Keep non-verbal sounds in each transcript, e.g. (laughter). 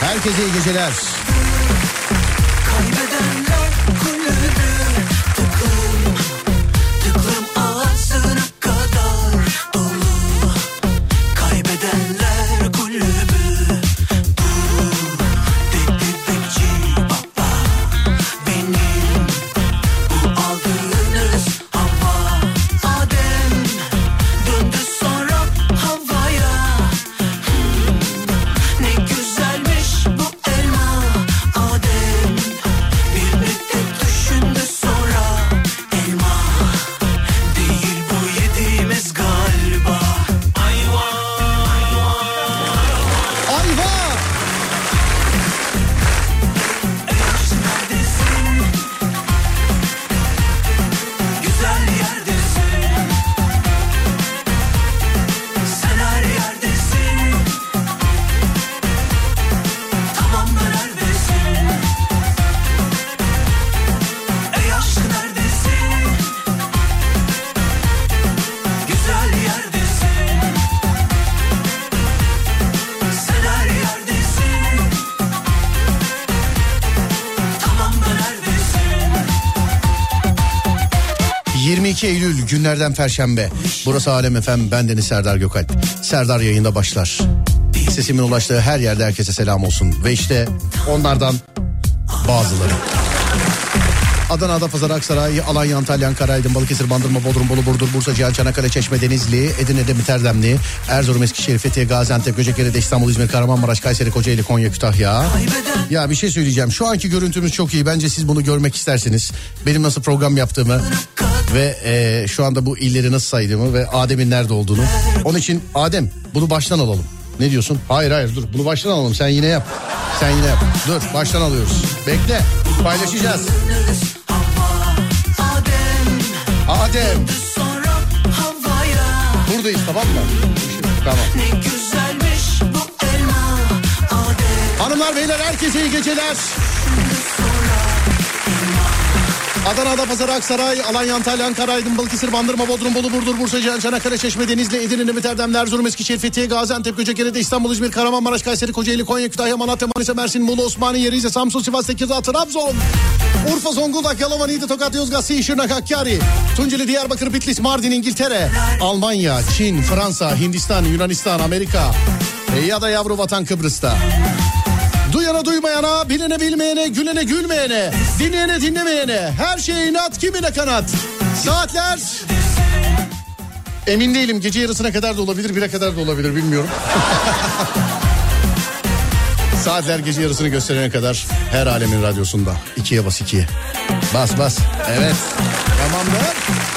Herkese iyi geceler. Günlerden perşembe. Burası Alem Efem, bendeniz Serdar Gökalp. Serdar yayında başlar. Sesimin ulaştığı her yerde herkese selam olsun. Ve işte onlardan bazıları. Adana, Adapazarı, Aksaray, Alanya, Antalya, Ankara, Aydın, Balıkesir, Bandırma, Bodrum, Bolu, Burdur, Bursa, Cihal, Çanakkale, Çeşme, Denizli, Edirne'de Miterdemli, Erzurum, Eskişehir, Fethiye, Gaziantep, Göcekeri'de İstanbul, İzmir, Kahramanmaraş, Kayseri, Kocaeli, Konya, Kütahya. Ya bir şey söyleyeceğim. Şu anki görüntümüz çok iyi. Bence siz bunu görmek istersiniz. Benim nasıl program yaptığımı ve e, şu anda bu illeri nasıl saydığımı ve Adem'in nerede olduğunu. Onun için Adem bunu baştan alalım. Ne diyorsun? Hayır hayır dur bunu baştan alalım sen yine yap. Sen yine yap. Dur baştan alıyoruz. Bekle paylaşacağız. Adem. Buradayız tamam mı? Tamam. Hanımlar beyler herkese iyi geceler. Adana, Adapazarı, Aksaray, Alanya, Antalya, Ankara, Aydın, Balıkesir, Bandırma, Bodrum, Bolu, Burdur, Bursa, Cihan, Çanakkale, Çeşme, Denizli, Edirne, Nemit Erdemli, Erzurum, Eskişehir, Fethiye, Gaziantep, Göcekeri'de, İstanbul, İzmir, Kahramanmaraş, Kayseri, Kocaeli, Konya, Kütahya, Malatya, Manisa, Mersin, Muğla, Osmaniye, Rize, Samsun, Sivas, Tekirdağ, Trabzon, Urfa, Zonguldak, Yalova, Niğde, Tokat, Yozgat, Şırnak, Hakkari, Tunceli, Diyarbakır, Bitlis, Mardin, İngiltere, Almanya, Çin, Fransa, Hindistan, Yunanistan, Amerika. Ya da yavru vatan Kıbrıs'ta. Duyana duymayana, bilene bilmeyene, gülene gülmeyene, dinleyene dinlemeyene, her şeye inat kimine kanat. Saatler emin değilim gece yarısına kadar da olabilir, bire kadar da olabilir bilmiyorum. (laughs) Saatler gece yarısını gösterene kadar her alemin radyosunda. ikiye bas ikiye. Bas bas. Evet. Tamamdır.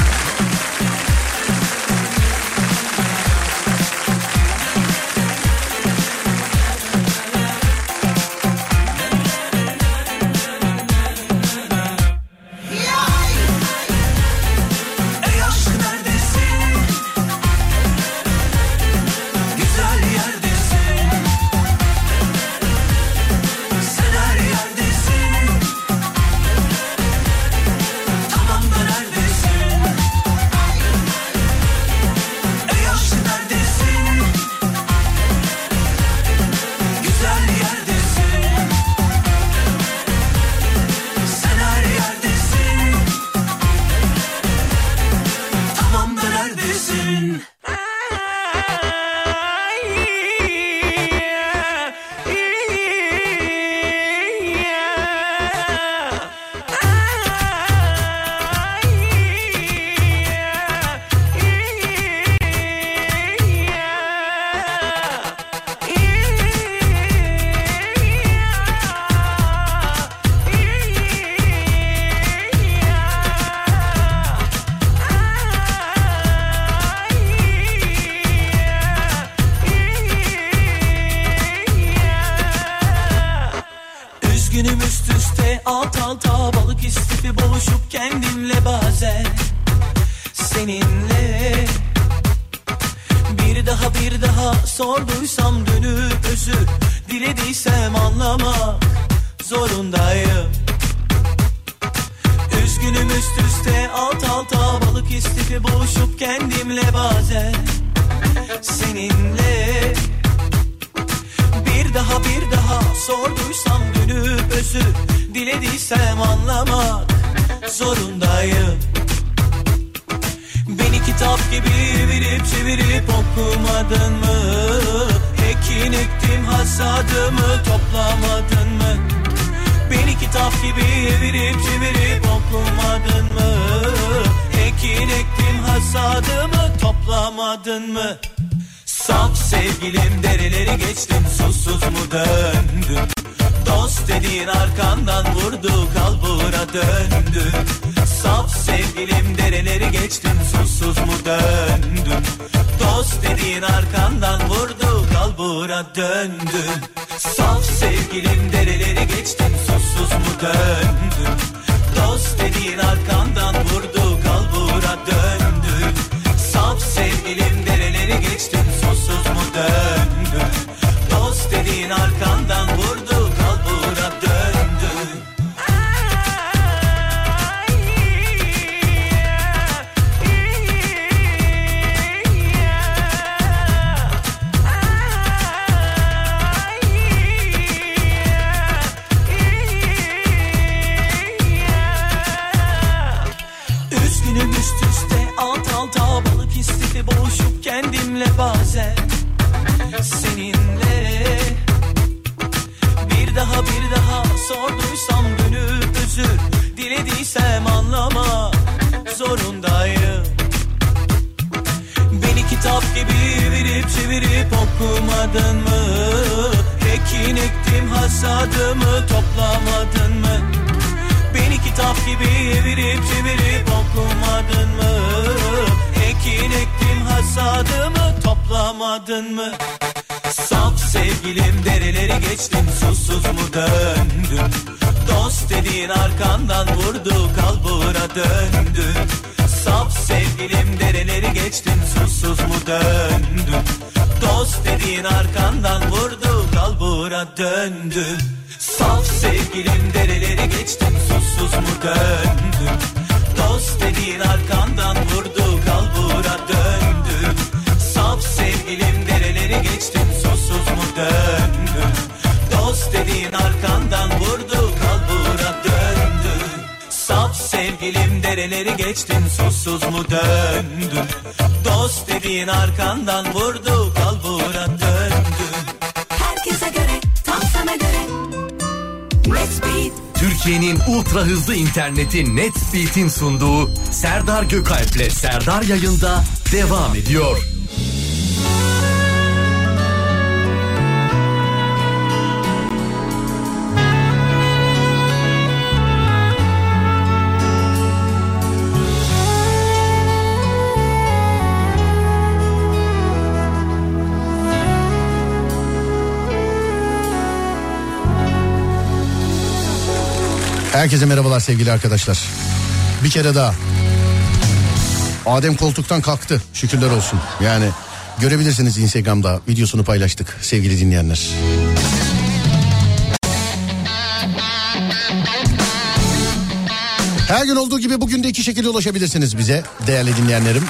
Geçtim susuz mu döndün? Dost dediğin arkandan vurdu kalbura döndü Herkese göre, tam sana göre. Türkiye'nin ultra hızlı interneti NetSpeed'in sunduğu Serdar Gökalp'le Serdar yayında devam ediyor. Herkese merhabalar sevgili arkadaşlar. Bir kere daha. Adem koltuktan kalktı. Şükürler olsun. Yani görebilirsiniz Instagram'da videosunu paylaştık sevgili dinleyenler. Her gün olduğu gibi bugün de iki şekilde ulaşabilirsiniz bize değerli dinleyenlerim.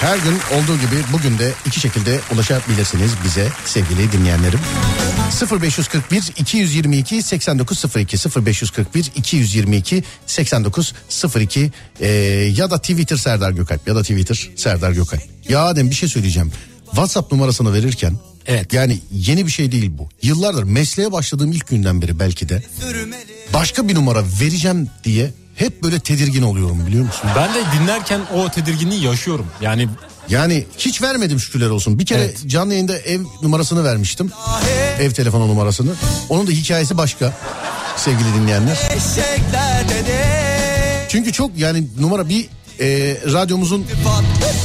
Her gün olduğu gibi bugün de iki şekilde ulaşabilirsiniz bize sevgili dinleyenlerim. 0541 222 8902 0541 222 8902 ee, ya da Twitter Serdar Gökalp ya da Twitter Serdar Gökalp. Ya Adem bir şey söyleyeceğim. WhatsApp numarasını verirken Evet. yani yeni bir şey değil bu. Yıllardır mesleğe başladığım ilk günden beri belki de başka bir numara vereceğim diye hep böyle tedirgin oluyorum biliyor musun? Ben de dinlerken o tedirginliği yaşıyorum. Yani Yani hiç vermedim şükürler olsun. Bir kere Evet. canlı yayında ev numarasını vermiştim. Ev telefonu numarasını. Onun da hikayesi başka sevgili dinleyenler. Çünkü çok yani numara bir e, radyomuzun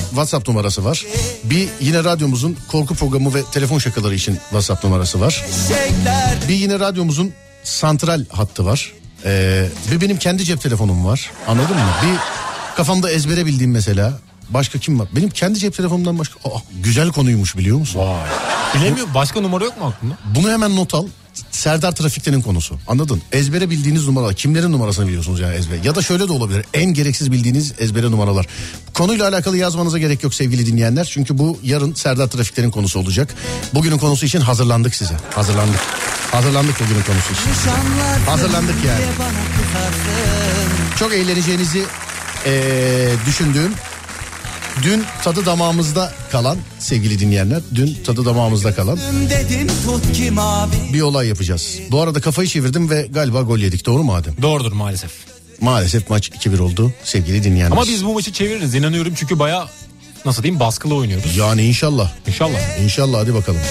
WhatsApp numarası var. Bir yine radyomuzun korku programı ve telefon şakaları için WhatsApp numarası var. Bir yine radyomuzun santral hattı var. E, bir benim kendi cep telefonum var. Anladın mı? Bir kafamda ezbere bildiğim mesela Başka kim var? Benim kendi cep telefonumdan başka. Aa, güzel konuymuş biliyor musun? Vay. Bilemiyorum başka numara yok mu aklında? Bunu hemen not al. Serdar Trafik'tenin konusu. Anladın? Ezbere bildiğiniz numaralar. Kimlerin numarasını biliyorsunuz yani ezbere? Ya da şöyle de olabilir. En gereksiz bildiğiniz ezbere numaralar. Konuyla alakalı yazmanıza gerek yok sevgili dinleyenler. Çünkü bu yarın Serdar Trafik'tenin konusu olacak. Bugünün konusu için hazırlandık size. Hazırlandık. Hazırlandık bugünün konusu için. Hazırlandık yani. Çok eğleneceğinizi eee, düşündüğüm Dün tadı damağımızda kalan sevgili dinleyenler dün tadı damağımızda kalan bir olay yapacağız. Bu arada kafayı çevirdim ve galiba gol yedik doğru mu Adem? Doğrudur maalesef. Maalesef maç 2-1 oldu sevgili dinleyenler. Ama biz bu maçı çeviririz inanıyorum çünkü baya nasıl diyeyim baskılı oynuyoruz. Yani inşallah. İnşallah. İnşallah hadi bakalım.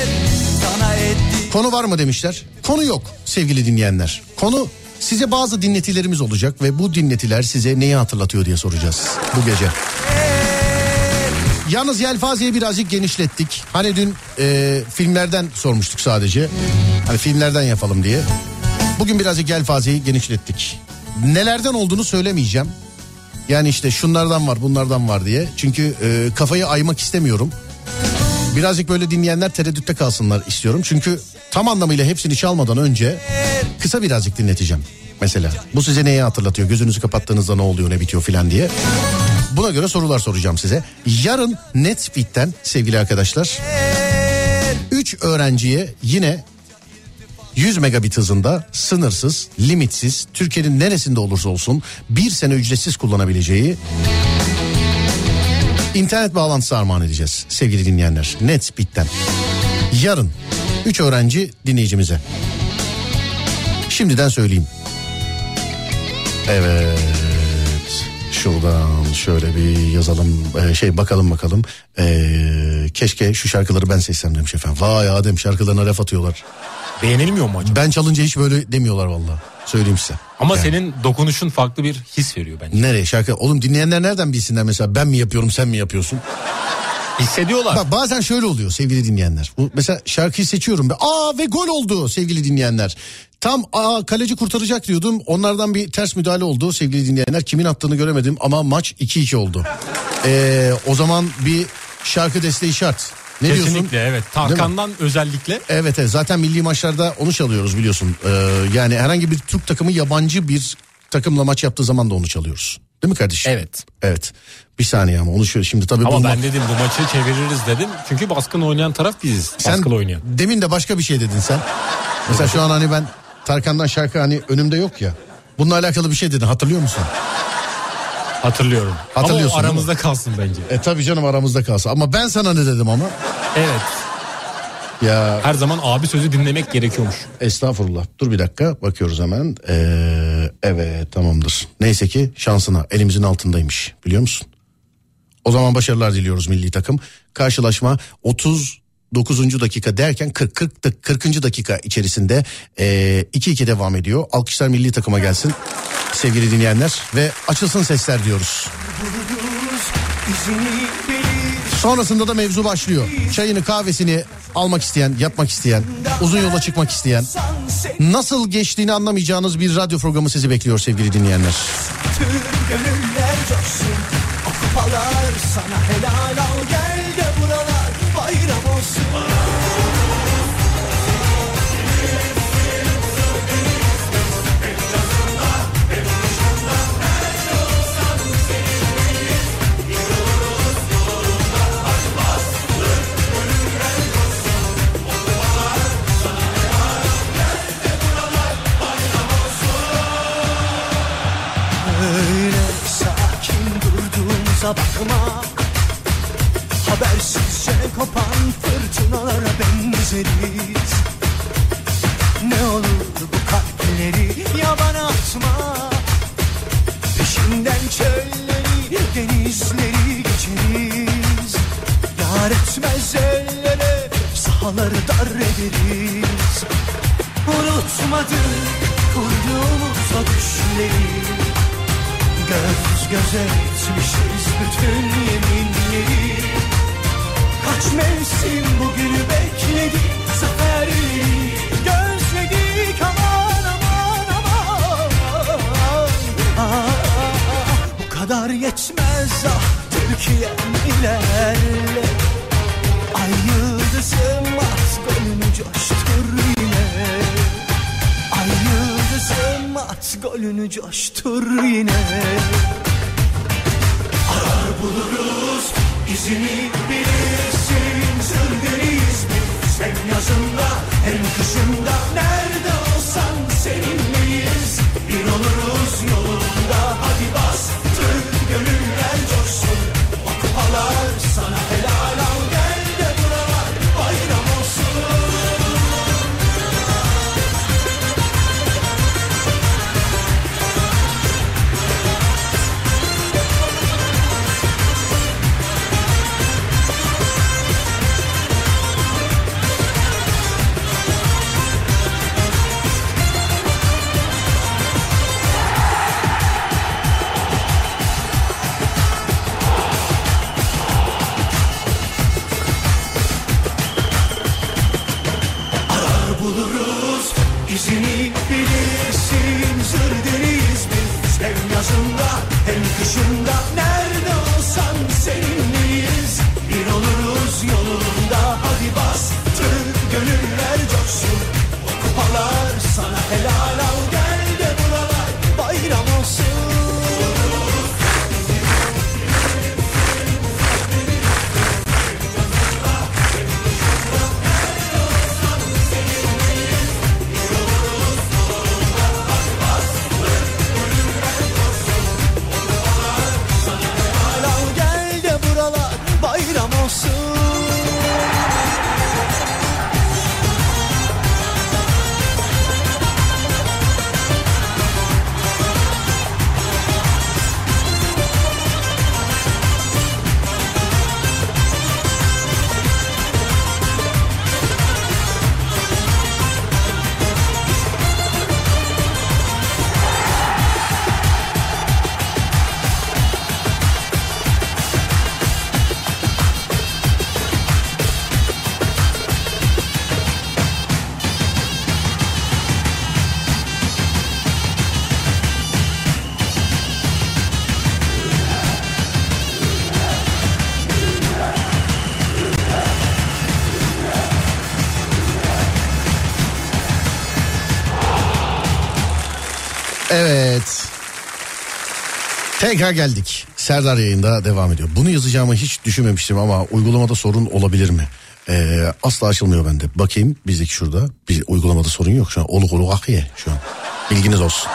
Konu var mı demişler. Konu yok sevgili dinleyenler. Konu size bazı dinletilerimiz olacak ve bu dinletiler size neyi hatırlatıyor diye soracağız bu gece. Yalnız yelpazeyi birazcık genişlettik. Hani dün e, filmlerden sormuştuk sadece. Hani filmlerden yapalım diye. Bugün birazcık yelpazeyi genişlettik. Nelerden olduğunu söylemeyeceğim. Yani işte şunlardan var bunlardan var diye. Çünkü e, kafayı aymak istemiyorum. Birazcık böyle dinleyenler tereddütte kalsınlar istiyorum. Çünkü tam anlamıyla hepsini çalmadan önce kısa birazcık dinleteceğim. Mesela bu size neyi hatırlatıyor? Gözünüzü kapattığınızda ne oluyor ne bitiyor filan diye. Buna göre sorular soracağım size. Yarın Netspeed'den sevgili arkadaşlar 3 öğrenciye yine 100 megabit hızında sınırsız, limitsiz, Türkiye'nin neresinde olursa olsun bir sene ücretsiz kullanabileceği internet bağlantısı armağan edeceğiz sevgili dinleyenler. Netspeed'den. Yarın 3 öğrenci dinleyicimize. Şimdiden söyleyeyim. Evet. Şuradan şöyle bir yazalım Ee, şey bakalım bakalım. Ee, keşke şu şarkıları ben seçsem demiş efendim. Vay Adem şarkılarına laf atıyorlar. Beğenilmiyor mu acaba? Ben çalınca hiç böyle demiyorlar vallahi. Söyleyeyim size. Ama Yani. senin dokunuşun farklı bir his veriyor bence. Nereye şarkı? Oğlum dinleyenler nereden bilsinler mesela ben mi yapıyorum sen mi yapıyorsun? Hissediyorlar. Bak bazen şöyle oluyor sevgili dinleyenler. Bu mesela şarkıyı seçiyorum ben. Aa ve gol oldu sevgili dinleyenler. Tam aa kaleci kurtaracak diyordum. Onlardan bir ters müdahale oldu sevgili dinleyenler. Kimin attığını göremedim ama maç 2-2 oldu. Ee, o zaman bir şarkı desteği şart. Ne diyorsun? Kesinlikle evet. Tarkan'dan özellikle Evet, evet zaten milli maçlarda onu çalıyoruz biliyorsun. Ee, yani herhangi bir Türk takımı yabancı bir takımla maç yaptığı zaman da onu çalıyoruz. Değil mi kardeşim? Evet. Evet. Bir saniye ama onu şöyle şimdi tabii Ama bulmak- ben dedim bu maçı çeviririz dedim. Çünkü baskın oynayan taraf biziz. Sen Baskılı oynayan. demin de başka bir şey dedin sen. Mesela şu an hani ben Tarkan'dan şarkı hani önümde yok ya. Bununla alakalı bir şey dedin hatırlıyor musun? Hatırlıyorum. Hatırlıyorsun Ama aramızda kalsın bence. E tabii canım aramızda kalsın. Ama ben sana ne dedim ama? Evet. Ya Her zaman abi sözü dinlemek gerekiyormuş. estağfurullah. Dur bir dakika bakıyoruz hemen. Ee, evet tamamdır. Neyse ki şansına elimizin altındaymış biliyor musun? O zaman başarılar diliyoruz milli takım. Karşılaşma 39. dakika derken 40 40 dak- 40. dakika içerisinde e, 2-2 devam ediyor. Alkışlar milli takıma gelsin sevgili dinleyenler ve açılsın sesler diyoruz. Sonrasında da mevzu başlıyor. Çayını kahvesini almak isteyen, yapmak isteyen, uzun yola çıkmak isteyen, nasıl geçtiğini anlamayacağınız bir radyo programı sizi bekliyor sevgili dinleyenler. tüm gönüller coşsun O kupalar sana helal durduğumuza bakma. Habersizce kopan fırtınalara benzeriz. Ne olur bu kalpleri yabana atma. Peşinden çölleri denizleri geçeriz. Yar etmez ellere sahaları dar ederiz. Unutmadık kurduğumuz o düşleri Göz göze etmişiz bütün yeminleri. Kaç mevsim bugünü bekledik zaferleri Gözledik aman aman aman. Ah, Bu kadar yetmez ah Türk Türkiye'm ilerle Ay yıldızım at golünü coştur yine golünü coştur yine. Arar buluruz izini bilirsin. Sürgüneyiz biz. Hem yazında hem kışında. Nerede olsan seninleyiz. Bir oluruz yolunda Tekrar geldik. Serdar yayında devam ediyor. Bunu yazacağımı hiç düşünmemiştim ama uygulamada sorun olabilir mi? Ee, asla açılmıyor bende. Bakayım bizdeki şurada. Bir uygulamada sorun yok şu an. Oluk oluk akıye şu an. Bilginiz olsun.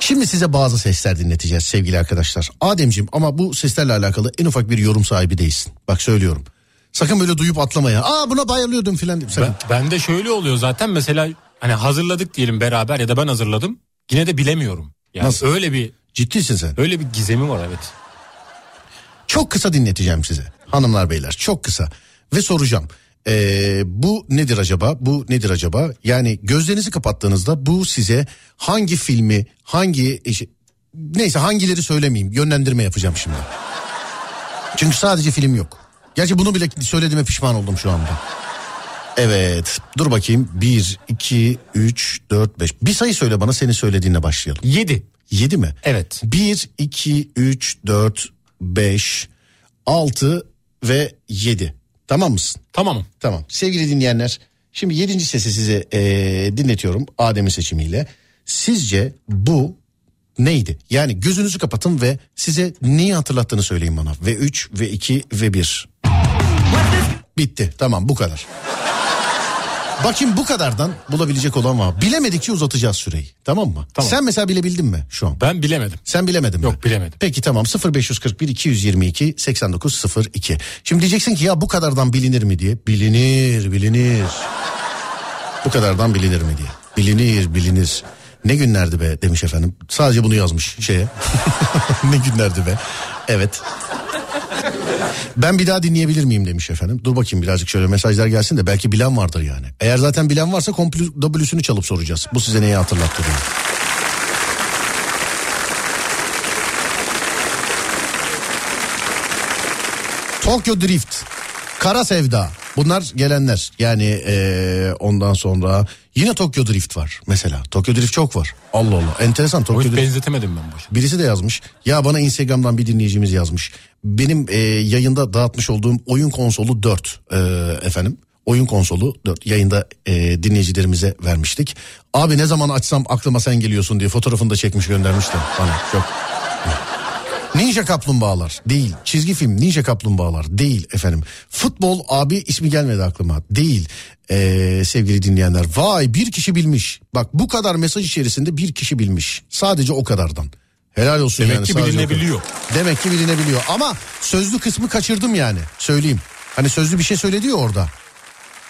Şimdi size bazı sesler dinleteceğiz sevgili arkadaşlar. Ademciğim ama bu seslerle alakalı en ufak bir yorum sahibi değilsin. Bak söylüyorum. Sakın böyle duyup atlama ya. Aa buna bayılıyordum filan. Ben, ben de şöyle oluyor zaten mesela hani hazırladık diyelim beraber ya da ben hazırladım. Yine de bilemiyorum. Yani Nasıl? öyle bir Ciddisin sen. öyle bir gizemi var evet. Çok kısa dinleteceğim size. Hanımlar beyler çok kısa. Ve soracağım. Ee, bu nedir acaba? Bu nedir acaba? Yani gözlerinizi kapattığınızda bu size hangi filmi, hangi işi- neyse hangileri söylemeyeyim. Yönlendirme yapacağım şimdi. Çünkü sadece film yok. Gerçi bunu bile söylediğime pişman oldum şu anda. Evet. Dur bakayım. 1, 2, 3, 4, 5. Bir sayı söyle bana senin söylediğinle başlayalım. 7. 7 mi? Evet. 1, 2, 3, 4, 5, 6 ve 7. Tamam mısın? Tamamım. Tamam. Sevgili dinleyenler şimdi 7. sesi size eee, dinletiyorum Adem'in seçimiyle. Sizce bu neydi? Yani gözünüzü kapatın ve size neyi hatırlattığını söyleyin bana. Ve 3 ve 2 ve 1. Bitti tamam bu kadar. Bakayım bu kadardan bulabilecek olan var. Bilemedikçe uzatacağız süreyi. Tamam mı? Tamam. Sen mesela bilebildin mi şu an? Ben bilemedim. Sen bilemedin mi? Yok, bilemedim. Peki tamam 0541 222 8902. Şimdi diyeceksin ki ya bu kadardan bilinir mi diye. Bilinir bilinir. Bu kadardan bilinir mi diye. Bilinir bilinir. Ne günlerdi be demiş efendim. Sadece bunu yazmış şeye. (laughs) ne günlerdi be. Evet. Ben bir daha dinleyebilir miyim demiş efendim. Dur bakayım birazcık şöyle mesajlar gelsin de belki bilen vardır yani. Eğer zaten bilen varsa komple W'sünü çalıp soracağız. Bu size neyi hatırlattı diye. Tokyo Drift. Kara Sevda. Bunlar gelenler. Yani eee, ondan sonra yine Tokyo Drift var mesela. Tokyo Drift çok var. Allah Allah. Enteresan Tokyo Drift. benzetemedim ben başta. Birisi de yazmış. Ya bana Instagram'dan bir dinleyicimiz yazmış. Benim e, yayında dağıtmış olduğum oyun konsolu 4 e, efendim. Oyun konsolu 4 yayında e, dinleyicilerimize vermiştik. Abi ne zaman açsam aklıma sen geliyorsun diye fotoğrafını da çekmiş göndermiş de bana çok. Ninja Kaplumbağalar değil. Çizgi film Ninja Kaplumbağalar değil efendim. Futbol abi ismi gelmedi aklıma değil. Ee, sevgili dinleyenler vay bir kişi bilmiş. Bak bu kadar mesaj içerisinde bir kişi bilmiş. Sadece o kadardan. Helal olsun Demek yani. ki o kadar. bilinebiliyor. Demek ki bilinebiliyor ama sözlü kısmı kaçırdım yani söyleyeyim. Hani sözlü bir şey söyledi ya orada.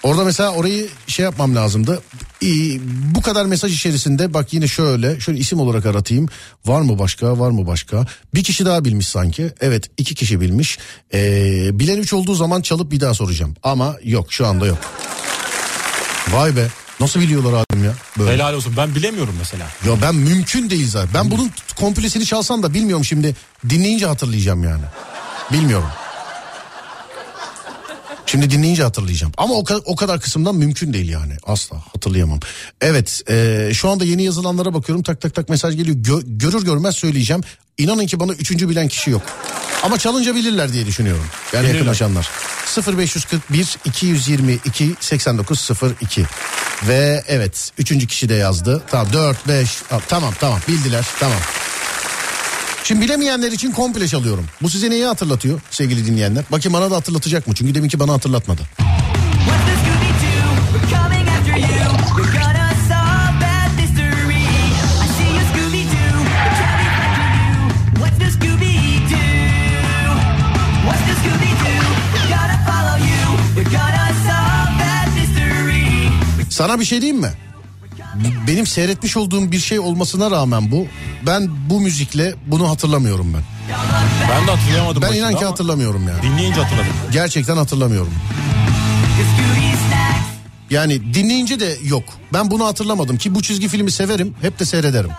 Orada mesela orayı şey yapmam lazımdı. İyi, bu kadar mesaj içerisinde bak yine şöyle şöyle isim olarak aratayım. Var mı başka var mı başka? Bir kişi daha bilmiş sanki. Evet iki kişi bilmiş. Ee, bilen üç olduğu zaman çalıp bir daha soracağım. Ama yok şu anda yok. Vay be nasıl biliyorlar abim ya? Böyle. Helal olsun ben bilemiyorum mesela. Ya ben mümkün değil zaten. Ben bunun komplesini çalsam da bilmiyorum şimdi. Dinleyince hatırlayacağım yani. Bilmiyorum. Şimdi dinleyince hatırlayacağım. Ama o, ka- o kadar kısımdan mümkün değil yani. Asla hatırlayamam. Evet e, şu anda yeni yazılanlara bakıyorum. Tak tak tak mesaj geliyor. Gö- görür görmez söyleyeceğim. İnanın ki bana üçüncü bilen kişi yok. Ama çalınca bilirler diye düşünüyorum. Yani Bilirler. yakınlaşanlar. 0541 222 8902 ve evet üçüncü kişi de yazdı. Tamam 4 5 tamam tamam bildiler tamam. Şimdi bilemeyenler için komple çalıyorum. Bu size neyi hatırlatıyor sevgili dinleyenler? Bakayım bana da hatırlatacak mı? Çünkü deminki bana hatırlatmadı. Sana bir şey diyeyim mi? Benim seyretmiş olduğum bir şey olmasına rağmen bu ben bu müzikle bunu hatırlamıyorum ben. Ben de hatırlayamadım Ben inan ki hatırlamıyorum yani. Dinleyince hatırladım. Gerçekten hatırlamıyorum. Yani dinleyince de yok. Ben bunu hatırlamadım ki bu çizgi filmi severim. Hep de seyrederim.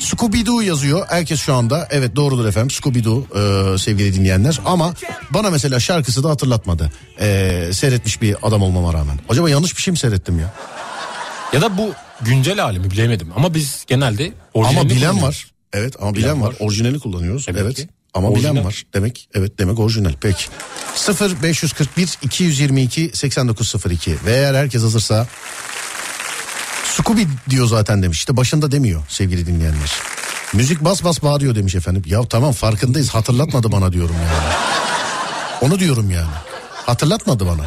Scooby-Doo yazıyor. Herkes şu anda evet doğrudur efendim Scooby-Doo e, sevgili dinleyenler. Ama bana mesela şarkısı da hatırlatmadı. E, seyretmiş bir adam olmama rağmen. Acaba yanlış bir şey mi seyrettim ya? Ya da bu güncel halimi bilemedim. Ama biz genelde Ama orijinalini bilen kullanıyoruz. var. Evet ama bilen, Bilen var. var. Orijinali kullanıyoruz. Demek evet. ki. Ama bilen Orijinal. var. Demek evet demek orijinal. Peki. 0 541 222 8902 ve eğer herkes hazırsa Scooby diyor zaten demiş. İşte başında demiyor sevgili dinleyenler. Müzik bas bas bağırıyor demiş efendim. Ya tamam farkındayız hatırlatmadı bana diyorum yani. Onu diyorum yani. Hatırlatmadı bana.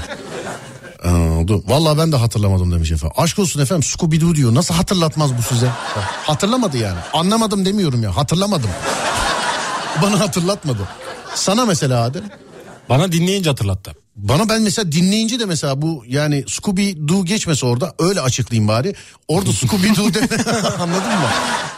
Aa, dur. Vallahi ben de hatırlamadım demiş efendim. Aşk olsun efendim Scooby Doo diyor. Nasıl hatırlatmaz bu size? Hatırlamadı yani. Anlamadım demiyorum ya. Hatırlamadım. (laughs) Bana hatırlatmadı. Sana mesela Adem. Bana dinleyince hatırlattı. Bana ben mesela dinleyince de mesela bu yani Scooby Doo geçmese orada öyle açıklayayım bari. Orada Scooby Doo de (laughs) anladın mı?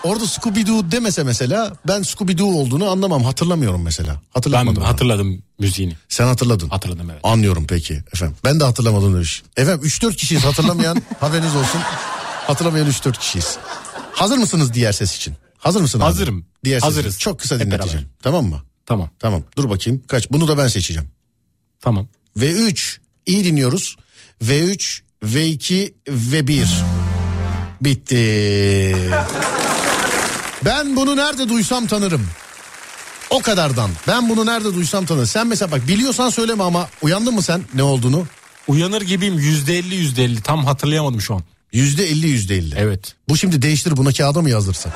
Orada Scooby Doo demese mesela ben Scooby Doo olduğunu anlamam hatırlamıyorum mesela. Ben Hatırlamadım. bana. hatırladım müziğini. Sen hatırladın. Hatırladım evet. Anlıyorum peki efendim. Ben de hatırlamadım demiş. Efendim 3-4 kişiyiz hatırlamayan (laughs) haberiniz olsun. Hatırlamayan 3-4 kişiyiz. Hazır mısınız diğer ses için? Hazır mısın abi? Hazırım. Diğer ses Hazırız. için. Çok kısa dinleteceğim. Tamam mı? Tamam. Tamam dur bakayım. Kaç? Bunu da ben seçeceğim. Tamam. V3 iyi dinliyoruz. V3, V2, V1. Bitti. Ben bunu nerede duysam tanırım. O kadardan. Ben bunu nerede duysam tanırım. Sen mesela bak biliyorsan söyleme ama uyandın mı sen ne olduğunu? Uyanır gibiyim yüzde elli yüzde elli tam hatırlayamadım şu an. Yüzde elli yüzde elli. Evet. Bu şimdi değiştir buna kağıda mı yazdırsak?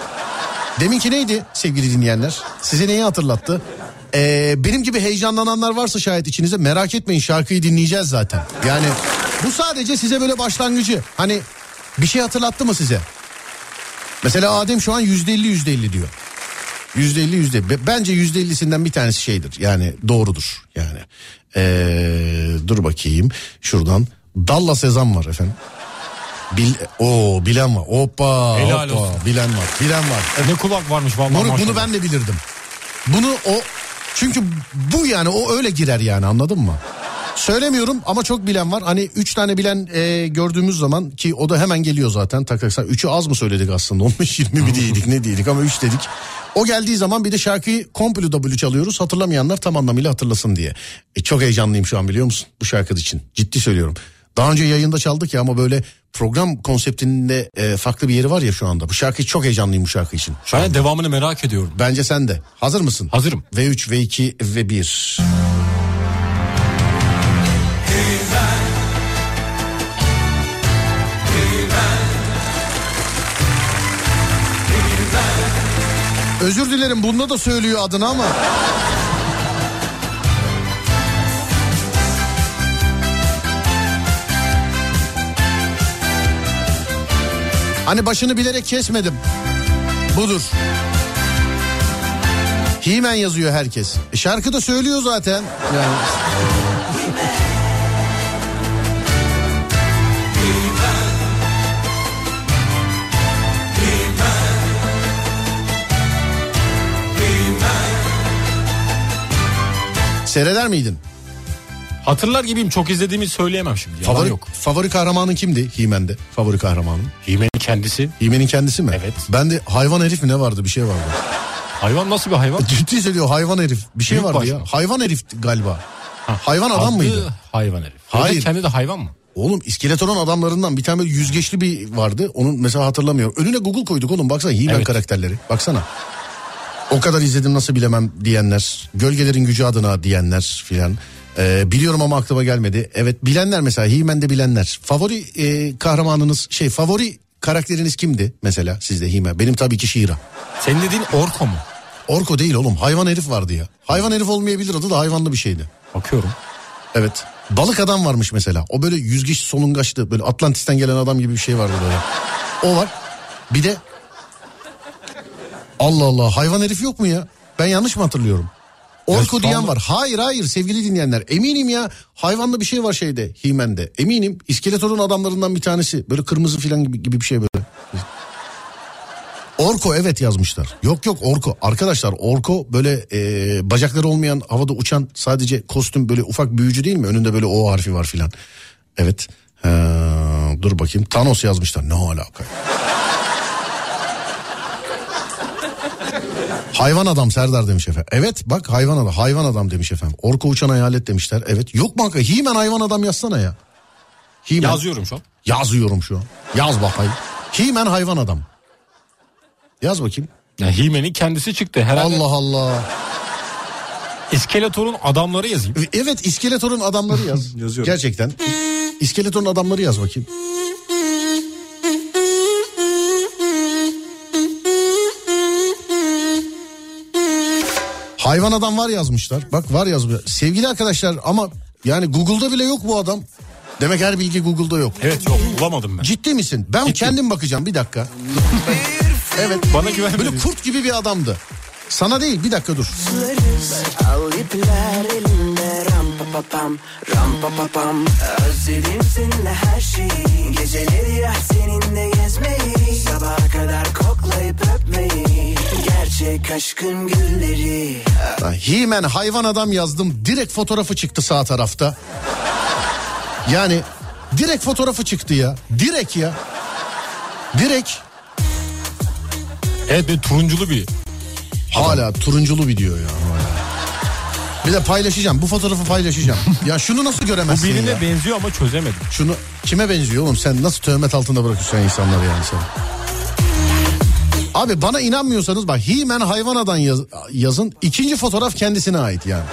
Deminki neydi sevgili dinleyenler? Size neyi hatırlattı? Ee, benim gibi heyecanlananlar varsa şayet içinizde merak etmeyin şarkıyı dinleyeceğiz zaten. Yani bu sadece size böyle başlangıcı. Hani bir şey hatırlattı mı size? Mesela Adem şu an yüzde elli yüzde elli diyor. Yüzde elli yüzde. Be- Bence yüzde ellisinden bir tanesi şeydir. Yani doğrudur yani. Ee, dur bakayım şuradan. Dallas Sezam var efendim. Bil, o bilen var. Hoppa. Helal hoppa. olsun. Bilen var. Bilen var. Ne kulak varmış vallahi Bunu, bunu ben de bilirdim. Bunu o çünkü bu yani o öyle girer yani anladın mı? Söylemiyorum ama çok bilen var. Hani 3 tane bilen e, gördüğümüz zaman ki o da hemen geliyor zaten. Takaksan 3'ü az mı söyledik aslında? 15-20 mi değildik ne değildik ama 3 dedik. O geldiği zaman bir de şarkıyı komple W çalıyoruz. Hatırlamayanlar tam anlamıyla hatırlasın diye. E, çok heyecanlıyım şu an biliyor musun? Bu şarkı için. Ciddi söylüyorum. Daha önce yayında çaldık ya ama böyle program konseptinde e, farklı bir yeri var ya şu anda. Bu şarkı çok heyecanlıyım bu şarkı için. Şu Ben anda. de devamını merak ediyorum. Bence sen de. Hazır mısın? Hazırım. V3, V2 ve 1. Özür dilerim bunda da söylüyor adını ama. Hani başını bilerek kesmedim. Budur. Himen yazıyor herkes. E şarkı da söylüyor zaten. Yani. Seyreder miydin? Hatırlar gibiyim çok izlediğimi söyleyemem şimdi. Yalan Favori, yok. favori kahramanın kimdi Himen'de? Favori kahramanın. Hime'nin kendisi. Himen'in kendisi mi? Evet. Ben de hayvan herif mi ne vardı bir şey vardı. Hayvan nasıl bir hayvan? Ciddi söylüyor hayvan herif. Bir şey Büyük vardı baş ya. Hayvan herif galiba. hayvan adam Adı mıydı? Hayvan herif. Hayır. Hayır. Kendi de hayvan mı? Oğlum iskeletonun adamlarından bir tane böyle yüzgeçli bir vardı. Onun mesela hatırlamıyorum. Önüne Google koyduk oğlum baksana He-Man Evet. karakterleri. Baksana. O kadar izledim nasıl bilemem diyenler. Gölgelerin gücü adına diyenler filan. Ee, biliyorum ama aklıma gelmedi. Evet bilenler mesela He-Man'de bilenler. Favori e, kahramanınız şey favori karakteriniz kimdi mesela sizde He-Man? Benim tabii ki She-Ra. Senin dediğin Orko mu? Orko değil oğlum hayvan herif vardı ya. Hayvan herif olmayabilir adı da hayvanlı bir şeydi. Bakıyorum. Evet. Balık adam varmış mesela. O böyle yüzgeç solungaçlı böyle Atlantis'ten gelen adam gibi bir şey vardı böyle. O var. Bir de Allah Allah hayvan herif yok mu ya? Ben yanlış mı hatırlıyorum? Orko diyen var. Hayır hayır sevgili dinleyenler. Eminim ya hayvanlı bir şey var şeyde Himen'de. Eminim İskeletor'un adamlarından bir tanesi. Böyle kırmızı falan gibi, gibi bir şey böyle. Orko evet yazmışlar. Yok yok Orko. Arkadaşlar Orko böyle e, bacakları olmayan havada uçan sadece kostüm böyle ufak büyücü değil mi? Önünde böyle O harfi var filan. Evet. Ha, dur bakayım. Thanos yazmışlar. Ne alaka? Hayvan adam Serdar demiş efendim. Evet bak hayvan adam. Hayvan adam demiş efendim. Orko uçan hayalet demişler. Evet. Yok mu hakikaten? He-Man hayvan adam yazsana ya. He-Man. Yazıyorum şu an. Yazıyorum şu an. Yaz bakayım. He-Man hayvan adam. Yaz bakayım. Ya Hime'nin kendisi çıktı. Herhalde Allah Allah. İskeletor'un adamları yazayım. Evet İskeletor'un adamları yaz. (laughs) Yazıyorum. Gerçekten. İskeletor'un adamları yaz bakayım. Hayvan adam var yazmışlar. Bak var yazmışlar. Sevgili arkadaşlar ama yani Google'da bile yok bu adam. Demek her bilgi Google'da yok. Evet yok bulamadım ben. Ciddi misin? Ben Ciddi. kendim bakacağım bir dakika. (laughs) evet. Bana güvenmedin. Böyle kurt gibi bir adamdı. Sana değil bir dakika dur. Ram Özledim seninle her şeyi Geceleri ya seninle gezmeyi Sabaha kadar koklayıp öpmeyi Gerçek aşkın gülleri He-Man hayvan adam yazdım. Direkt fotoğrafı çıktı sağ tarafta. Yani direkt fotoğrafı çıktı ya. Direkt ya. Direkt. Evet bir turunculu bir. Hala turunculu video ya. hala. Bir de paylaşacağım. Bu fotoğrafı paylaşacağım. ya şunu nasıl Bu göremezsin birine ya? benziyor ama çözemedim. Şunu kime benziyor oğlum? Sen nasıl töhmet altında bırakıyorsun insanları yani sen? Abi bana inanmıyorsanız bak He-Man hayvan adam yaz- yazın. İkinci fotoğraf kendisine ait yani.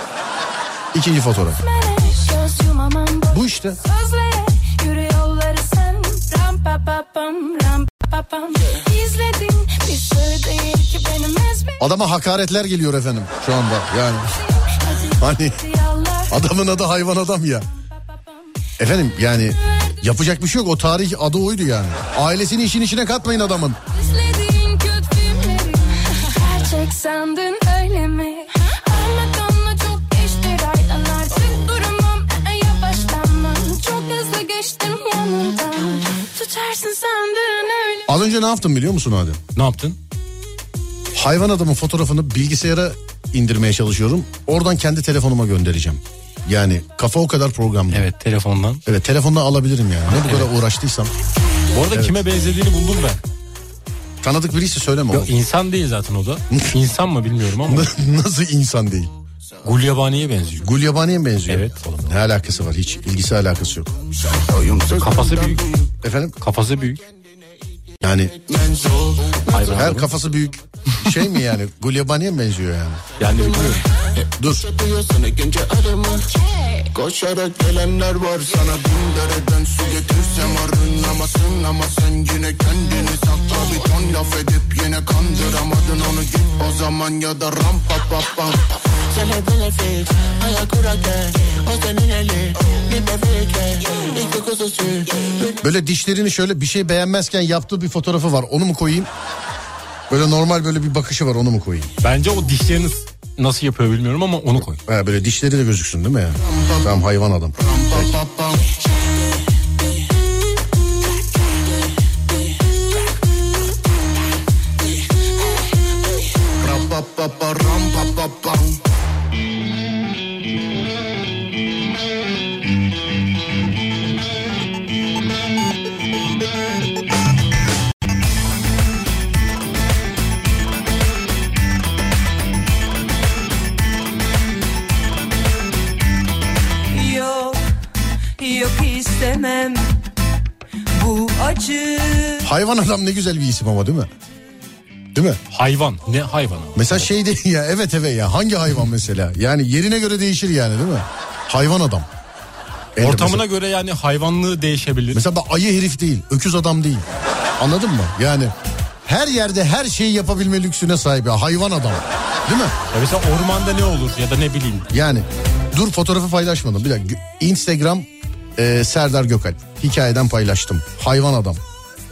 İkinci fotoğraf. Bu işte. Adama hakaretler geliyor efendim şu anda yani. Hani adamın adı hayvan adam ya. Efendim yani yapacak bir şey yok o tarih adı oydu yani. Ailesini işin içine katmayın adamın. Gerçek sandın öyle mi? Anlatanla çok geçti raydan artık durumum e, yavaşlamam Çok hızlı geçtim yanından Tutarsın sandın öyle Az önce ne yaptım biliyor musun Adem? Ne yaptın? Hayvan adamın fotoğrafını bilgisayara indirmeye çalışıyorum. Oradan kendi telefonuma göndereceğim. Yani kafa o kadar programlı. Evet, Evet telefondan. alabilirim yani. Ne bu kadar uğraştıysam. Bu arada kime benzediğini buldum ben. Tanıdık birisi söyleme Yok oğlum. insan değil zaten o da. (laughs) İnsan mı bilmiyorum ama. (laughs) Nasıl insan değil? Gulyabani'ye benziyor. Gulyabani'ye mi benziyor? Evet. Ne alakası var? Hiç ilgisi alakası yok. Kafası büyük. Efendim? Kafası büyük. Yani Hayvan her kafası büyük şey mi yani? Gulyabani'ye mi benziyor yani? Yani bilmiyorum. Dur. İkinci adımı Koşarak gelenler var sana bin dereden su getirsem arınamasın Ama sen yine kendini sakla bir ton laf edip yine kandıramadın onu git o zaman ya da ram pa pa pam Se le benefit, ayak o senin eli, bir bebekle, iki kuzusu, Böyle dişlerini şöyle bir şey beğenmezken yaptığı bir fotoğrafı var. Onu mu koyayım? Böyle normal böyle bir bakışı var onu mu koyayım? Bence o dişlerini nasıl yapıyor bilmiyorum ama onu koy. Ha, böyle dişleri de gözüksün değil mi ya? Tamam hayvan adam. pa Hayvan adam ne güzel bir isim ama değil mi? Değil mi? Hayvan. Ne hayvanı? Mesela şey değil (laughs) ya evet evet ya hangi hayvan mesela? Yani yerine göre değişir yani değil mi? Hayvan adam. Elde Ortamına mesela, göre yani hayvanlığı değişebilir. mesela ayı herif değil, öküz adam değil. Anladın mı? Yani her yerde her şeyi yapabilme lüksüne sahip ya hayvan adam. Değil mi? Ya mesela ormanda ne olur ya da ne bileyim. Yani dur fotoğrafı paylaşmadım. Bir dakika Instagram e, Serdar Gökalp. Hikayeden paylaştım. Hayvan adam.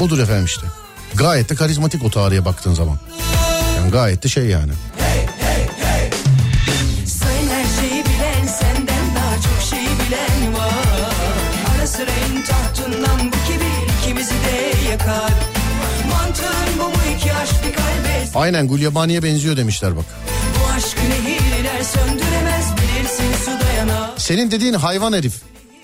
Budur efendim işte. Gayet de karizmatik o tarihe baktığın zaman. Yani gayet de şey yani. Bilen tahtından bu kibir ikimizi de yakar. Mantığın bu mu iki aşk bir kalbe Aynen Gulyabani'ye benziyor demişler bak. Bu nehirler söndüremez bilirsin su dayanar. Senin dediğin hayvan herif.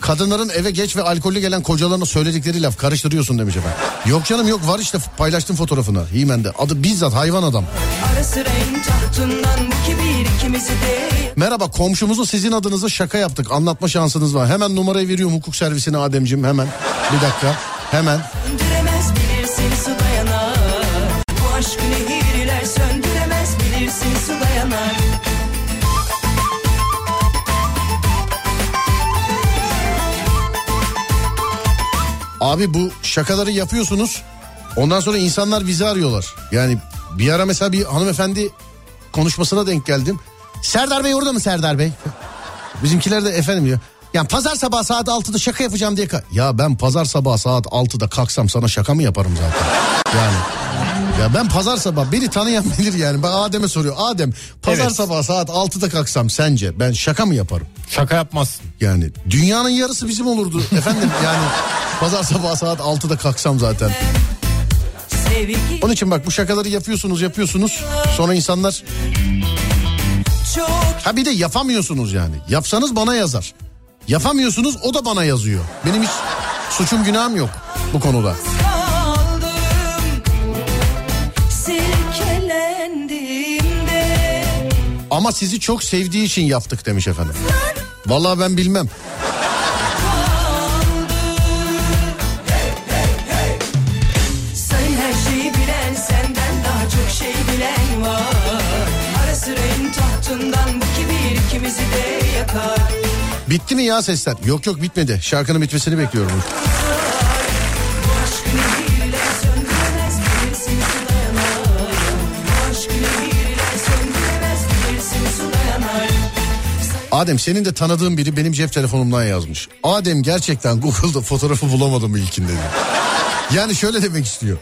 Kadınların eve geç ve alkollü gelen kocalarına söyledikleri laf karıştırıyorsun demiş efendim. Yok canım yok var işte paylaştım fotoğrafını Himen'de. Adı bizzat hayvan adam. Merhaba komşumuzu sizin adınıza şaka yaptık. Anlatma şansınız var. Hemen numarayı veriyorum hukuk servisine Ademciğim hemen. Bir dakika hemen. söndüremez Abi bu şakaları yapıyorsunuz. Ondan sonra insanlar bizi arıyorlar. Yani bir ara mesela bir hanımefendi konuşmasına denk geldim. Serdar Bey orada mı Serdar Bey? Bizimkiler de efendim diyor. Yani pazar sabah saat 6'da şaka yapacağım diye. ka- Ya ben pazar sabah saat 6'da kalksam sana şaka mı yaparım zaten? Yani ya ben pazar sabah beni tanıyan bilir yani. Ben Adem'e soruyor. Adem pazar Evet. sabah saat 6'da kalksam sence ben şaka mı yaparım? Şaka yapmazsın. Yani dünyanın yarısı bizim olurdu efendim yani pazar sabah saat 6'da kalksam zaten. Onun için bak bu şakaları yapıyorsunuz yapıyorsunuz sonra insanlar ha bir de yapamıyorsunuz yani yapsanız bana yazar. Yapamıyorsunuz o da bana yazıyor. Benim hiç suçum günahım yok bu konuda. Ama sizi çok sevdiği için yaptık demiş efendim. Vallahi ben bilmem. Bitti mi ya sesler? Yok yok bitmedi. Şarkının bitmesini bekliyorum. Adem senin de tanıdığın biri benim cep telefonumdan yazmış. Adem gerçekten Google'da fotoğrafı bulamadım ilkinde. Yani şöyle demek istiyor.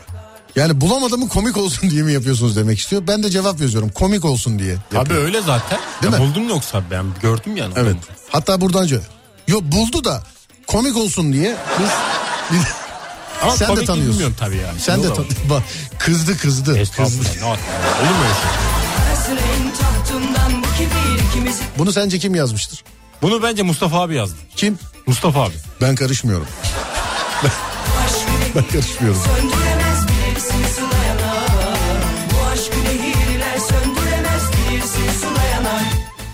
Yani bulamadığımı komik olsun diye mi yapıyorsunuz demek istiyor. Ben de cevap yazıyorum komik olsun diye. Tabii yapıyor. öyle zaten. Değil ya mi? Buldun yoksa ben gördüm yani. Evet. Hatta buradan. Yok buldu da komik olsun diye biz... Ama Sen de tanıyorsun. bilmiyorum tabii yani. Sen de da var. tan- bak kızdı kızdı. kızdı. Estağfurullah. Ne yapayım? Olur mu öyle şey? Bunu sence kim yazmıştır? Bunu bence Mustafa abi yazdı. Kim? Mustafa abi. Ben karışmıyorum. ben karışmıyorum.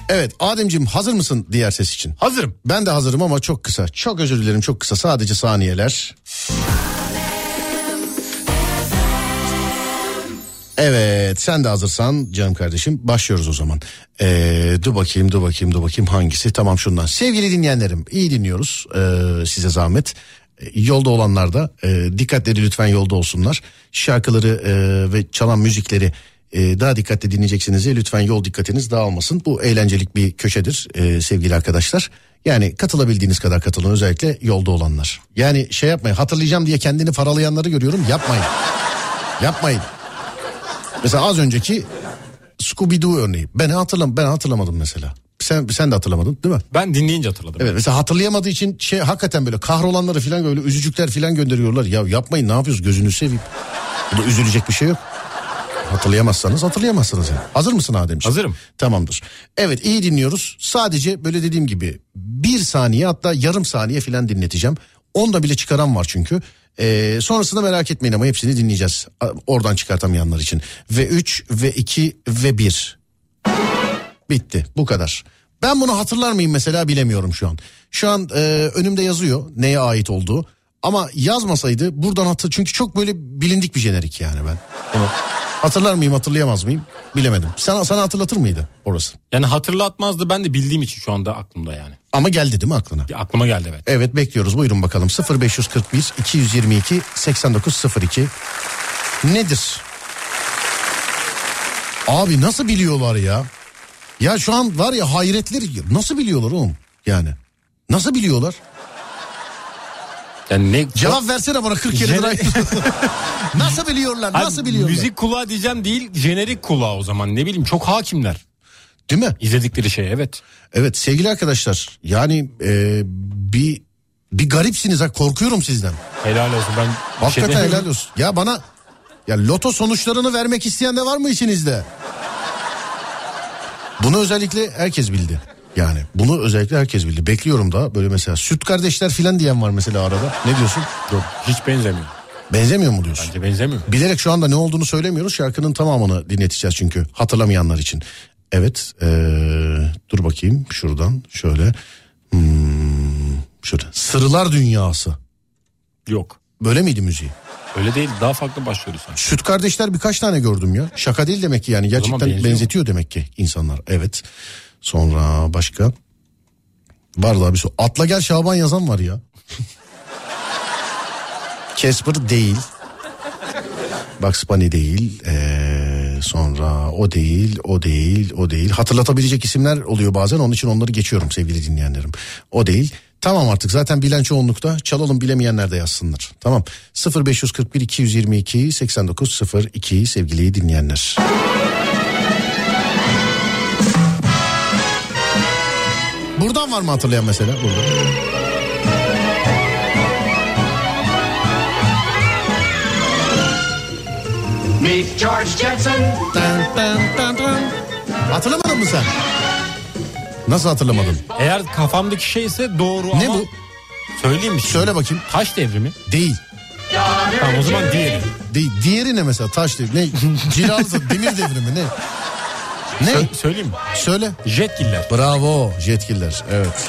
Evet Ademciğim hazır mısın diğer ses için? Hazırım. Ben de hazırım ama çok kısa. Çok özür dilerim çok kısa. Sadece saniyeler. Evet sen de hazırsan canım kardeşim başlıyoruz o zaman. Ee, dur bakayım dur bakayım dur bakayım hangisi tamam şundan. Sevgili dinleyenlerim iyi dinliyoruz ee, size zahmet. Ee, Yolda olanlar da e, dikkatleri lütfen yolda olsunlar. Şarkıları e, ve çalan müzikleri e, daha dikkatli dinleyeceksiniz. diye Lütfen yol dikkatiniz dağılmasın. Bu eğlencelik bir köşedir e, sevgili arkadaşlar. Yani katılabildiğiniz kadar katılın özellikle yolda olanlar. Yani şey yapmayın hatırlayacağım diye kendini paralayanları görüyorum yapmayın. yapmayın. Mesela az önceki Scooby-Doo örneği. Ben hatırlam ben hatırlamadım mesela. Sen sen de hatırlamadın değil mi? Ben dinleyince hatırladım. Evet mesela hatırlayamadığı için şey hakikaten böyle kahrolanları falan böyle üzücükler falan gönderiyorlar. Ya yapmayın ne yapıyoruz gözünü seveyim. Burada üzülecek bir şey yok. Hatırlayamazsanız hatırlayamazsınız yani. Hazır mısın Ademciğim? Hazırım. Tamamdır. Evet iyi dinliyoruz. Sadece böyle dediğim gibi bir saniye hatta yarım saniye falan dinleteceğim. Onda bile çıkaran var çünkü. Ee, sonrasında merak etmeyin ama hepsini dinleyeceğiz. Oradan çıkartamayanlar için. Ve 3 ve 2 ve 1. Bitti bu kadar. Ben bunu hatırlar mıyım mesela bilemiyorum şu an. Şu an e, önümde yazıyor neye ait olduğu. Ama yazmasaydı buradan hatır çünkü çok böyle bilindik bir jenerik yani ben. Bunu hatırlar mıyım hatırlayamaz mıyım bilemedim. Sana sana hatırlatır mıydı orası? Yani hatırlatmazdı ben de bildiğim için şu anda aklımda yani. Ama geldi değil mi aklına? Ya aklıma geldi evet. Evet bekliyoruz buyurun bakalım 0541 222 8902 nedir? Abi nasıl biliyorlar ya? Ya şu an var ya hayretler nasıl biliyorlar oğlum yani? Nasıl biliyorlar? Yani ne Cevap versene bana 40 kere Jene- Nasıl biliyorlar? Abi, Nasıl biliyorlar? Müzik kulağı diyeceğim değil jenerik kulağı o zaman ne bileyim çok hakimler. Değil mi? İzledikleri şey evet. Evet sevgili arkadaşlar yani e, bir bir garipsiniz ha korkuyorum sizden. Helal olsun ben şey Hakikaten demiyorum. helal olsun. Ya bana ya loto sonuçlarını vermek isteyen de var mı içinizde? Bunu özellikle herkes bildi. Yani bunu özellikle herkes bildi. Bekliyorum da böyle mesela süt kardeşler filan diyen var mesela arada. Ne diyorsun? Yok, hiç benzemiyor. Benzemiyor mu diyorsun? Bence benzemiyor. Bilerek şu anda ne olduğunu söylemiyoruz. Şarkının tamamını dinleteceğiz çünkü hatırlamayanlar için. Evet ee, dur bakayım şuradan şöyle. Hmm, şöyle. Sırlar Dünyası. Yok. Böyle miydi müziği? Öyle değil daha farklı başlıyordu sanki. Süt kardeşler birkaç tane gördüm ya. Şaka değil demek ki yani gerçekten benzetiyor demek ki insanlar. Evet. Sonra başka? Var daha bir sürü. Atla gel Şaban yazan var ya. (laughs) Casper değil. Bugs Bunny değil. Ee, sonra o değil, o değil, o değil. Hatırlatabilecek isimler oluyor bazen. Onun için onları geçiyorum sevgili dinleyenlerim. O değil. Tamam artık zaten bilen çoğunlukta çalalım bilemeyenler de yazsınlar. Tamam 0541 222 8902 sevgili dinleyenler. Buradan var mı hatırlayan mesela? Burada. Meet George Jetson tan. Hatırlamadın mı sen? Nasıl hatırlamadın? Eğer kafamdaki şeyse doğru Ne ama... bu? Söyleyeyim mi? şimdi? Söyle bakayım. Taş devrimi. Değil. Tamam o zaman diğeri. Değil. Diğeri ne mesela? Taş devri. Ne? Cilalı demir devrimi ne? Ne? Sö- söyleyeyim mi? Söyle. Jetgiller. Bravo Jetgiller. Evet.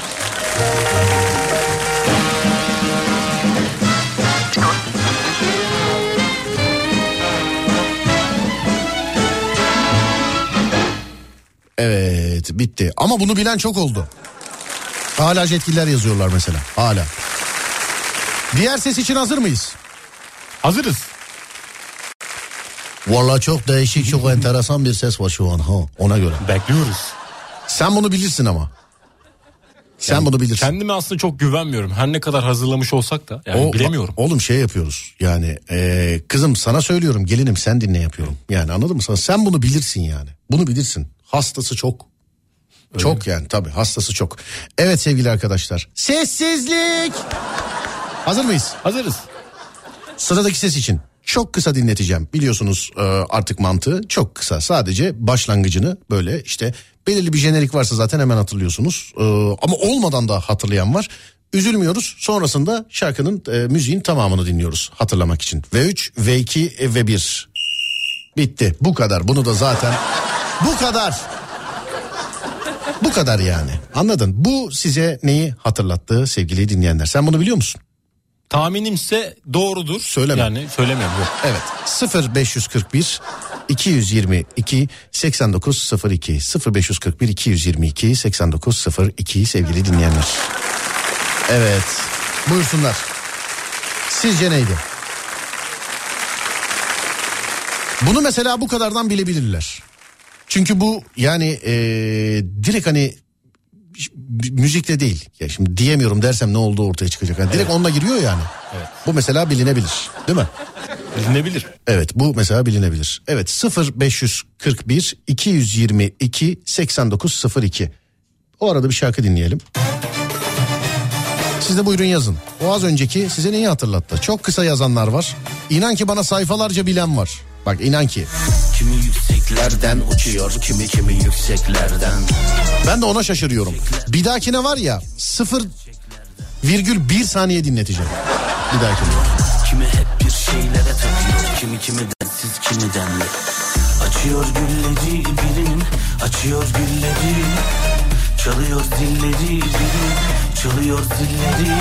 Evet bitti. Ama bunu bilen çok oldu. Hala Jetgiller yazıyorlar mesela. Hala. Diğer ses için hazır mıyız? Hazırız. Vallahi çok değişik çok enteresan bir ses var şu an ha ona göre. Bekliyoruz. Sen bunu bilirsin ama. Sen Yani bunu bilirsin. Kendime aslında çok güvenmiyorum. Her ne kadar hazırlamış olsak da yani O- bilemiyorum. Oğlum şey yapıyoruz yani e, kızım sana söylüyorum gelinim sen dinle yapıyorum. Yani anladın mı? Sen, sen bunu bilirsin yani. Bunu bilirsin. Hastası çok. Çok yani tabii hastası çok. Evet sevgili arkadaşlar. Sessizlik. Hazır mıyız? Hazırız. Sıradaki ses için çok kısa dinleteceğim. Biliyorsunuz e, artık mantığı çok kısa. Sadece başlangıcını böyle işte Belirli bir jenerik varsa zaten hemen hatırlıyorsunuz. Ee, ama olmadan da hatırlayan var. Üzülmüyoruz. Sonrasında şarkının e, müziğin tamamını dinliyoruz hatırlamak için. V3, V2 e, ve 1. Bitti. Bu kadar. Bunu da zaten bu kadar. Bu kadar yani. Anladın? Bu size neyi hatırlattı sevgili dinleyenler? Sen bunu biliyor musun? Tahminimse doğrudur. Söyleme. Yani söylemiyorum yok. Evet 0541 222 8902 0541 222 8902 sevgili dinleyenler. Evet buyursunlar. Sizce neydi? Bunu mesela bu kadardan bilebilirler. Çünkü bu yani eee, direkt hani müzikle değil. Ya şimdi diyemiyorum dersem ne olduğu ortaya çıkacak. Yani direkt onunla giriyor yani. Evet. Bu mesela bilinebilir. Değil mi? Bilinebilir. Evet bu mesela bilinebilir. Evet 0541 222 8902. O arada bir şarkı dinleyelim. Siz de buyurun yazın. O az önceki size neyi hatırlattı? Çok kısa yazanlar var. İnan ki bana sayfalarca bilen var. Bak inan ki. Kimi yükseklerden uçuyor kimi kimi yükseklerden Ben de ona şaşırıyorum. Bir dahakine var ya 0 virgül 1 saniye dinleteceğim. Bir dahakine. Kimi hep bir şeylere takıyor Kimi kimi densiz kimi denli Açıyor gülleri birinin Açıyor gülleri Çalıyor zilleri birinin Çalıyor zilleri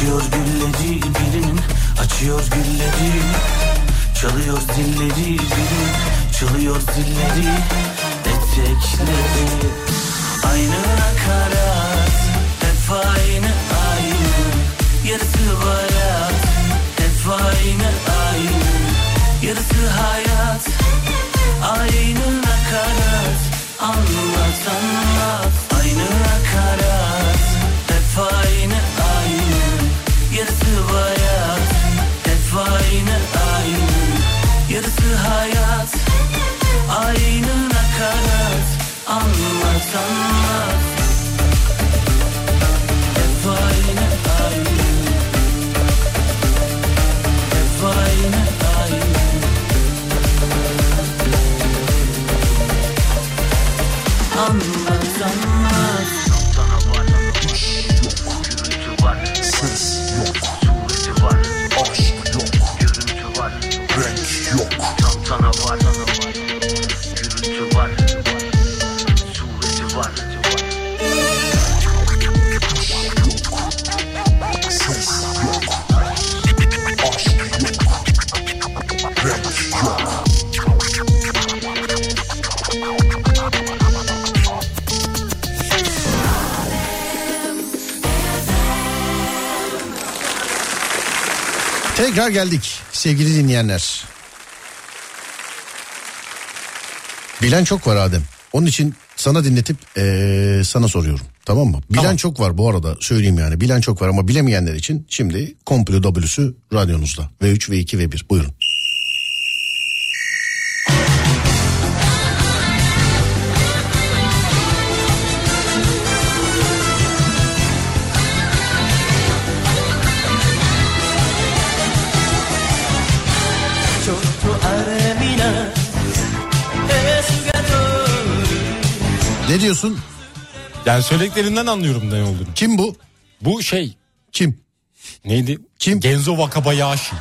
Açıyor gülleri birinin Açıyor gülleri Çalıyor zilleri birinin Çalıyor zilleri Etekleri Aynı nakarat Hep aynı aynı Yarısı bayat Hep aynı aynı Yarısı hayat Aynı nakarat Anlat anlat. Aynı nakarat Aynı nakarat Anlat Geldik sevgili dinleyenler. Bilen çok var Adem. Onun için sana dinletip eee, sana soruyorum. Tamam mı? Bilen Tamam. çok var bu arada söyleyeyim yani. Bilen çok var ama bilemeyenler için şimdi komplo W'sü radyonuzda. V3, V2, V1 buyurun. Ne diyorsun? Yani söylediklerinden anlıyorum ne olduğunu. Kim bu? Bu şey Kim? neydi? Kim? Genzo Wakabayashi.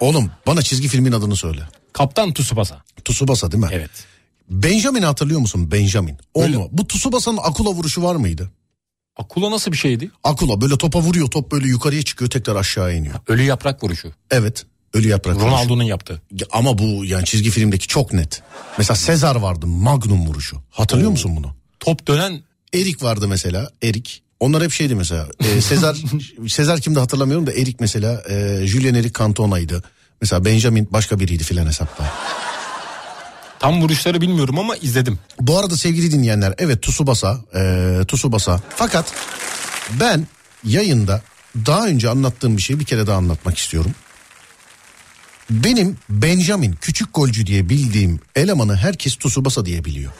Oğlum bana çizgi filmin adını söyle. Kaptan Tsubasa. Tsubasa değil mi? Evet. Benjamin'i hatırlıyor musun? Benjamin. O Öyle. mu? Bu Tsubasa'nın akula vuruşu var mıydı? Akula nasıl bir şeydi? Akula böyle topa vuruyor top böyle yukarıya çıkıyor tekrar aşağı iniyor. Ölü yaprak vuruşu. Evet ölü yaprak. Ronaldo'nun yaptığı. Ama bu yani çizgi filmdeki çok net. Mesela Sezar vardı Magnum vuruşu. Hatırlıyor musun bunu? Top dönen Erik vardı mesela Erik. Onlar hep şeydi mesela. Ee, Sezar Sezar (laughs) kimdi hatırlamıyorum da Erik mesela e, Julien Erik Cantona'ydı. Mesela Benjamin başka biriydi filan hesapta. tam vuruşları bilmiyorum ama izledim. Bu arada sevgili dinleyenler evet Tsubasa, e, Tsubasa. Fakat ben yayında daha önce anlattığım bir şeyi bir kere daha anlatmak istiyorum. Benim Benjamin küçük golcü diye bildiğim elemanı herkes Tsubasa diye biliyor.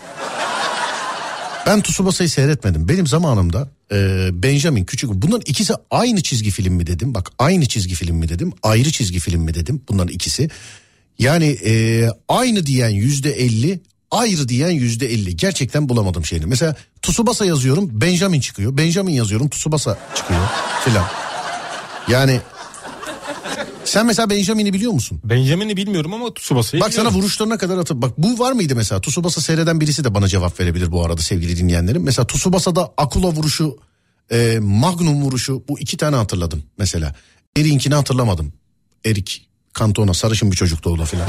Ben Tsubasa'yı seyretmedim. Benim zamanımda e, Benjamin küçük bunların ikisi aynı çizgi film mi dedim. Bak aynı çizgi film mi dedim. Ayrı çizgi film mi dedim. Bunların ikisi. Yani e, aynı diyen yüzde elli ayrı diyen yüzde elli. Gerçekten bulamadım şeyini. Mesela Tsubasa yazıyorum Benjamin çıkıyor. Benjamin yazıyorum Tsubasa çıkıyor filan. Yani sen mesela Benjamin'i biliyor musun? Benjamin'i bilmiyorum ama Tsubasa'yı Bak sana vuruşlarına kadar atıp bak bu var mıydı mesela Tsubasa seyreden birisi de bana cevap verebilir bu arada sevgili dinleyenlerim. Mesela Tsubasa'da Akula vuruşu, e, Magnum vuruşu bu iki tane hatırladım mesela. Erik'inkini hatırlamadım. Erik Cantona sarışın bir çocuktu o (laughs) da filan.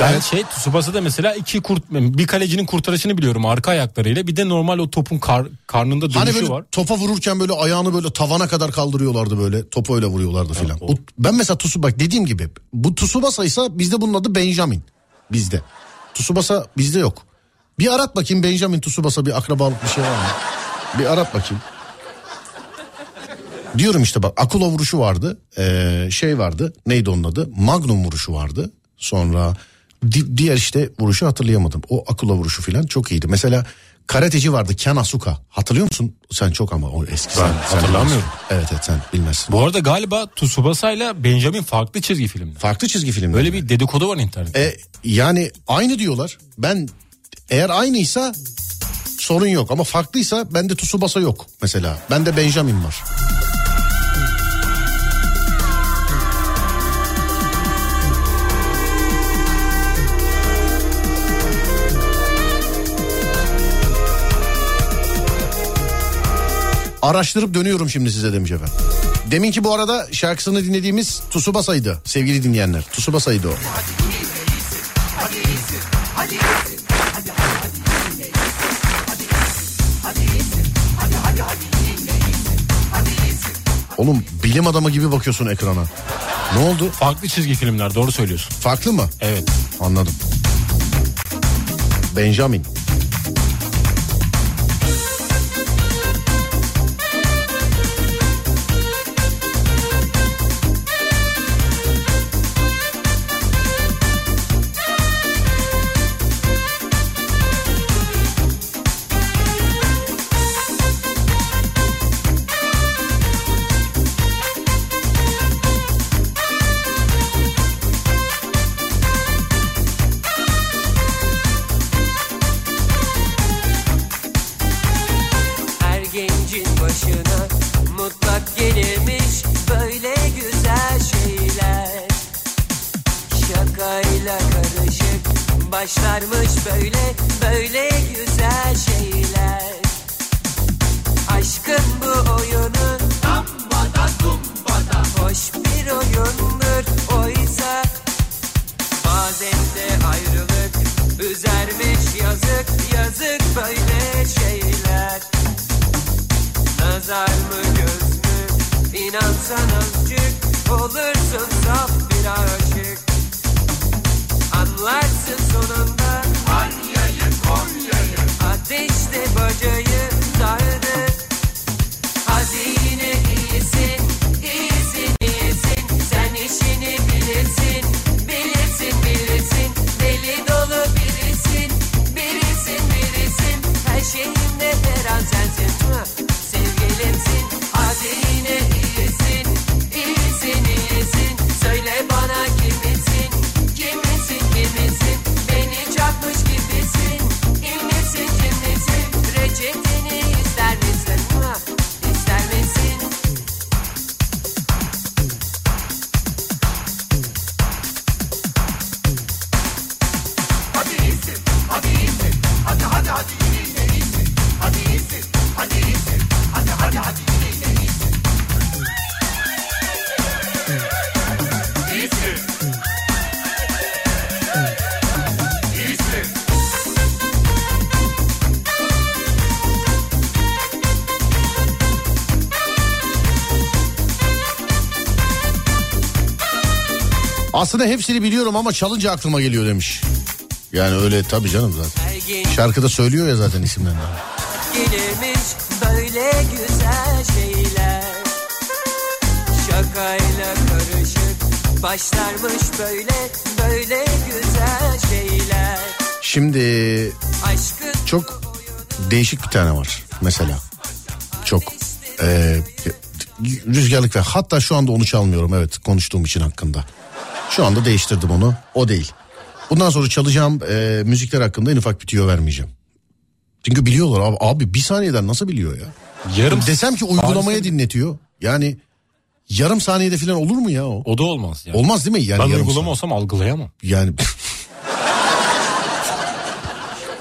Ben şey Tsubasa'da mesela iki kurt, bir kalecinin kurtarışını biliyorum arka ayaklarıyla. Bir de normal o topun kar, karnında dönüşü Hani böyle var. topa vururken böyle ayağını böyle tavana kadar kaldırıyorlardı böyle. Topu öyle vuruyorlardı filan. Bu- Ben mesela Tusu bak dediğim gibi bu Tsubasa ise bizde bunun adı Benjamin. Bizde. Tsubasa bizde yok. Bir arat bakayım Benjamin Tsubasa bir akrabalık bir şey var mı? Bir arat bakayım. Diyorum işte bak Akula vuruşu vardı. Ee, şey vardı. Neydi onun adı? Magnum vuruşu vardı. Sonra di- diğer işte vuruşu hatırlayamadım. O Akula vuruşu filan çok iyiydi. Mesela karateci vardı Ken Asuka. Hatırlıyor musun? Sen çok ama o eski. sen, sen hatırlamıyorum. bilmezsin. Evet evet sen bilmezsin. Bu arada galiba Tsubasa ile Benjamin farklı çizgi filmler. Farklı çizgi film. Böyle bir dedikodu var internette. E, yani aynı diyorlar. Ben eğer aynıysa sorun yok ama farklıysa bende Tsubasa yok mesela. Bende Benjamin var. Araştırıp dönüyorum şimdi size demiş efendim. Deminki bu arada şarkısını dinlediğimiz Tsubasa'ydı sevgili dinleyenler. Tsubasa'ydı o. Oğlum bilim adamı gibi bakıyorsun ekrana. Ne oldu? Farklı çizgi filmler doğru söylüyorsun. Farklı mı? Evet. Anladım. Benjamin. Yazık böyle şeyler. Nazar mı göz mü? İnansan azıcık olursun saf bir aşık. Anlarsın sonunda. Anya'yı Konya'yı. Ateşte bacayı sardı. Hazine Aslında hepsini biliyorum ama çalınca aklıma geliyor demiş. Yani öyle tabii canım zaten. Şarkıda söylüyor ya zaten isimlerini. gelirmiş böyle güzel şeyler Şakayla karışık başlarmış böyle böyle güzel şeyler Şimdi çok değişik bir tane var mesela. Çok e, rüzgarlık ve hatta şu anda onu çalmıyorum evet konuştuğum için hakkında. Şu anda değiştirdim onu o değil. Bundan sonra çalacağım e, müzikler hakkında en ufak bir tüyo vermeyeceğim. Çünkü biliyorlar abi, abi bir saniyeden nasıl biliyor ya? Yarım Desem ki uygulamaya Maalesef. dinletiyor. Yani yarım saniyede falan olur mu ya o? O da olmaz yani. Olmaz değil mi? Yani ben uygulama saniye. olsam algılayamam. Yani (laughs)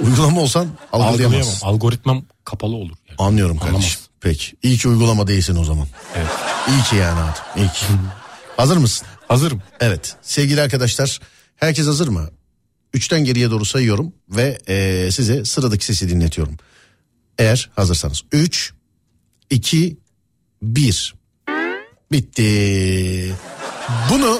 uygulama olsan Algılayamam. Algoritmam kapalı olur. Yani. Anlıyorum Anlamaz. kardeşim. Peki. İyi ki uygulama değilsin o zaman. Evet. İyi ki yani abi. İyi ki. (laughs) Hazır mısın? Hazırım. Evet. Sevgili arkadaşlar herkes hazır mı? Üçten geriye doğru sayıyorum ve eee, size sıradaki sesi dinletiyorum. Eğer hazırsanız. Üç, iki, bir. Bitti. Bunu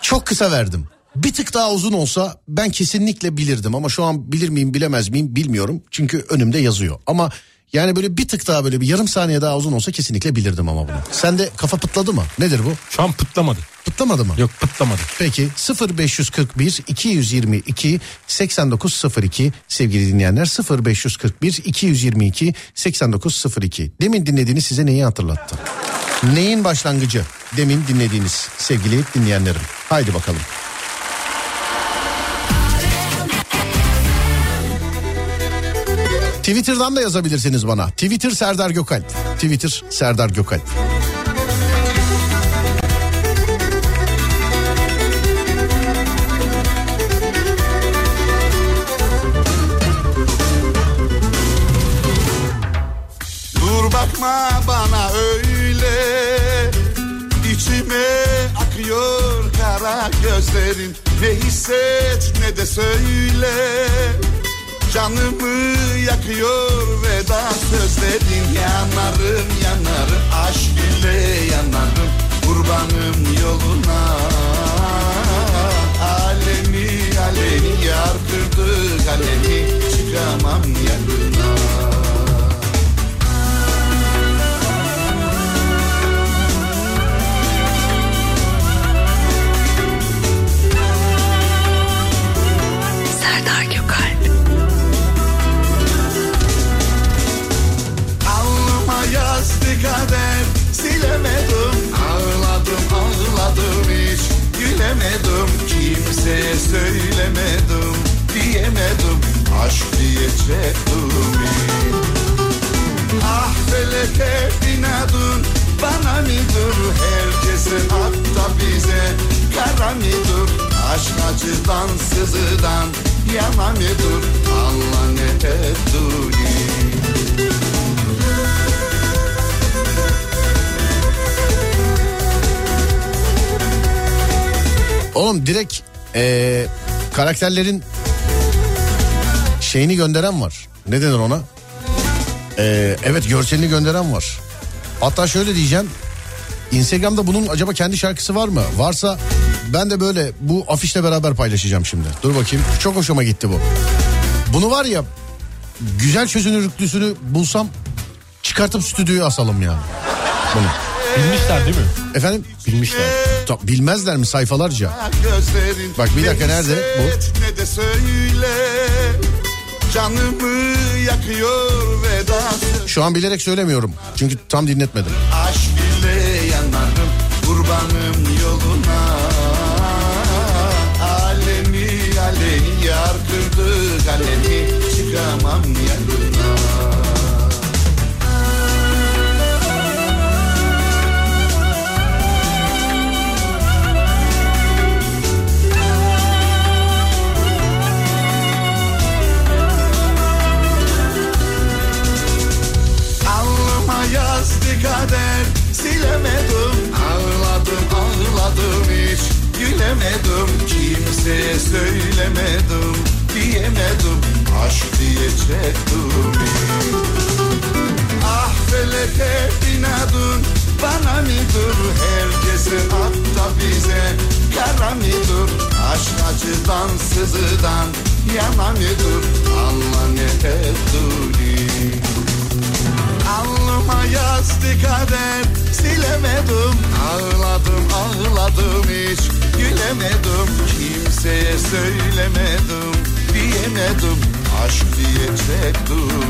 çok kısa verdim. Bir tık daha uzun olsa ben kesinlikle bilirdim ama şu an bilir miyim bilemez miyim bilmiyorum. Çünkü önümde yazıyor. Ama yani böyle bir tık daha böyle bir yarım saniye daha uzun olsa kesinlikle bilirdim ama bunu. Sende kafa pıtladı mı? Nedir bu? Şu an pıtlamadı. Pıtlamadı mı? Yok pıtlamadı. Peki 0541 222 8902 sevgili dinleyenler 0541 222 8902 demin dinlediğiniz size neyi hatırlattı? Neyin başlangıcı? Demin dinlediğiniz sevgili dinleyenlerim. Haydi bakalım. Twitter'dan da yazabilirsiniz bana. Twitter Serdar Gökalp. Twitter Serdar Gökalp. Dur bakma bana öyle İçime akıyor kara gözlerin Ne hisset ne de söyle Canımı yakıyor veda sözlerin. Yanarım yanarım aşk ile yanarım. Kurbanım yoluna. Alemi alemi yar kırdı kalemi Çıkamam yanına. Serdar kader. Silemedim Ağladım ağladım hiç. Gülemedim Kimseye söylemedim diyemedim. Aşk diye çektim Ah feleke inadın bana mıdır? Herkese hatta bize kara mıdır? Aşk acıdan sızıdan yana mıdır? Allah ne etti Oğlum direkt eee, karakterlerin şeyini gönderen var. Ne denir ona? Eee, evet görselini gönderen var. Hatta şöyle diyeceğim. Instagram'da bunun acaba kendi şarkısı var mı? Varsa ben de böyle bu afişle beraber paylaşacağım şimdi. Dur bakayım. Çok hoşuma gitti bu. Bunu var ya güzel çözünürlüklüsünü bulsam çıkartıp stüdyoya asalım yani. Bunu. Bilmişler değil mi? Efendim? Bilmişler. Ta- Bilmezler mi sayfalarca? Bak bir dakika, Ne nerede bu? Ne de söyle Canımı yakıyor veda Şu an bilerek söylemiyorum. Çünkü tam dinletmedim. Aşk ile yanarım kurbanım yoluna Alemi alemi yar kırdı kalemi Çıkamam yanına kader silemedim. Ağladım ağladım hiç gülemedim. Kimseye söylemedim diyemedim. Aşk diye çektim. Ah feleke inadın bana mıdır? Herkese hatta bize Kara mı dur aşk acıdan sızıdan Yana mı dur anla ne ettiğini Alnıma yazdı kader silemedim. Ağladım ağladım hiç gülemedim. Kimseye söylemedim diyemedim. Aşk diyecektim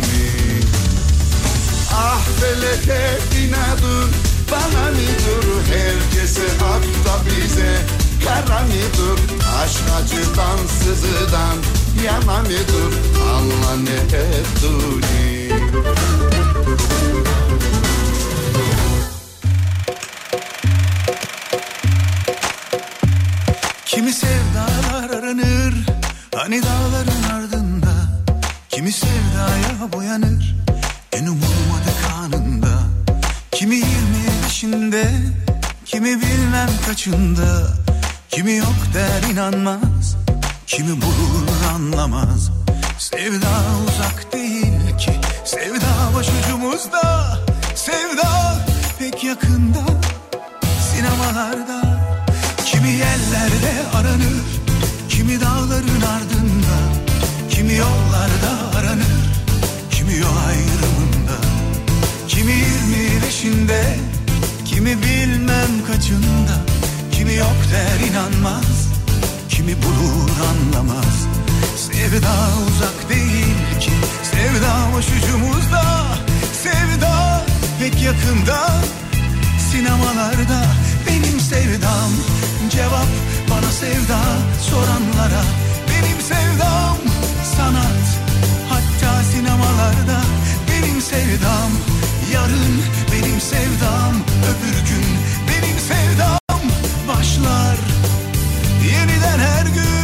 Ah feleke inadın bana mıdır Herkese hak da bize kara mıdır Aşk acıdan sızıdan yana mıdır Anla ne ettiğini Kimi sevdalar aranır Hani dağların ardında? Kimi sevdaya boyanır En umulmadık anında? Kimi yirmi beşinde Kimi bilmem kaçında? Kimi yok der inanmaz Kimi bulur anlamaz? Sevda uzak değil başucumuzda Sevda pek yakında. Sinemalarda Kimi yerlerde aranır Kimi dağların ardında Kimi yollarda aranır Kimi yol ayrımında Kimi yirmi beşinde Kimi bilmem kaçında Kimi yok der inanmaz Kimi bulur anlamaz. Sevda uzak değil ki Sevda başucumuzda Sevda pek yakında. Sinemalarda benim sevdam. Cevap bana sevda soranlara. Benim sevdam sanat. Hatta sinemalarda benim sevdam. Yarın benim sevdam Öbür gün benim sevdam. Başlar. Yeniden her gün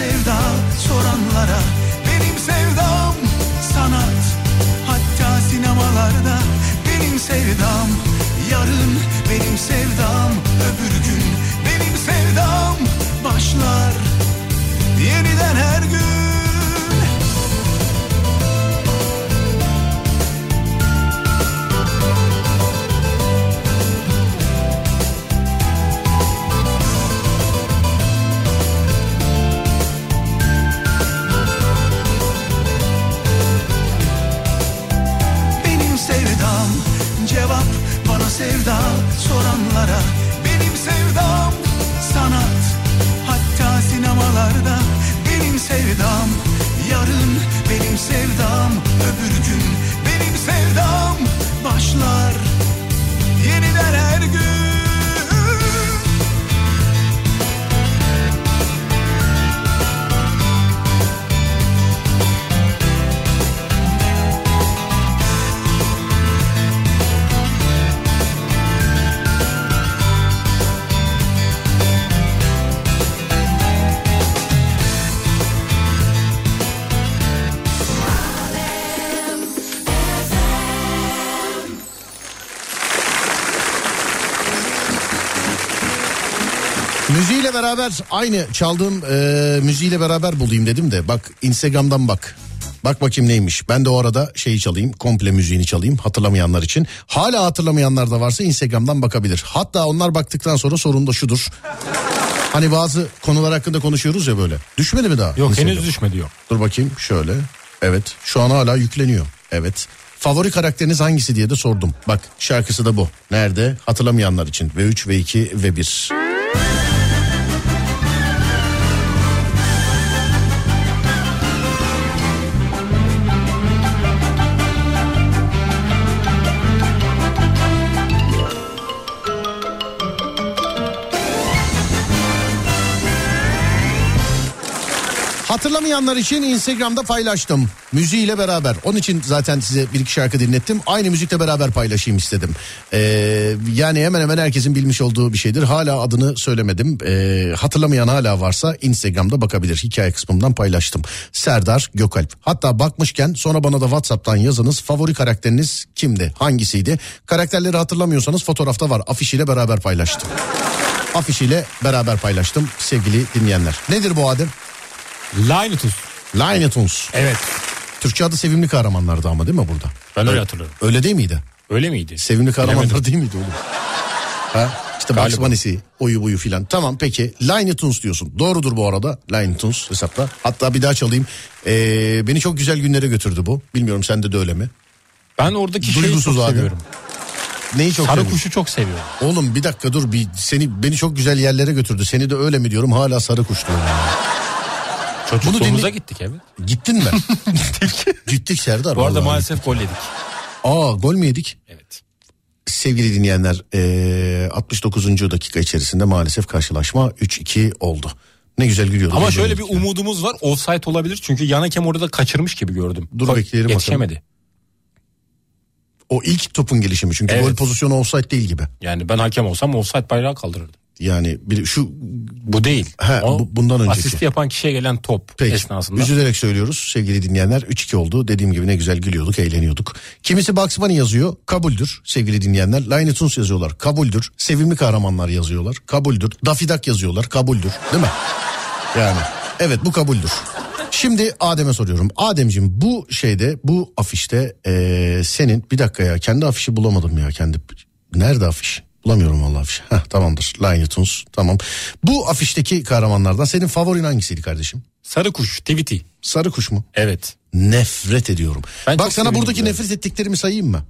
sevda soranlara Benim sevdam sanat. Hatta sinemalarda benim sevdam Yarın benim sevdam beraber aynı çaldığım e, müziğiyle beraber bulayım dedim de bak Instagram'dan bak. Bak bakayım neymiş. Ben de o arada şeyi çalayım. Komple müziğini çalayım hatırlamayanlar için. Hala hatırlamayanlar da varsa Instagram'dan bakabilir. Hatta onlar baktıktan sonra sorun da şudur. Hani bazı konular hakkında konuşuyoruz ya böyle. Düşmedi mi daha? Yok Instagram? henüz düşmedi yok. Dur bakayım şöyle. Evet şu an hala yükleniyor. Evet. Favori karakteriniz hangisi diye de sordum. Bak şarkısı da bu. Nerede? Hatırlamayanlar için. V3, V2, V1. Hatırlamayanlar için Instagram'da paylaştım. Müziğiyle beraber. Onun için zaten size bir iki şarkı dinlettim. Aynı müzikle beraber paylaşayım istedim. Ee, yani hemen hemen herkesin bilmiş olduğu bir şeydir. Hala adını söylemedim. Ee, hatırlamayan hala varsa Instagram'da bakabilir. Hikaye kısmından paylaştım. Serdar Gökalp. Hatta bakmışken sonra bana da WhatsApp'tan yazınız. Favori karakteriniz kimdi? Hangisiydi? Karakterleri hatırlamıyorsanız fotoğrafta var. Afişiyle beraber paylaştım. Afişiyle beraber paylaştım sevgili dinleyenler. Nedir bu Adem? Linetus. Looney Tunes. Evet. Türkçe adı sevimli kahramanlardı ama değil mi burada? Ben öyle hatırlıyorum. Öyle değil miydi? Öyle miydi? Sevimli kahramanlar Bilemedim. değil miydi oğlum? Ha? İşte Bugs. Bunny'si, oyu buyu filan. Tamam peki Looney Tunes diyorsun. Doğrudur bu arada Looney Tunes hesapta. Hatta bir daha çalayım. Ee, beni çok güzel günlere götürdü bu. Bilmiyorum sende de öyle mi? Ben oradaki şeyi Duygusuz çok Adem. seviyorum. Neyi çok Sarı kuşu çok seviyorum. Oğlum bir dakika dur bir seni beni çok güzel yerlere götürdü. Seni de öyle mi diyorum hala sarı kuş diyorum. Çocukluğumuza dinle- gittik evet. Gittin mi? (laughs) Gittik Serdar. Bu arada vallahi. maalesef gol yedik. Aa gol mü yedik? Evet. Sevgili dinleyenler eee, 69. dakika içerisinde maalesef karşılaşma 3-2 oldu. Ne güzel gülüyordu. Ama şöyle bir gülüyordu. umudumuz var. Offside olabilir. Çünkü yan hakem orada kaçırmış gibi gördüm. Dur Gol bekleyelim Yetişemedi. O ilk topun gelişimi çünkü Evet. gol pozisyonu offside değil gibi. Yani ben hakem olsam offside bayrağı kaldırırdım. Yani bir, şu Bu değil. He, O bu- bundan önceki. Asist yapan kişiye gelen top peki esnasında. üzülerek söylüyoruz sevgili dinleyenler 3-2 oldu. Dediğim gibi ne güzel gülüyorduk eğleniyorduk. Kimisi Bugs Bunny yazıyor kabuldür sevgili dinleyenler. Looney Tunes yazıyorlar kabuldür. Sevimli kahramanlar yazıyorlar kabuldür. Daffy Duck yazıyorlar kabuldür değil mi? Yani evet bu kabuldür. Şimdi Adem'e soruyorum. Ademciğim bu şeyde bu afişte eee, senin bir dakika ya kendi afişi bulamadım ya kendi. Nerede afiş? Bulamıyorum vallahi afiş. Heh, tamamdır. Looney Tunes tamam. Bu afişteki kahramanlardan senin favorin hangisiydi kardeşim? Sarı kuş, Tweety. Sarı kuş mu? Evet. Nefret ediyorum. Ben Bak sana buradaki ben. nefret ettiklerimi sayayım mı?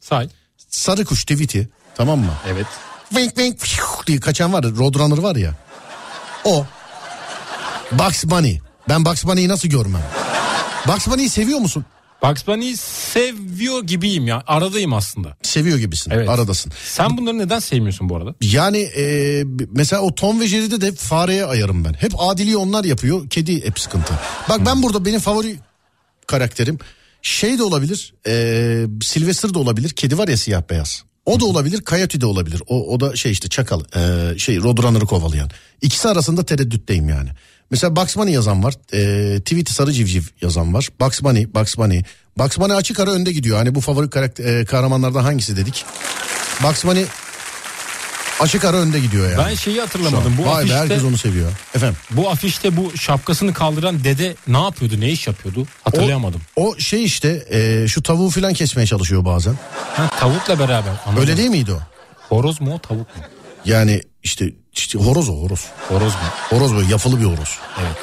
Say. Sarı kuş tweet'i tamam mı? Evet. Wink fiu diye kaçan var Roadrunner var ya. O. Bugs Bunny. Ben Bugs Bunny'yi nasıl görmem? Bugs Bunny'yi seviyor musun? Bugs Bunny'yi seviyor gibiyim ya. Aradayım aslında. Seviyor gibisin. Evet. Aradasın. Sen bunları neden sevmiyorsun bu arada? Yani e, mesela o Tom ve Jerry'de de fareye ayarım ben. Hep adiliği onlar yapıyor. Kedi hep sıkıntı. Bak ben burada benim favori karakterim şey de olabilir. E, Sylvester de olabilir. Kedi var ya siyah beyaz. O da olabilir. Coyote de olabilir. O, o da şey işte çakal. E, şey Roadrunner'ı kovalayan. İkisi arasında tereddütteyim yani. Mesela Bugs Bunny yazan var. E, Tweety Sarı Civciv yazan var. Bugs Bunny, Bugs Bunny. Bugs Bunny açık ara önde gidiyor. Hani bu favori karakter, e, kahramanlardan hangisi dedik? Bugs Bunny açık ara önde gidiyor yani. Ben şeyi hatırlamadım. Bu Vay be afişte, herkes onu seviyor. Efendim. bu afişte bu şapkasını kaldıran dede ne yapıyordu? Ne iş yapıyordu? Hatırlayamadım. O şey işte e, şu tavuğu filan kesmeye çalışıyor bazen. Ha, tavukla beraber. Anladım. Öyle değil miydi o? Horoz mu o tavuk mu? Yani işte, işte horoz o horoz. Horoz mu? Horoz böyle yapılı bir horoz. Evet.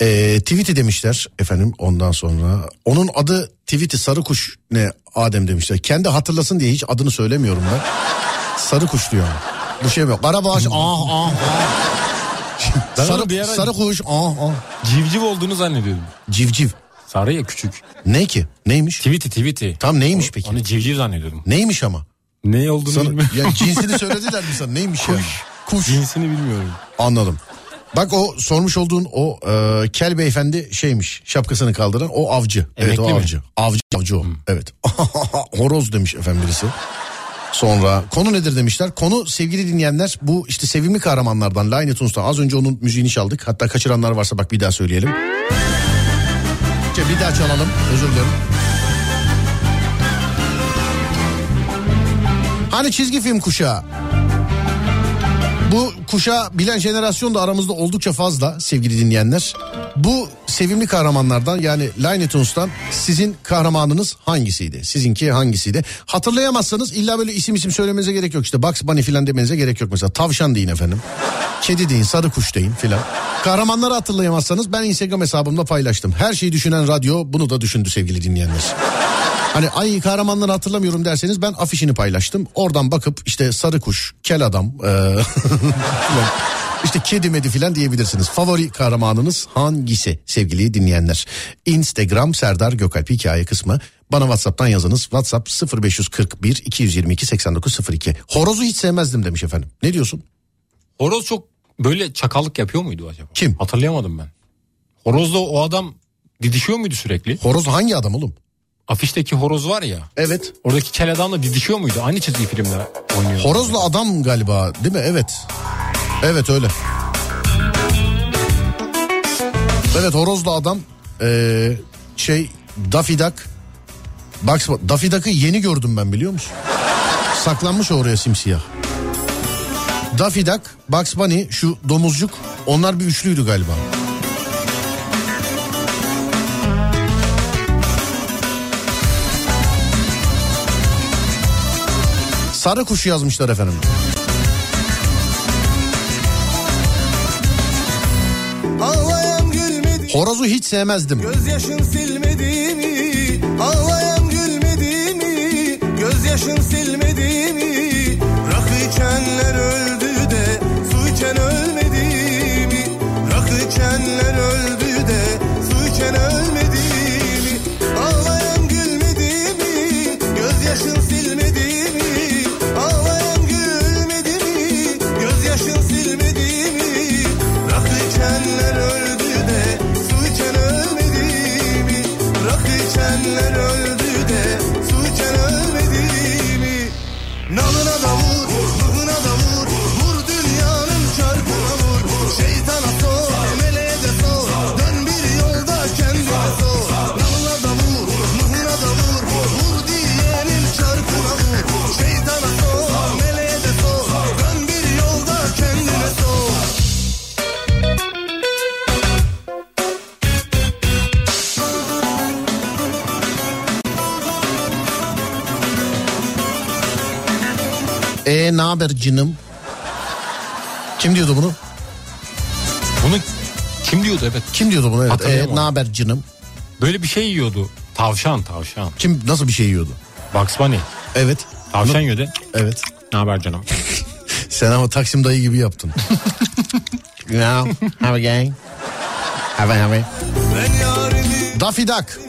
E, Tweety demişler efendim ondan sonra. Onun adı Tweety sarı kuş ne Adem demişler. Kendi hatırlasın diye hiç adını söylemiyorum ben. Sarı kuş diyor. Bu şey mi? Karabaş ah ah ah. Ben onu sarı, bir ara- sarı kuş ah ah. Civciv olduğunu zannediyordum. Civciv. Sarı ya küçük. Ne ki? Neymiş? Tweety tweety. Tam neymiş peki? Onu civciv zannediyordum. Neymiş ama? Ne olduğunu Sana, bilmiyorum. yani (laughs) cinsini söylediler mi sana? Neymiş yani? Kuş. Cinsini bilmiyorum. Anladım. Bak o sormuş olduğun o e, kel beyefendi şeymiş şapkasını kaldıran o avcı. evet Emekli o mi? avcı. Avcı avcı o. Evet. (laughs) Horoz demiş efendim birisi. Sonra konu nedir demişler. Konu sevgili dinleyenler bu işte sevimli kahramanlardan Looney Tunes'tan az önce onun müziğini çaldık. Hatta kaçıranlar varsa bak bir daha söyleyelim. Bir daha çalalım özür dilerim. Hani çizgi film kuşağı. Bu kuşa bilen jenerasyon da aramızda oldukça fazla sevgili dinleyenler. Bu sevimli kahramanlardan yani Looney Tunes'tan sizin kahramanınız hangisiydi? Sizinki hangisiydi? Hatırlayamazsanız illa böyle isim isim söylemenize gerek yok. İşte Bugs Bunny filan demenize gerek yok mesela. Tavşan deyin efendim. Kedi deyin, sarı kuş deyin filan. Kahramanları hatırlayamazsanız ben Instagram hesabımda paylaştım. Her şeyi düşünen radyo bunu da düşündü sevgili dinleyenler. Hani ay kahramanları hatırlamıyorum derseniz ben afişini paylaştım. Oradan bakıp işte sarı kuş, kel adam, filan, (laughs) işte kedi medi filan diyebilirsiniz. Favori kahramanınız hangisi sevgili dinleyenler? Instagram Serdar Gökalp hikaye kısmı. Bana Whatsapp'tan yazınız. WhatsApp 0541 222 8902. Horozu hiç sevmezdim demiş efendim. Ne diyorsun? Horoz çok böyle çakallık yapıyor muydu acaba? Kim? Hatırlayamadım ben. Horozla o adam didişiyor muydu sürekli? Horoz hangi adam oğlum? Afişteki horoz var ya. Evet. Oradaki kel adamla didişiyor muydu? Aynı çizgi filmde oynuyor. Horozla adam galiba değil mi? Evet. Evet öyle. Evet horozla adam ee, şey Daffy Duck. Bak Daffy Duck'ı yeni gördüm ben biliyor musun? Saklanmış oraya simsiyah. Daffy Duck, Bugs Bunny, şu domuzcuk onlar bir üçlüydü galiba. Sarı kuş yazmışlar efendim. Horozu hiç sevmezdim. Gözyaşın silmedi mi? Ağlayan gülmedi mi? Gözyaşın silmedi mi? Rakı içenler öldü de su içen ölmedi mi? Rakı içenler öldü de su içen ölmedi E ne haber canım? Kim diyordu bunu? Bunu kim diyordu evet. Kim diyordu bunu? Evet. E, Hatırlayamadım. ne haber canım? Böyle bir şey yiyordu. Tavşan tavşan. Kim nasıl bir şey yiyordu? Bugs Bunny. Evet. Tavşan yiyordu. Evet. Ne haber canım? (laughs) Sen ama Taksim dayı gibi yaptın. (laughs) Now, have a gang. Have a have a. Daffy Duck.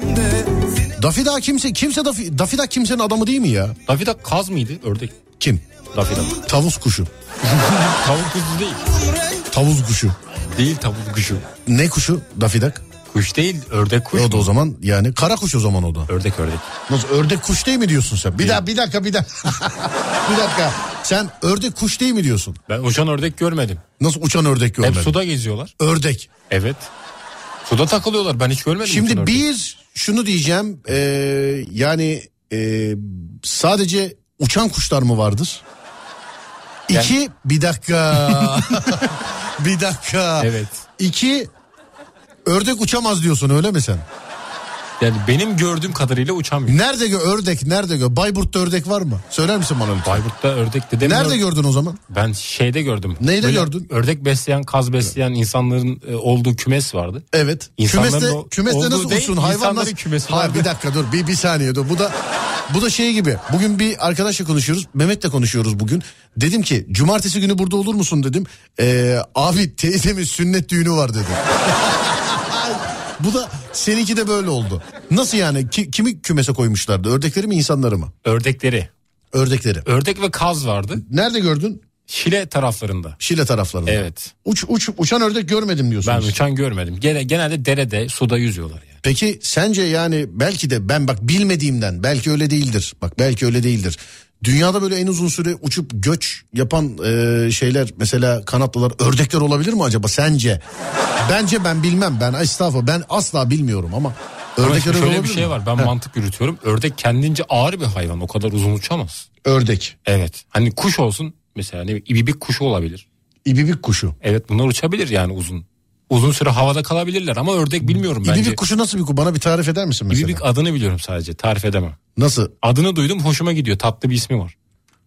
Daffy Duck kimse, kimse Daffy, Daffy Duck kimsenin adamı değil mi ya? Daffy Duck kaz mıydı? Ördek. Kim? Duck. Tavus kuşu. (laughs) Tavuk kuzu değil. Tavus kuşu. Değil tavuk kuşu. Ne kuşu Daffy Duck? Kuş değil ördek kuş. O da o zaman yani kara kuş o zaman o da. Ördek ördek. Nasıl ördek kuş değil mi diyorsun sen? Bir dakika bir dakika bir dakika. (laughs) bir dakika. Sen ördek kuş değil mi diyorsun? Ben uçan ördek görmedim. Nasıl uçan ördek Hep görmedin? suda geziyorlar. Ördek. Evet. Suda takılıyorlar. Ben hiç görmedim. Şimdi ördek. bir şunu diyeceğim. ee, yani ee, sadece uçan kuşlar mı vardır? İki bir dakika. (laughs) bir dakika. Evet. İki ördek uçamaz diyorsun öyle mi sen? Yani benim gördüğüm kadarıyla uçamıyor. Nerede gö ördek nerede gö? Bayburt'ta ördek var mı? Söyler misin bana lütfen? Bayburt'ta ördek de demiyorum. Nerede gördün o zaman? Ben şeyde gördüm. Neyde gördün? Ördek besleyen, kaz besleyen insanların e, olduğu kümes vardı. Evet. İnsanların kümeste o- kümeste nasıl değil, uçsun? Hayvan nasıl? kümesi vardı. bir dakika dur bir, bir saniye dur. Bu da bu da şey gibi. Bugün bir arkadaşla konuşuyoruz. Mehmet'le konuşuyoruz bugün. Dedim ki cumartesi günü burada olur musun dedim. Ee, abi teyzemin sünnet düğünü var dedi. (laughs) bu da seninki de böyle oldu. Nasıl yani? Ki- kimi kümese koymuşlardı? Ördekleri mi insanları mı? Ördekleri. Ördekleri. Ördek ve kaz vardı. Nerede gördün? Şile taraflarında. Şile taraflarında. Evet. Uç, uç, uçan ördek görmedim Ben diyorsunuz. uçan görmedim. Gene, genelde derede, suda yüzüyorlar yani. Peki sence yani belki de ben bak bilmediğimden belki öyle değildir. Bak belki öyle değildir. Dünyada böyle en uzun süre uçup göç yapan e, şeyler mesela kanatlılar ördekler olabilir mi acaba sence? Bence ben bilmem ben estağfurullah ben asla bilmiyorum ama Ama ördekler öyle şöyle bir şey mi? var. Ben mantık yürütüyorum. Ördek kendince ağır bir hayvan. O kadar uzun uçamaz. Ördek. Evet. Hani kuş olsun mesela ne ibibik kuşu olabilir. İbibik kuşu. Evet bunlar uçabilir yani uzun. Uzun süre havada kalabilirler ama ördek bilmiyorum bence. İbibik kuşu nasıl bir kuş? Bana bir tarif eder misin mesela? İbibik adını biliyorum sadece tarif edemem. Nasıl? Adını duydum hoşuma gidiyor tatlı bir ismi var.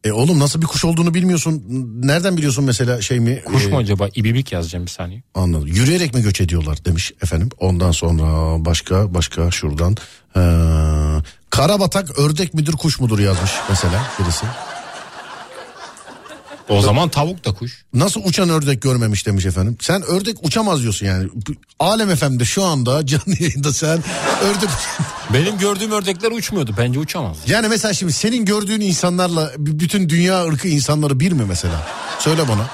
E oğlum nasıl bir kuş olduğunu bilmiyorsun. Nereden biliyorsun mesela şey mi? Kuş mu acaba? İbibik yazacağım bir saniye. Anladım. Yürüyerek mi göç ediyorlar demiş efendim. Ondan sonra başka başka şuradan. Ee, Karabatak ördek müdür kuş mudur yazmış mesela birisi. O zaman tavuk da kuş. Nasıl uçan ördek görmemiş demiş efendim. Sen ördek uçamaz diyorsun yani. Alem FM'de şu anda (laughs) canlı yayında sen ördek... Benim gördüğüm ördekler uçmuyordu. Bence uçamaz. Yani mesela şimdi senin gördüğün insanlarla bütün dünya ırkı insanları bir mi mesela? Söyle bana.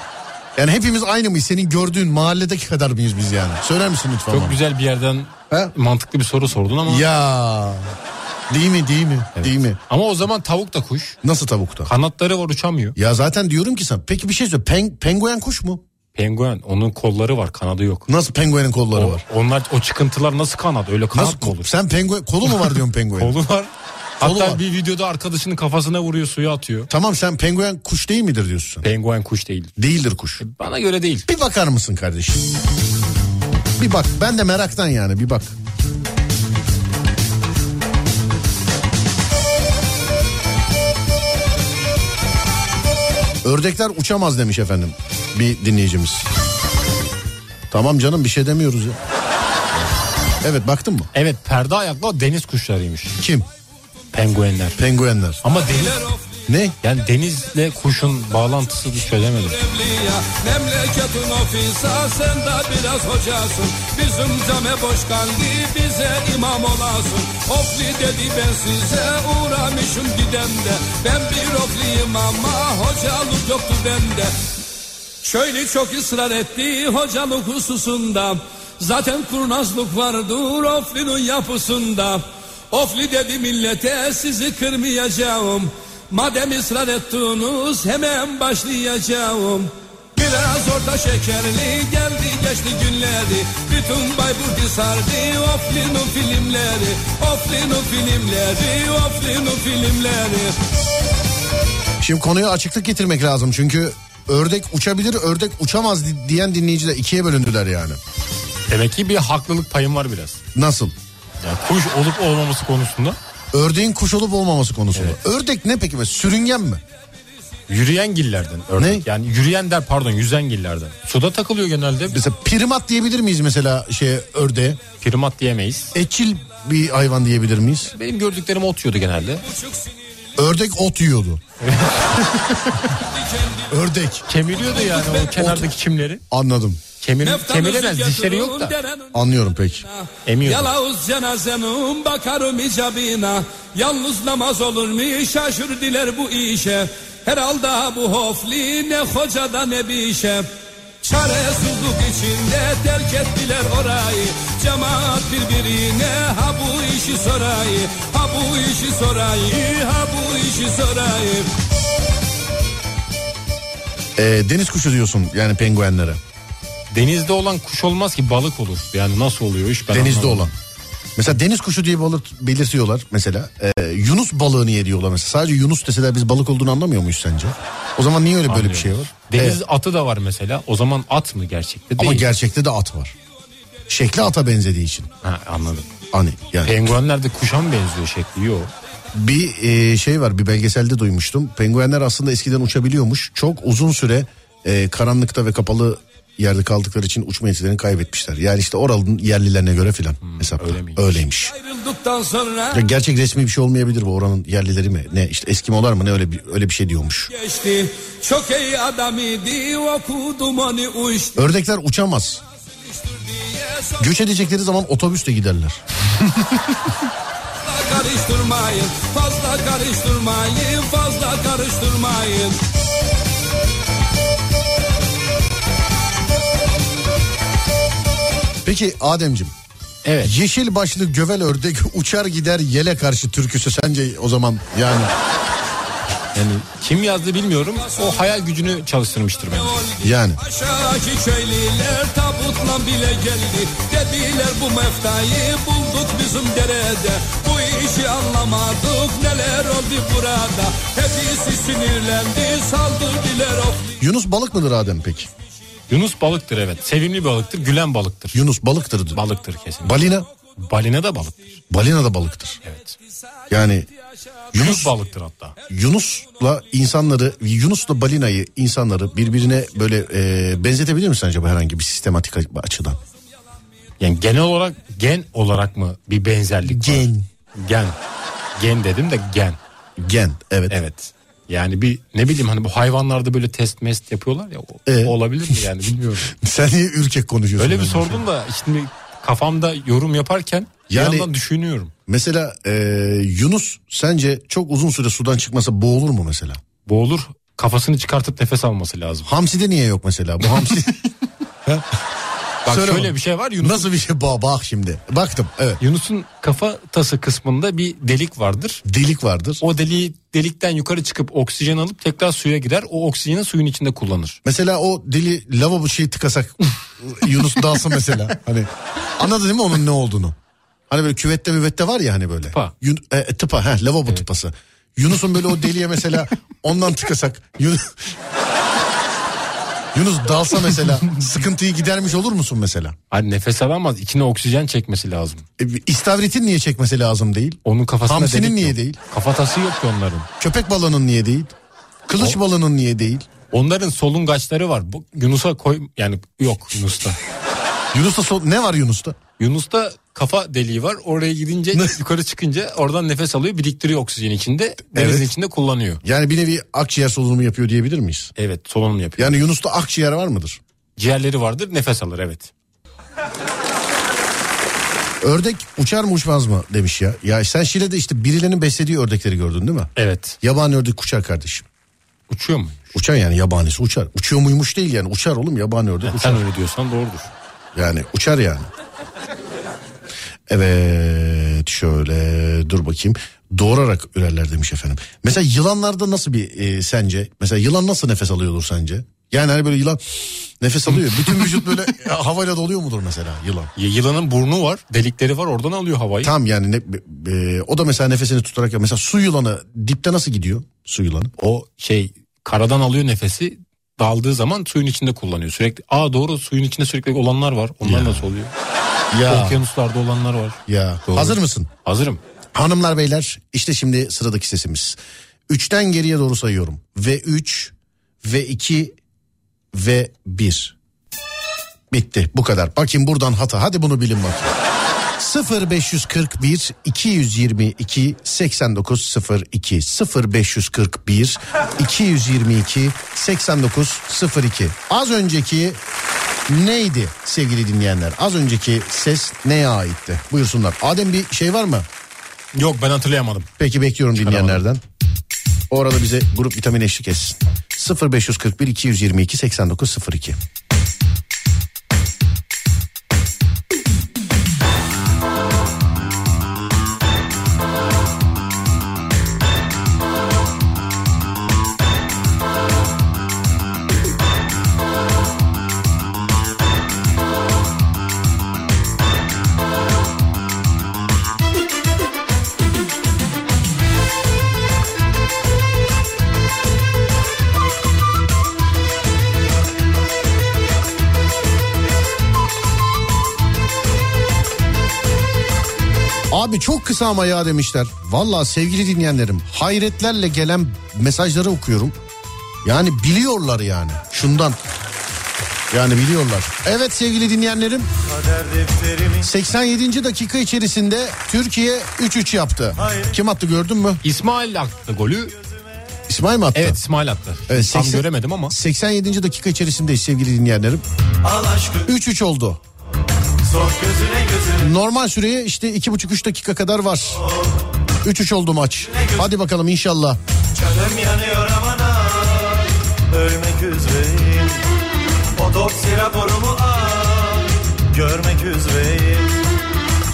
Yani hepimiz aynı mıyız? Senin gördüğün mahalledeki kadar mıyız biz yani? Söyler misin lütfen Çok bana? güzel bir yerden He? mantıklı bir soru sordun ama. Ya. Değil mi değil mi? Değil mi? Ama o zaman tavuk da kuş. Nasıl tavukta? Kanatları var uçamıyor. Ya zaten diyorum ki sana. Peki bir şey söyle. Pen, penguen kuş mu? Penguen onun kolları var kanadı yok. Nasıl penguenin kolları O- var? onlar o çıkıntılar nasıl kanat öyle kanat Nasıl mı olur? Sen penguen kolu mu var diyorsun penguen? Kolu var. Hatta var. bir videoda arkadaşının kafasına vuruyor suya atıyor. Tamam sen penguen kuş değil midir diyorsun sen? Penguen kuş değil. Değildir kuş. Bana göre değil. Bir bakar mısın kardeşim? Bir bak. Ben de meraktan yani bir bak. Ördekler uçamaz demiş efendim bir dinleyicimiz. Tamam canım bir şey demiyoruz ya. Evet baktın mı? Evet perde ayaklı deniz kuşlarıymış. Kim? Penguenler. Penguenler. Ama deniz Ne? yani denizle kuşun bağlantısını çözemedim. Memleketin ofisa sen de biraz hocasın. Bizim came boş kaldı bize imam olasın. Ofli dedi ben size uğramışım gidemde Ben bir ofliyim ama hocalık yoktu bende. Şöyle çok ısrar etti hocalık hususunda. Zaten kurnazlık vardır Ofli'nin yapısında. Ofli dedi millete sizi kırmayacağım Madem ısrar ettiniz hemen başlayacağım Biraz orta şekerli geldi geçti günleri Bütün Bayburt'u sardı Ofli'nin filmleri Ofli'nin filmleri Ofli'nin filmleri Şimdi konuya açıklık getirmek lazım çünkü ördek uçabilir ördek uçamaz di- diyen dinleyiciler ikiye bölündüler yani. Demek ki bir haklılık payım var biraz. Nasıl? Yani kuş olup olmaması konusunda. Ördeğin kuş olup olmaması konusunda. Ördek ne peki? Sürüngen mi? Yürüyen gillerden ördek. Ne? Yani yürüyen der pardon yüzen gillerden. Suda takılıyor genelde. Mesela primat diyebilir miyiz mesela şey ördeğe? Primat diyemeyiz. Etçil bir hayvan diyebilir miyiz? Benim gördüklerim ot yiyordu genelde. Ördek ot yiyordu. (laughs) Ördek. Kemiriyordu yani o kenardaki çimleri. Anladım. Kemir, kemiremez dişleri yok da. Anlıyorum peki. Emiyordu. Yalavuz cenazenin bakarım icabına Yalnız namaz olur mu şaşır diler bu işe Herhalde bu hofli ne hocada ne bir işe Çaresizlik içinde terk ettiler orayı Cemaat birbirine ha bu işi sorayı Ha bu işi sorayı ha bu işi sorayı Ee, deniz kuşu diyorsun yani penguenlere. Denizde olan kuş olmaz ki balık olur. Yani nasıl oluyor iş ben Denizde anlamadım. olan. Mesela deniz kuşu diye balık belirtiyorlar mesela. Ee, Yunus balığı niye diyorlar mesela. Sadece Yunus deseler biz balık olduğunu anlamıyor muyuz sence? O zaman niye öyle böyle bir şey var? Deniz atı da var mesela. O zaman at mı gerçekte Ama değil. gerçekte de at var. Şekli ata benzediği için. ha, anladım. Hani yani Penguenler de kuşa mı benziyor şekli? Yok. bir e, şey var bir belgeselde duymuştum. Penguenler aslında eskiden uçabiliyormuş. Çok uzun süre e, karanlıkta ve kapalı yerde kaldıkları için uçma yetilerini kaybetmişler. Yani işte oranın yerlilerine göre filan hesap öyle miymiş? öyleymiş. Sonra Ya gerçek resmi bir şey olmayabilir bu oranın yerlileri mi? Ne işte Eskimolar mı ne öyle bir öyle bir şey diyormuş. geçti Çok iyi adam idi okudum onu uçtu Ördekler uçamaz. Göç edecekleri zaman otobüsle giderler. karıştırmayın Fazla karıştırmayın Fazla karıştırmayın Peki Ademcim. Evet. Yeşil başlı gövel ördek uçar gider yele karşı türküsü sence o zaman yani Yani kim yazdı bilmiyorum. O hayal gücünü çalıştırmıştır bence. yani tabutla bile geldi Dediler bu meftayı bulduk bizim derede Bu işi anlamadık neler oldu burada Hepsi sinirlendi saldırdılar of Yunus balık mıdır Adem peki? Yunus balıktır evet. Sevimli balıktır. Gülen balıktır. Yunus balıktır. Balıktır kesin. Balina Balina da balıktır. balina da balıktır. Evet. Yani Yunus balıktır hatta. Yunus'la insanları Yunus'la balinayı insanları birbirine böyle e, benzetebilir misin acaba herhangi bir sistematik açıdan? Yani genel olarak gen olarak mı bir benzerlik var? Gen. Gen. Gen dedim de gen. Gen evet. Evet. Yani bir ne bileyim hani bu hayvanlarda böyle test mest yapıyorlar ya o, Ee? olabilir mi yani bilmiyorum. (laughs) Sen niye ürkek konuşuyorsun? Öyle bir sordum da şimdi kafamda yorum yaparken Yani- bir yandan düşünüyorum. Mesela e, Yunus sence çok uzun süre sudan çıkmasa boğulur mu mesela? Boğulur kafasını çıkartıp nefes alması lazım. Hamsi'de niye yok mesela? Bu hamsi... (laughs) (laughs) Bak Söyle şöyle bakalım. bir şey var. Yunus, Nasıl bir şey? Bak, bak şimdi. Baktım. Evet. Yunus'un kafatası kısmında bir delik vardır. Delik vardır. O deliği delikten yukarı çıkıp oksijen alıp tekrar suya girer. O oksijeni suyun içinde kullanır. Mesela o deli lavabo şeyi tıkasak (laughs) Yunus dalsın mesela. Hani anladın değil mi onun ne olduğunu? Hani böyle küvette müvette var ya hani böyle. Tıpa. Yun, e, e, tıpa he lavabo tıpası. Yunus'un böyle o deliğe mesela ondan tıkasak Yunus (laughs) Yunus dalsa mesela sıkıntıyı gidermiş olur musun mesela? Hani nefes alamaz. içine oksijen çekmesi lazım. E, istavritin niye çekmesi lazım değil? Onun kafasında Hamsinin niye yok. değil? Kafatası yok ki onların. Köpek balığının niye değil? Kılıç balığının niye değil? Onların solungaçları var. Bu Yunus'a koy yani yok Yunus'ta. Yunus'ta sol- ne var Yunus'ta? Yunus'ta kafa deliği var. Oraya gidince yukarı çıkınca oradan nefes alıyor, biriktiriyor oksijen içinde. Denizin Evet. içinde kullanıyor. Yani bir nevi akciğer solunumu yapıyor diyebilir miyiz? Evet, solunum yapıyor. Yani Yunus'ta akciğer var mıdır? Ciğerleri vardır, nefes alır evet. Ördek uçar mı uçmaz mı demiş ya. Ya sen Şile'de işte birilerinin beslediği ördekleri gördün değil mi? Evet. Yabani ördek uçar kardeşim. Uçuyor mu? Uçar yani yabanisi uçar. Uçuyor muymuş değil yani uçar oğlum yabani ördek uçar. Sen öyle diyorsan doğrudur. Yani uçar yani. Evet şöyle dur bakayım. Doğurarak ürerler demiş efendim. Mesela yılanlarda nasıl bir e, sence? Mesela yılan nasıl nefes alıyordur sence? Yani hani böyle yılan nefes alıyor. Bütün vücut böyle havayla doluyor mudur mesela yılan? Y- Yılanın burnu var, delikleri var. Oradan alıyor havayı. Tam yani ne, e, o da mesela nefesini tutarak mesela su yılanı dipte nasıl gidiyor su yılanı? O şey karadan alıyor nefesi. Daldığı zaman suyun içinde kullanıyor. Sürekli aa doğru suyun içinde sürekli olanlar var. Onlar Ya. nasıl oluyor? Ya Okyanuslarda olanlar var. ya Doğru. hazır mısın? Hazırım. Hanımlar beyler işte şimdi sıradaki sesimiz. Üçten geriye doğru sayıyorum. Ve üç ve iki ve bir. Bitti bu kadar. Bakayım buradan hata. Hadi bunu bilin bakayım. 0541 222 8902 0541 222 8902 Az önceki neydi sevgili dinleyenler? Az önceki ses neye aitti? Buyursunlar. Adem bir şey var mı? Yok ben hatırlayamadım. Peki bekliyorum dinleyenlerden. O arada bize grup vitamin eşlik etsin. 0541 222 8902. Abi çok kısa ama ya demişler. Valla sevgili dinleyenlerim hayretlerle gelen mesajları okuyorum. Yani biliyorlar yani şundan. Yani biliyorlar. Evet sevgili dinleyenlerim 87. dakika içerisinde Türkiye 3-3 yaptı. Kim attı gördün mü? İsmail attı golü. İsmail mi attı? Evet İsmail attı. Evet, Tam 80 göremedim ama. 87. dakika içerisindeyiz sevgili dinleyenlerim. 3-3 oldu. Normal süreye işte 2,5-3 dakika kadar var. 3-3 oldu maç. Hadi bakalım inşallah. Canım yanıyor aman Ölmek üzereyim. Otopsi raporumu al. Görmek üzereyim.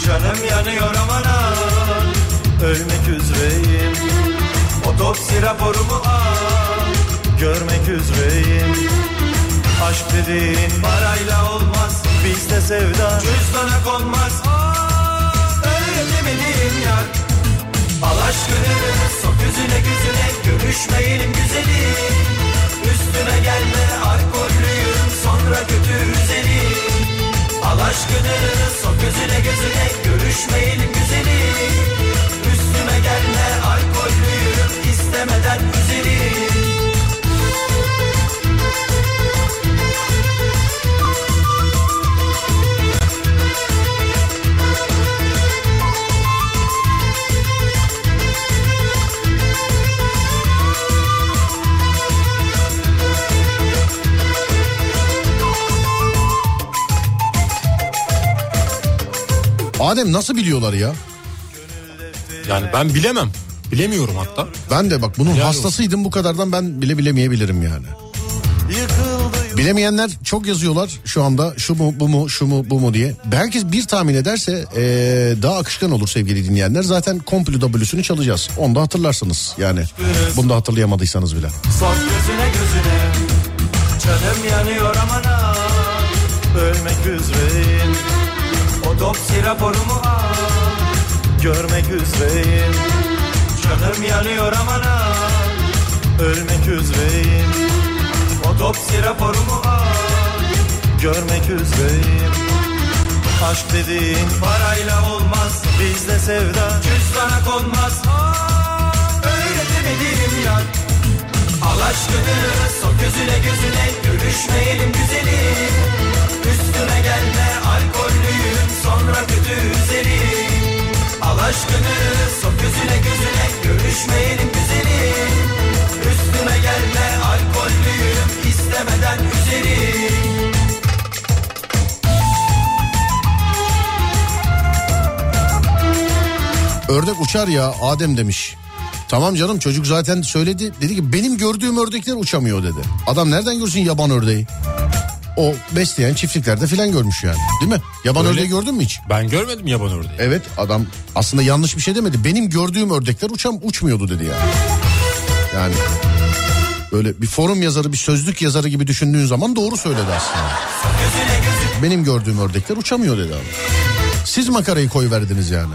Canım yanıyor aman Ölmek üzereyim. Otopsi raporumu al. Görmek üzereyim Aşk dediğin parayla olmaz Bizde sevda cüzdana konmaz. Aa, Öğretemedim yar. Al aşkını sok yüzüne gözüne Görüşmeyelim güzelim Üstüme gelme alkollüyüm Sonra götür seni Al aşkını sok yüzüne gözüne Görüşmeyelim güzelim Üstüme gelme alkollüyüm istemeden güzelim Adem nasıl biliyorlar ya? Yani ben bilemem. Bilemiyorum hatta. Ben de bak bunun Helal hastasıydım bu kadardan ben bile bilemeyebilirim yani. Bilemeyenler çok yazıyorlar şu anda şu mu bu mu şu mu bu mu diye. Herkes bir tahmin ederse eee, daha akışkan olur sevgili dinleyenler. Zaten Komplo W'sünü çalacağız. Onu da hatırlarsınız yani. Bunu da hatırlayamadıysanız bile. Son gözüne gözüne Canım yanıyor aman ha Ölmek üzereyim Otopsi raporumu al. Görmek üzereyim. Canım yanıyor aman ha? Ölmek üzereyim. Otopsi raporumu al. Görmek üzereyim. Aşk dediğin parayla olmaz. Bizde sevda cüzdana konmaz. Aa, Öyle demedim ya Al aşkını sok gözüne gözüne Görüşmeyelim güzelim Üstüme gelme alkollüyüm Sonra kötü üzerim Al aşkını sok gözüne gözüne Görüşmeyelim güzelim Üstüme gelme alkollüyüm istemeden üzerim Ördek uçar ya Adem demiş. Tamam canım çocuk zaten söyledi. Dedi ki benim gördüğüm ördekler uçamıyor dedi. Adam nereden görsün yaban ördeği? O besleyen çiftliklerde filan görmüş yani. Değil mi? Yaban Öyle. ördeği gördün mü hiç? Ben görmedim yaban ördeği. Evet adam aslında yanlış bir şey demedi. Benim gördüğüm ördekler uçam uçmuyordu dedi yani. Yani böyle bir forum yazarı bir sözlük yazarı gibi düşündüğün zaman doğru söyledi aslında. Benim gördüğüm ördekler uçamıyor dedi abi. Siz makarayı koy verdiniz yani.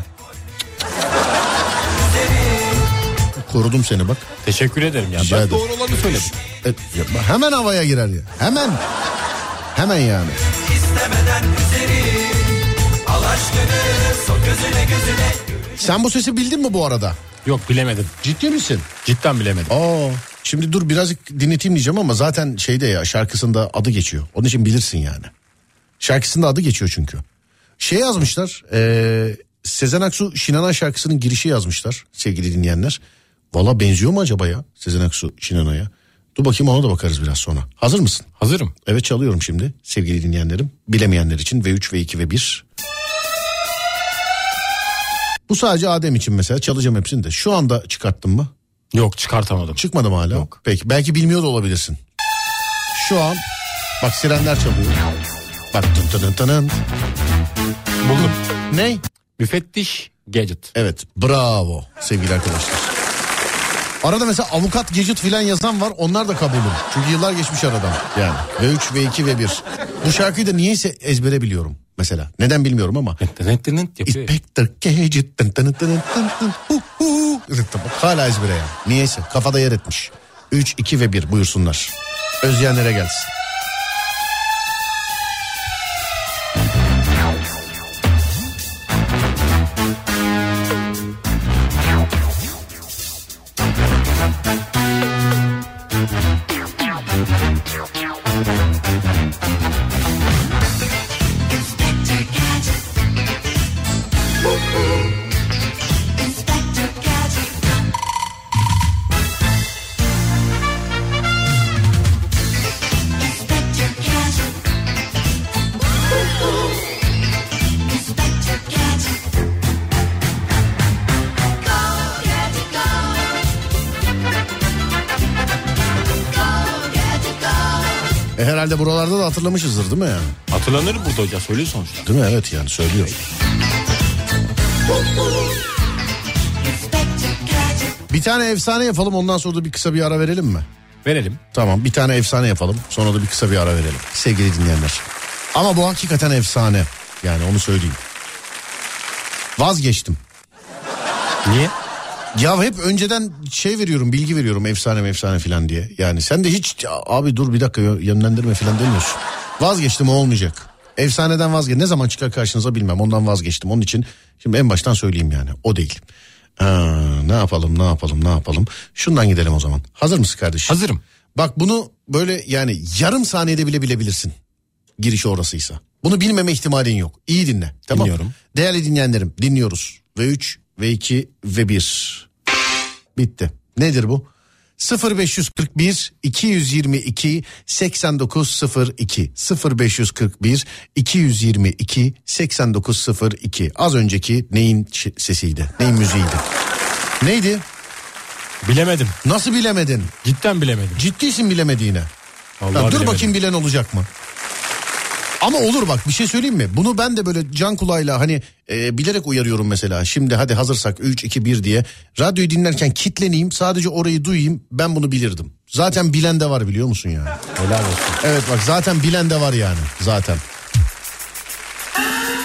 Korudum seni bak. Teşekkür ederim ya. Rica ben ederim. doğru olanı söyledim. Evet, hemen havaya girer ya. Hemen. Hemen yani. istemeden üzerim Al aşkını sok gözüne gözüne Sen bu sesi bildin mi bu arada? Yok bilemedim. Ciddi misin? Cidden bilemedim. Aa, şimdi dur birazcık dinleteyim diyeceğim ama zaten şeyde ya şarkısında adı geçiyor. Onun için bilirsin yani. Şarkısında adı geçiyor çünkü. Şey yazmışlar. eee, Sezen Aksu Şinanan şarkısının girişi yazmışlar sevgili dinleyenler. Valla benziyor mu acaba ya Sezen Aksu Şinana'ya? Dur bakayım ona da bakarız biraz sonra. Hazır mısın? Hazırım. Evet çalıyorum şimdi sevgili dinleyenlerim. Bilemeyenler için V3, V2 ve 1. Bu sadece Adem için mesela çalacağım hepsini de. Şu anda çıkarttın mı? Yok çıkartamadım. Çıkmadı mı hala? Yok. Peki belki bilmiyor da olabilirsin. Şu an bak sirenler çalıyor. Bak tın tın tın. Buldum. Ne? Müfettiş Gadget. Evet bravo sevgili arkadaşlar. Arada mesela avukat gadget filan yazan var onlar da kabulüm. Çünkü yıllar geçmiş aradan yani. V3, V2 ve 1. Bu şarkıyı da niyeyse ezbere biliyorum mesela. Neden bilmiyorum ama. Inspector Gadget. Hala ezbere yani. Niyeyse kafada yer etmiş. 3, 2 ve 1 buyursunlar. Özleyenlere gelsin. Herhalde buralarda da hatırlamışızdır değil mi yani? Hatırlanır burada hoca söylüyor sonuçta. Değil mi? Evet yani söylüyor. Bir tane efsane yapalım ondan sonra da bir kısa bir ara verelim mi? Verelim. Tamam bir tane efsane yapalım sonra da bir kısa bir ara verelim sevgili dinleyenler. Ama bu hakikaten efsane yani onu söyleyeyim. Vazgeçtim. Niye? Ya hep önceden şey veriyorum bilgi veriyorum efsane efsane filan diye. Yani sen de hiç abi dur bir dakika yönlendirme filan demiyorsun. Vazgeçtim o olmayacak. Efsaneden vazgeç. Ne zaman çıkar karşınıza bilmem ondan vazgeçtim. Onun için şimdi en baştan söyleyeyim yani o değil. Ha, ne yapalım ne yapalım ne yapalım. Şundan gidelim o zaman. Hazır mısın kardeşim? Hazırım. Bak bunu böyle yani yarım saniyede bile bilebilirsin. Girişi orasıysa. Bunu bilmeme ihtimalin yok. İyi dinle. Tamam. Dinliyorum. Değerli dinleyenlerim dinliyoruz. V3, V2 ve 1. Bitti. Nedir bu? 0541 222 8902 0541 222 8902 az önceki neyin sesiydi neyin müziğiydi neydi Bilemedim. Nasıl bilemedin? Cidden bilemedim. Ciddisin bilemediğine. Vallahi Ya dur bilemedim. bakayım bilen olacak mı? Ama olur bak bir şey söyleyeyim mi? Bunu ben de böyle can kulağıyla hani e, bilerek uyarıyorum mesela. Şimdi hadi hazırsak 3 2 1 diye radyoyu dinlerken kitleneyim sadece orayı duyayım ben bunu bilirdim. Zaten bilen de var biliyor musun yani? Helal olsun. Evet bak zaten bilen de var yani zaten.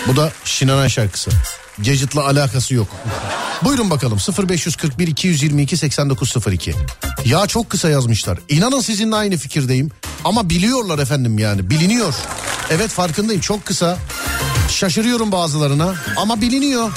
Bu da Şinanan şarkısı. Gadget'la alakası yok. Buyurun bakalım 0541 222 8902. Ya çok kısa yazmışlar. İnanın sizinle aynı fikirdeyim. Ama biliyorlar efendim yani biliniyor. Evet farkındayım çok kısa. Şaşırıyorum bazılarına ama biliniyor.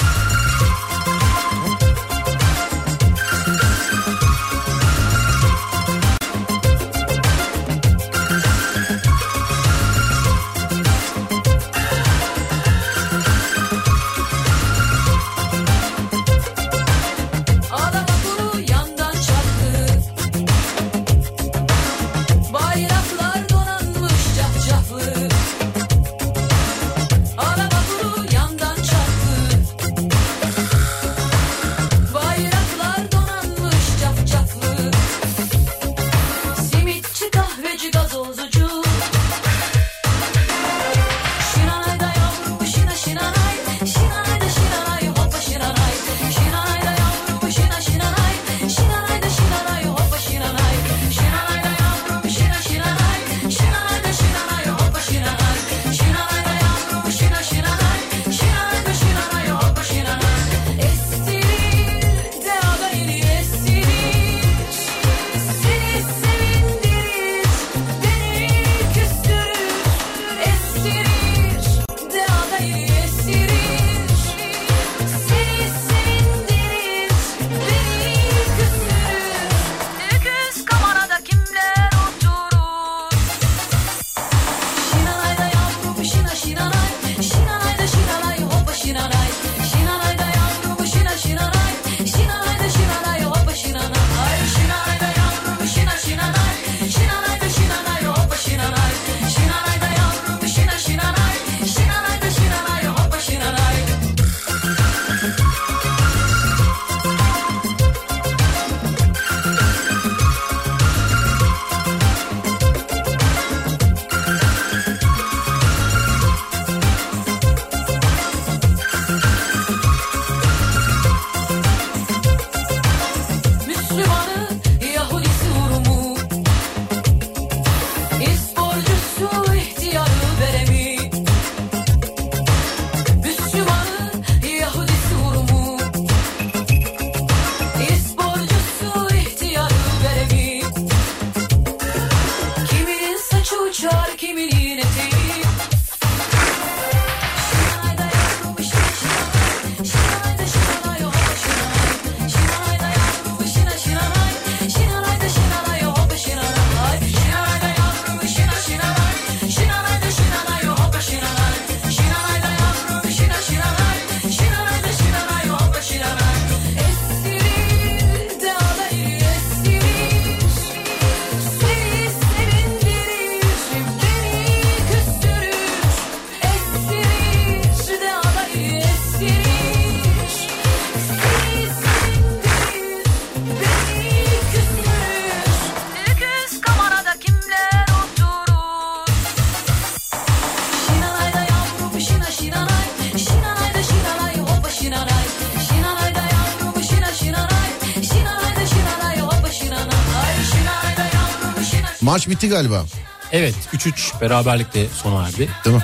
Maç bitti galiba Evet 3-3 beraberlikle sona erdi. değil mi?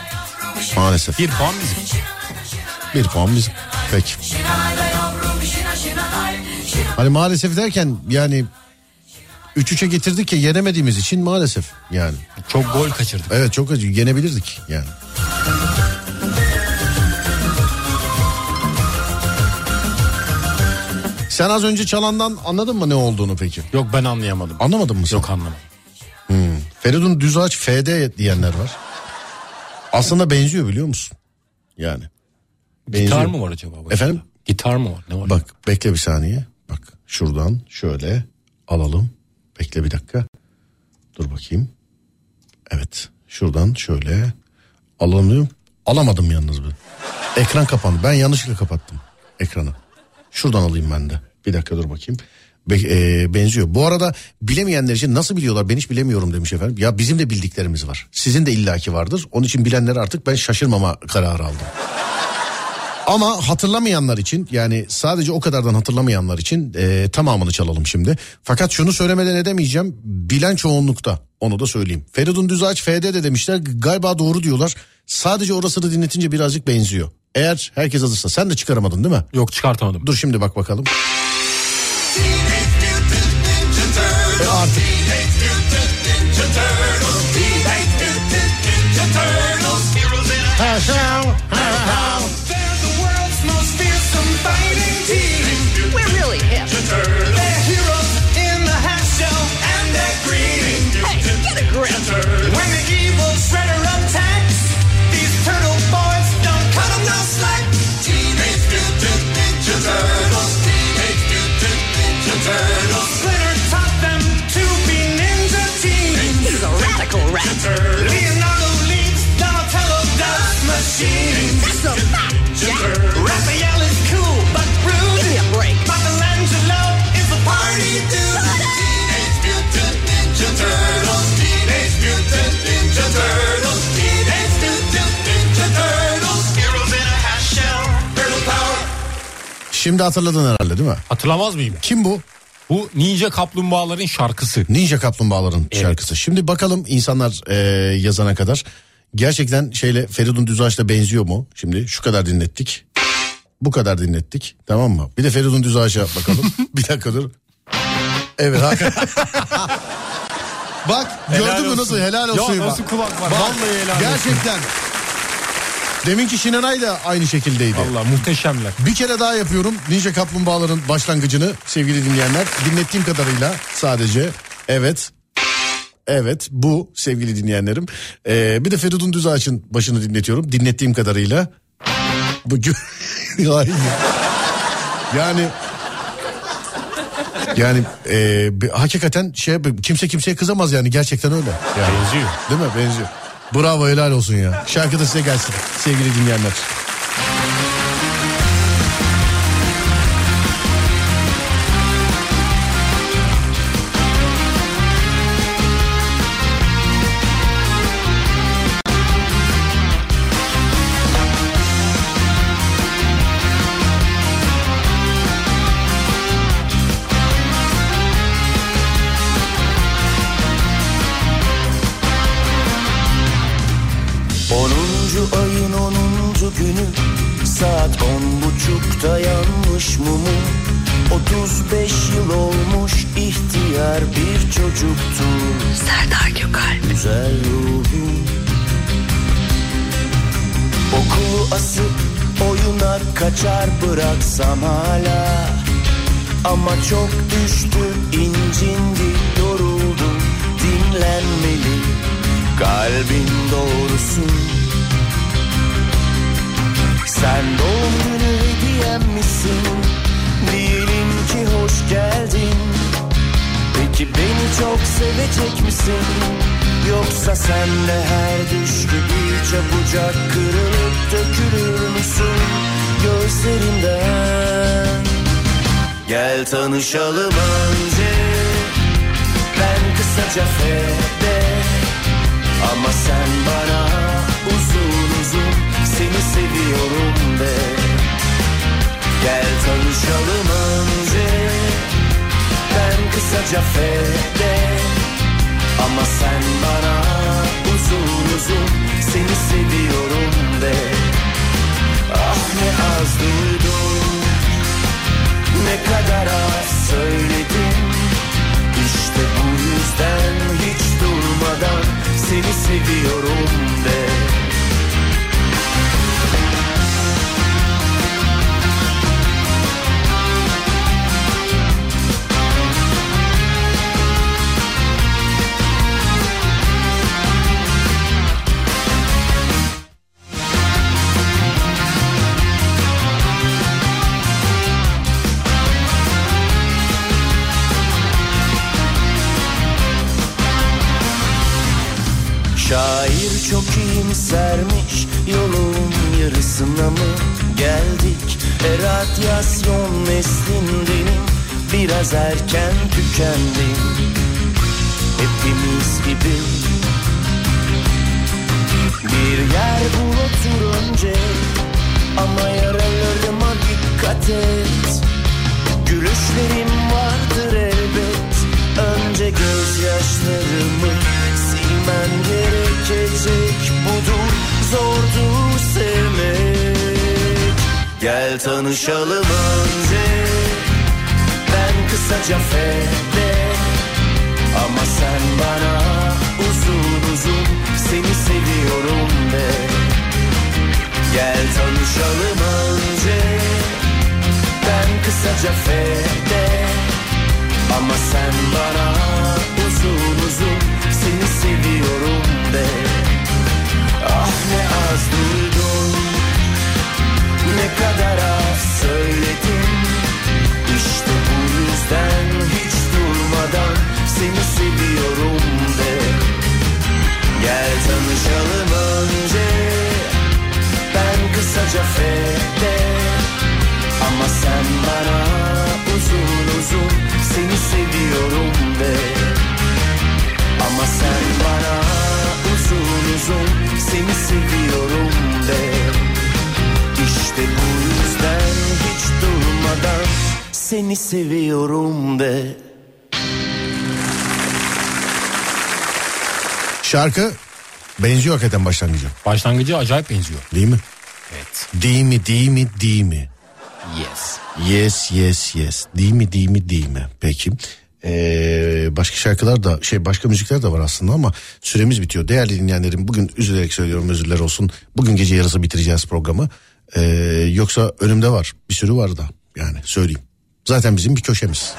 Maalesef. Bir puan bizim. Bir puan bizim. Peki. Hani maalesef derken yani 3-3'e getirdik ya yenemediğimiz için maalesef yani. Çok gol kaçırdık. Evet çok acı yenebilirdik yani. Sen az önce çalandan anladın mı ne olduğunu peki? Yok ben anlayamadım. Anlamadın mı sen? Yok anlamadım. Feridun düz ağaç FD diyenler var. Aslında benziyor biliyor musun? Yani. Gitar Benziyor. mı var acaba? başında? Efendim? Gitar mı var? Ne var? Bak bekle bir saniye. Bak şuradan şöyle alalım. Bekle bir dakika. Dur bakayım. Evet. Şuradan şöyle alalım diyorum. Alamadım yalnız ben. Ekran kapandı. Ben yanlışlıkla kapattım ekranı. Şuradan alayım ben de. Bir dakika dur bakayım. E, benziyor. Bu arada bilemeyenler için nasıl biliyorlar ben hiç bilemiyorum demiş efendim. Ya bizim de bildiklerimiz var. Sizin de illaki vardır. Onun için bilenler artık ben şaşırmama kararı aldım. Ama hatırlamayanlar için yani sadece o kadardan hatırlamayanlar için e, tamamını çalalım şimdi. Fakat şunu söylemeden edemeyeceğim. Bilen çoğunlukta onu da söyleyeyim. Feridun Düzağaç FD de demişler galiba doğru diyorlar. Sadece orasını dinletince birazcık benziyor. Eğer herkes hazırsa sen de çıkaramadın değil mi? Yok çıkartamadım. Dur şimdi bak bakalım. We're really hip. They're heroes in the half shell and they're green. Hey, get a grip. When the evil shredder attacks, these turtle boys don't cut 'em no slack. Teenage Mutant Ninja Turtles. Teenage Mutant Ninja Turtles. Splinter taught them to be ninja teens. He's a radical rat. Machines. That's a fact, Jack. Raphael is cool but rude. Give me a break. Michelangelo is a party dude. Teenage Mutant Ninja Turtles. Teenage Mutant Ninja Turtles. Teenage Mutant Ninja Turtles. Heroes in a half shell. Turtle power. Şimdi hatırladın herhalde değil mi? Hatırlamaz mıyım? Kim bu? Bu Ninja Kaplumbağaların şarkısı. Ninja Kaplumbağaların şarkısı. Şimdi bakalım insanlar e, yazana kadar gerçekten şeyle Feridun Düzağaç'la benziyor mu? Şimdi şu kadar dinlettik. Bu kadar dinlettik. Tamam mı? Bir de Feridun Düzağaç'a bakalım. (laughs) bir dakika dur. Evet Hakan. Bak Helal gördün mü olsun. nasıl helal olsun. Ya nasıl kulak var? Bak, Vallahi helal olsun. Gerçekten. Deminki Şinanay da aynı şekildeydi. Valla muhteşemler. Bir kere daha yapıyorum Ninja Kaplumbağaların başlangıcını sevgili dinleyenler. Dinlettiğim kadarıyla sadece evet. Evet bu sevgili dinleyenlerim. Ee, bir de Feridun Düzağaç'ın başını dinletiyorum. Dinlettiğim kadarıyla. Bu gö- (laughs) Ay. yani yani e, hakikaten şey kimse kimseye kızamaz yani gerçekten öyle. Yani, Benziyor. Değil mi? Benziyor. Bravo helal olsun ya. Şarkı da size gelsin sevgili dinleyenler. Bir çocuktu Serdar Gökalp. Güzel ruhum. Okulu asıp oyuna kaçar bıraksam hala. Ama çok düştü incindi yoruldu dinlenmeli Kalbin doğrusu. Sen doğum günü hediyem misin? Diyelim ki hoş geldin Peki beni çok sevecek misin? Yoksa sen de her düş gibi çabucak kırılıp dökülür müsün Gözlerimden Gel tanışalım önce Ben kısaca fede Ama sen bana uzun uzun Seni seviyorum de. Gel tanışalım önce kısaca fede Ama sen bana uzun uzun Seni seviyorum de. Ah ne az duydum. Ne kadar az söyledim. İşte bu yüzden hiç durmadan Seni seviyorum de çok iyimsermiş Yolun yarısına mı geldik? E radyasyon neslindeyim biraz erken tükendim. Hepimiz gibi. Bir yer bul otur önce Ama yaralarıma dikkat et. Gülüşlerim vardır elbet Önce gözyaşlarımı silmen gerekecek Budur zordur sevmek. Gel tanışalım önce Ben kısaca fede Ama sen bana uzun uzun Seni seviyorum de. Gel tanışalım önce Ben kısaca fede Ama sen bana uzun Seni seviyorum de. Ah ne az duydum. Ne kadar az söyledim. İşte bu yüzden hiç durmadan Seni seviyorum de. Gel tanışalım önce. Ben kısaca fede Ama sen bana uzun uzun Seni seviyorum de Ama sen bana uzun uzun Seni seviyorum de İşte bu yüzden hiç durmadan Seni seviyorum de Şarkı benziyor hakikaten başlangıcı. Başlangıcı acayip benziyor. Değil mi? Evet. Değil mi değil mi değil mi? Yes. Yes yes yes. Değil mi değil mi değil mi? Peki. Ee, başka şarkılar da şey başka müzikler de var aslında ama süremiz bitiyor. Değerli dinleyenlerim bugün üzülerek söylüyorum özürler olsun. Bugün gece yarısı bitireceğiz programı. Ee, yoksa önümde var bir sürü var da yani söyleyeyim. Zaten bizim bir köşemiz.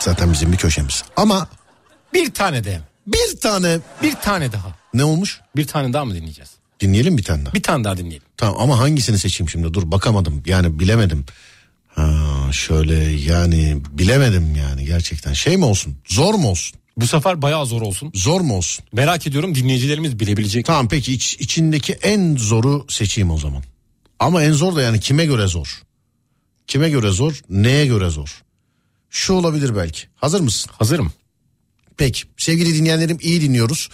Zaten bizim bir köşemiz. Ama Bir tane de. bir tane Bir tane daha. ne olmuş? Bir tane daha mı dinleyeceğiz? Dinleyelim bir tane daha. Bir tane daha dinleyelim. Tamam ama hangisini seçeyim şimdi? Dur bakamadım. Yani bilemedim. Ha, şöyle yani bilemedim yani gerçekten. Şey mi olsun? Zor mu olsun? Bu sefer bayağı zor olsun. Zor mu olsun? Merak ediyorum dinleyicilerimiz bilebilecek. Tamam peki iç, içindeki en zoru seçeyim o zaman. Ama en zor da yani kime göre zor? Kime göre zor? Neye göre zor? Şu olabilir belki. Hazır mısın? Hazırım. Peki sevgili dinleyenlerim iyi dinliyoruz.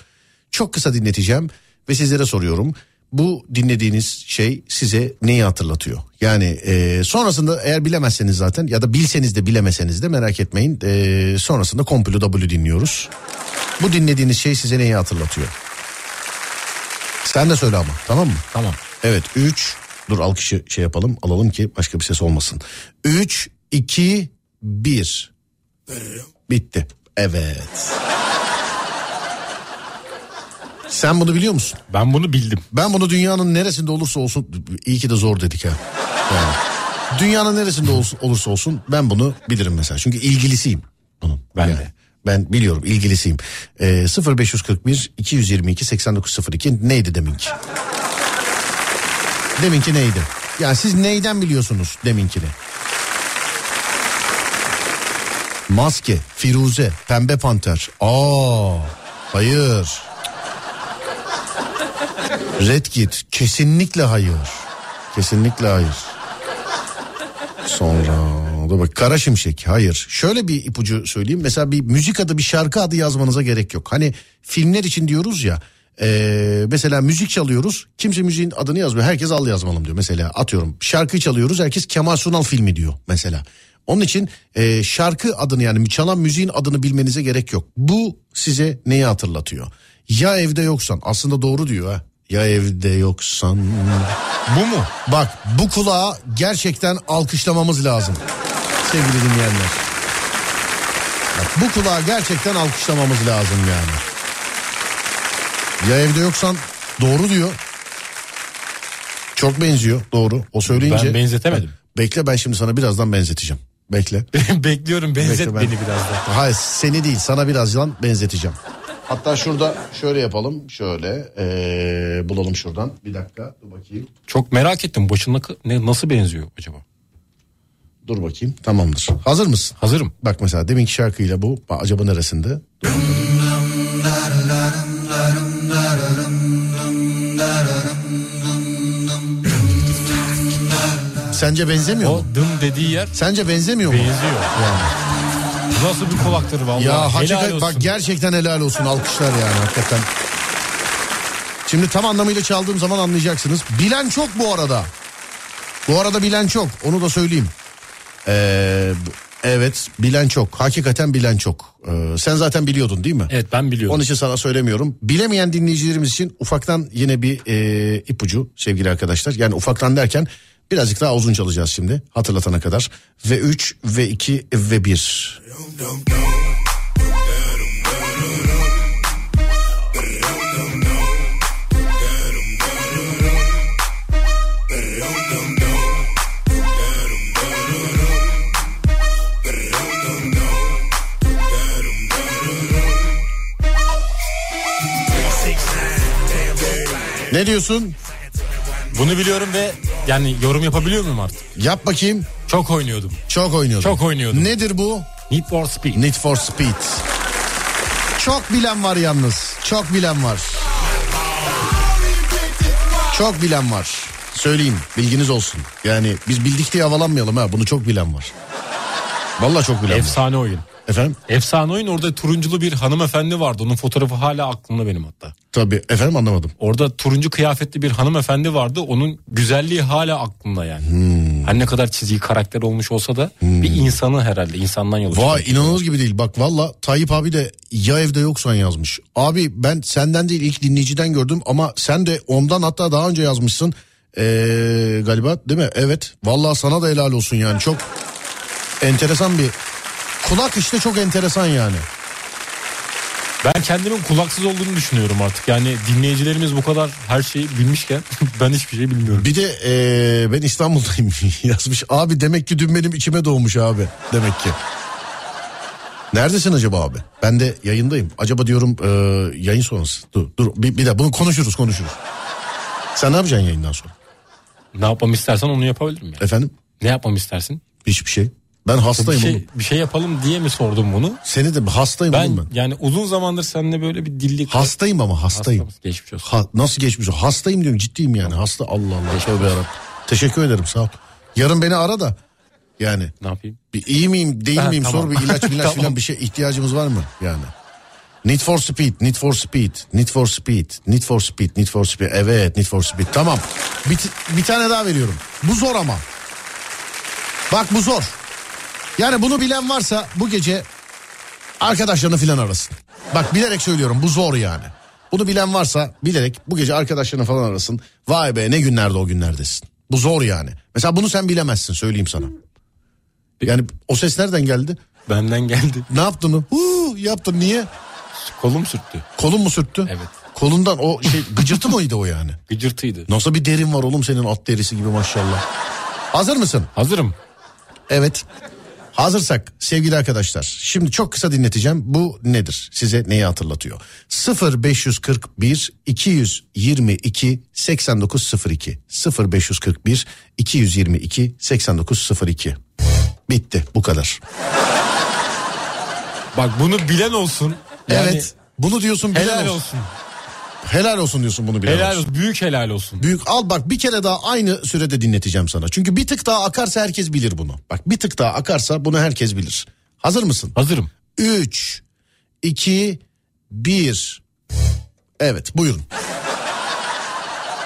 Çok kısa dinleteceğim ve sizlere soruyorum. Bu dinlediğiniz şey size neyi hatırlatıyor? Yani e, sonrasında eğer bilemezseniz zaten ya da bilseniz de bilemeseniz de merak etmeyin. E, sonrasında Komplo W dinliyoruz. Bu dinlediğiniz şey size neyi hatırlatıyor? Sen de söyle ama tamam mı? Tamam. Evet 3 dur alkışı şey yapalım alalım ki başka bir ses olmasın. 3 2 1 Bitti. Evet. Sen bunu biliyor musun? Ben bunu bildim. Ben bunu dünyanın neresinde olursa olsun iyi ki de zor dedik ha. Yani, dünyanın neresinde olsun, olursa olsun ben bunu bilirim mesela. Çünkü ilgilisiyim bunun. Ben Yani de. Ben biliyorum ilgilisiyim. Ee, 0541 222 8902 neydi deminki? Deminki neydi? Yani siz neyden biliyorsunuz deminkini? Maske, Firuze, Pembe Panter. Aa, hayır. Red Kit, kesinlikle hayır. Kesinlikle hayır. Sonra da bak Kara Şimşek hayır. Şöyle bir ipucu söyleyeyim. Mesela bir müzik adı bir şarkı adı yazmanıza gerek yok. Hani filmler için diyoruz ya. eee, mesela müzik çalıyoruz. Kimse müziğin adını yazmıyor. Herkes al yazmalım diyor. Mesela atıyorum şarkı çalıyoruz. Herkes Kemal Sunal filmi diyor mesela. Onun için eee, şarkı adını yani çalan müziğin adını bilmenize gerek yok. Bu size neyi hatırlatıyor? Ya evde yoksan aslında doğru diyor ha. Ya evde yoksan. Bu mu? Bak bu kulağa gerçekten alkışlamamız lazım. Sevgili dinleyenler. Bak, bu kulağa gerçekten alkışlamamız lazım yani. Ya evde yoksan doğru diyor. Çok benziyor doğru. O söyleyince. Ben benzetemedim. Bekle ben şimdi sana birazdan benzeteceğim. Bekle. (laughs) Bekliyorum benzet Bekle, ben- beni biraz da. Hayır seni değil sana birazdan benzeteceğim. Hatta şurada şöyle yapalım. Şöyle ee, bulalım şuradan. Bir dakika dur bakayım. Çok merak ettim başında ne nasıl benziyor acaba? Dur bakayım tamamdır. Hazır mısın? Hazırım. Bak mesela deminki şarkıyla bu acaba neresinde? Dur Sence benzemiyor O mu? dım dediği yer Sence benzemiyor mu? benziyor. Bu Nasıl bir kulaktır vallahi. Ya olsun. bak gerçekten helal olsun alkışlar yani hakikaten. Şimdi tam anlamıyla çaldığım zaman anlayacaksınız. Bilen çok bu arada. Bu arada bilen çok onu da söyleyeyim. Ee, evet bilen çok hakikaten bilen çok. Ee, sen zaten biliyordun değil mi? Evet ben biliyorum. Onun için sana söylemiyorum. Bilemeyen dinleyicilerimiz için ufaktan yine bir e, ipucu sevgili arkadaşlar. Yani ufaktan derken birazcık daha uzun çalacağız şimdi hatırlatana kadar. Ve 3 ve 2 ve 1. Ne diyorsun? Bunu biliyorum ve yani yorum yapabiliyor muyum artık? Yap bakayım. Çok oynuyordum. Çok oynuyordum. Çok oynuyordum. Nedir bu? Need for Speed. Need for Speed. Çok bilen var yalnız. Çok bilen var. Çok bilen var. Söyleyeyim bilginiz olsun. Yani biz bildik diye havalanmayalım ha. Bunu çok bilen var. Vallahi çok bilen var. Efsane oyun. Efendim? Efsane oyun orada turunculu bir hanımefendi vardı. Onun fotoğrafı hala aklımda benim hatta. Tabii efendim anlamadım. Orada turuncu kıyafetli bir hanımefendi vardı. Onun güzelliği hala aklımda yani. Hmm. Her ne kadar çizgi karakter olmuş olsa da bir insanı herhalde insandan yola Vay inanılır gibi değil. Bak valla Tayyip abi de ya evde yoksan yazmış. Abi ben senden değil ilk dinleyiciden gördüm ama sen de ondan hatta daha önce yazmışsın. Ee, galiba değil mi? Evet. Valla sana da helal olsun yani. Çok enteresan bir kulak işte çok enteresan yani. Ben kendimin kulaksız olduğunu düşünüyorum artık. Yani dinleyicilerimiz bu kadar her şeyi bilmişken (laughs) ben hiçbir şey bilmiyorum. Bir de ee, ben İstanbul'dayım (laughs) yazmış. Abi demek ki dün benim içime doğmuş abi. Demek ki. Neredesin acaba abi? Ben de yayındayım. Acaba diyorum ee, yayın sonrası. Dur dur bir, bir de bunu konuşuruz konuşuruz. Sen ne yapacaksın yayından sonra? Ne yapmamı istersen onu yapabilirim ya. Efendim? Ne yapmamı istersin? Hiçbir şey. Ben Bir hastayım şey, oğlum. bir şey yapalım diye mi sordum bunu? Seni de hastayım Ben, oğlum ben. yani uzun zamandır seninle böyle bir dillik... Hastayım ama hastayım. Hastamız, Geçmiş olsun. Ha, nasıl geçmiş? o? Hastayım diyorum ciddiyim yani. Hasta Allah Allah. Tövbe yarabbim. Teşekkür ederim sağ ol. Yarın beni ara da. Yani Ne yapayım? bir iyi miyim değil Ha, miyim tamam. sor bir ilaç ilaç (laughs) Tamam. falan bir şey ihtiyacımız var mı yani? Need for Speed, Need for Speed, Need for Speed, Need for Speed, Need for Speed. Evet, Need for Speed. Tamam. Bir, bir tane daha veriyorum. Bu zor ama. Bak bu zor. Yani bunu bilen varsa bu gece arkadaşlarını filan arasın. Bak bilerek söylüyorum bu zor yani. Bunu bilen varsa bilerek bu gece arkadaşlarını falan arasın. Vay be ne günlerde o günlerdesin. Bu zor yani. Mesela bunu sen bilemezsin söyleyeyim sana. Yani o ses nereden geldi? Benden geldi. Ne yaptın? Huu, yaptın niye? Kolum sürttü. Kolun mu sürttü? Evet. Kolundan o şey gıcırtı mıydı o yani? (laughs) Gıcırtıydı. Nasıl bir derin var oğlum senin at derisi gibi maşallah. Hazır mısın? Hazırım. Evet. Hazırsak sevgili arkadaşlar şimdi çok kısa dinleteceğim. Bu nedir? Size neyi hatırlatıyor? 0541 222 8902 0541 222 8902 Bitti bu kadar. Bak bunu bilen olsun. Yani evet. Bunu diyorsun bilen Helal olsun. olsun. Helal olsun diyorsun bunu bilen Helal olsun. olsun. Büyük helal olsun. Büyük al bak bir kere daha aynı sürede dinleteceğim sana. Çünkü bir tık daha akarsa herkes bilir bunu. Bak bir tık daha akarsa bunu herkes bilir. Hazır mısın? Hazırım. 3 2 1 Evet buyurun.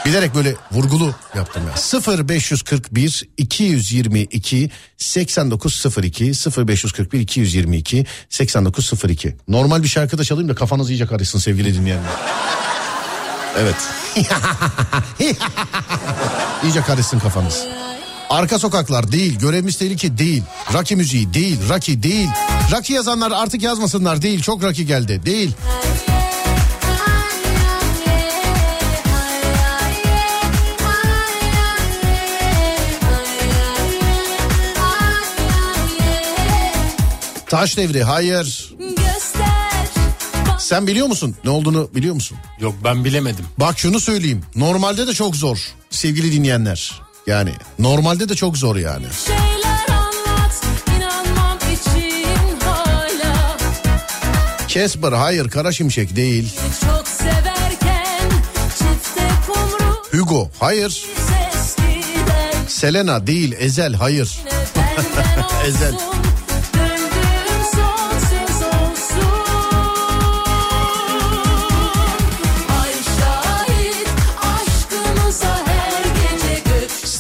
Bilerek böyle vurgulu yaptım ya. 0541 222 8902 0541 222 8902. Normal bir şarkı da çalayım da kafanız iyice karışsın sevgili dinleyenler. Evet. (laughs) iyice karışsın kafanız. Arka sokaklar değil, görevimiz tehlike değil, Rocky müziği değil, Rocky değil. Rocky yazanlar artık yazmasınlar değil, çok Rocky geldi değil. Taş devri hayır. Sen biliyor musun? Ne olduğunu biliyor musun? Yok ben bilemedim. Bak şunu söyleyeyim. Normalde de çok zor sevgili dinleyenler. Yani normalde de çok zor yani. Anlat. Casper hayır Kara Şimşek değil. Çok severken Hugo hayır. Selena değil Ezel hayır. (laughs) Ezel.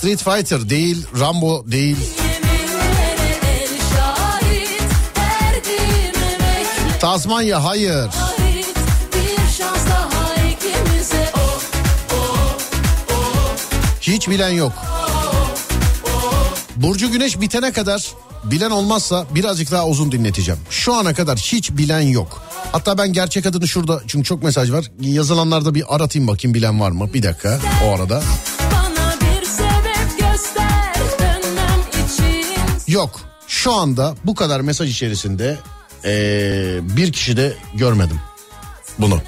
Street Fighter değil Rambo değil. şahit. Tazmanya hayır. Hiç bilen yok. Burcu Güneş bitene kadar bilen olmazsa birazcık daha uzun dinleteceğim. Şu ana kadar hiç bilen yok. Hatta ben gerçek adını şurada çünkü çok mesaj var. Yazılanlarda bir aratayım bakayım bilen var mı? Bir dakika o arada. Yok şu anda bu kadar mesaj içerisinde eee, bir kişi de görmedim bunu.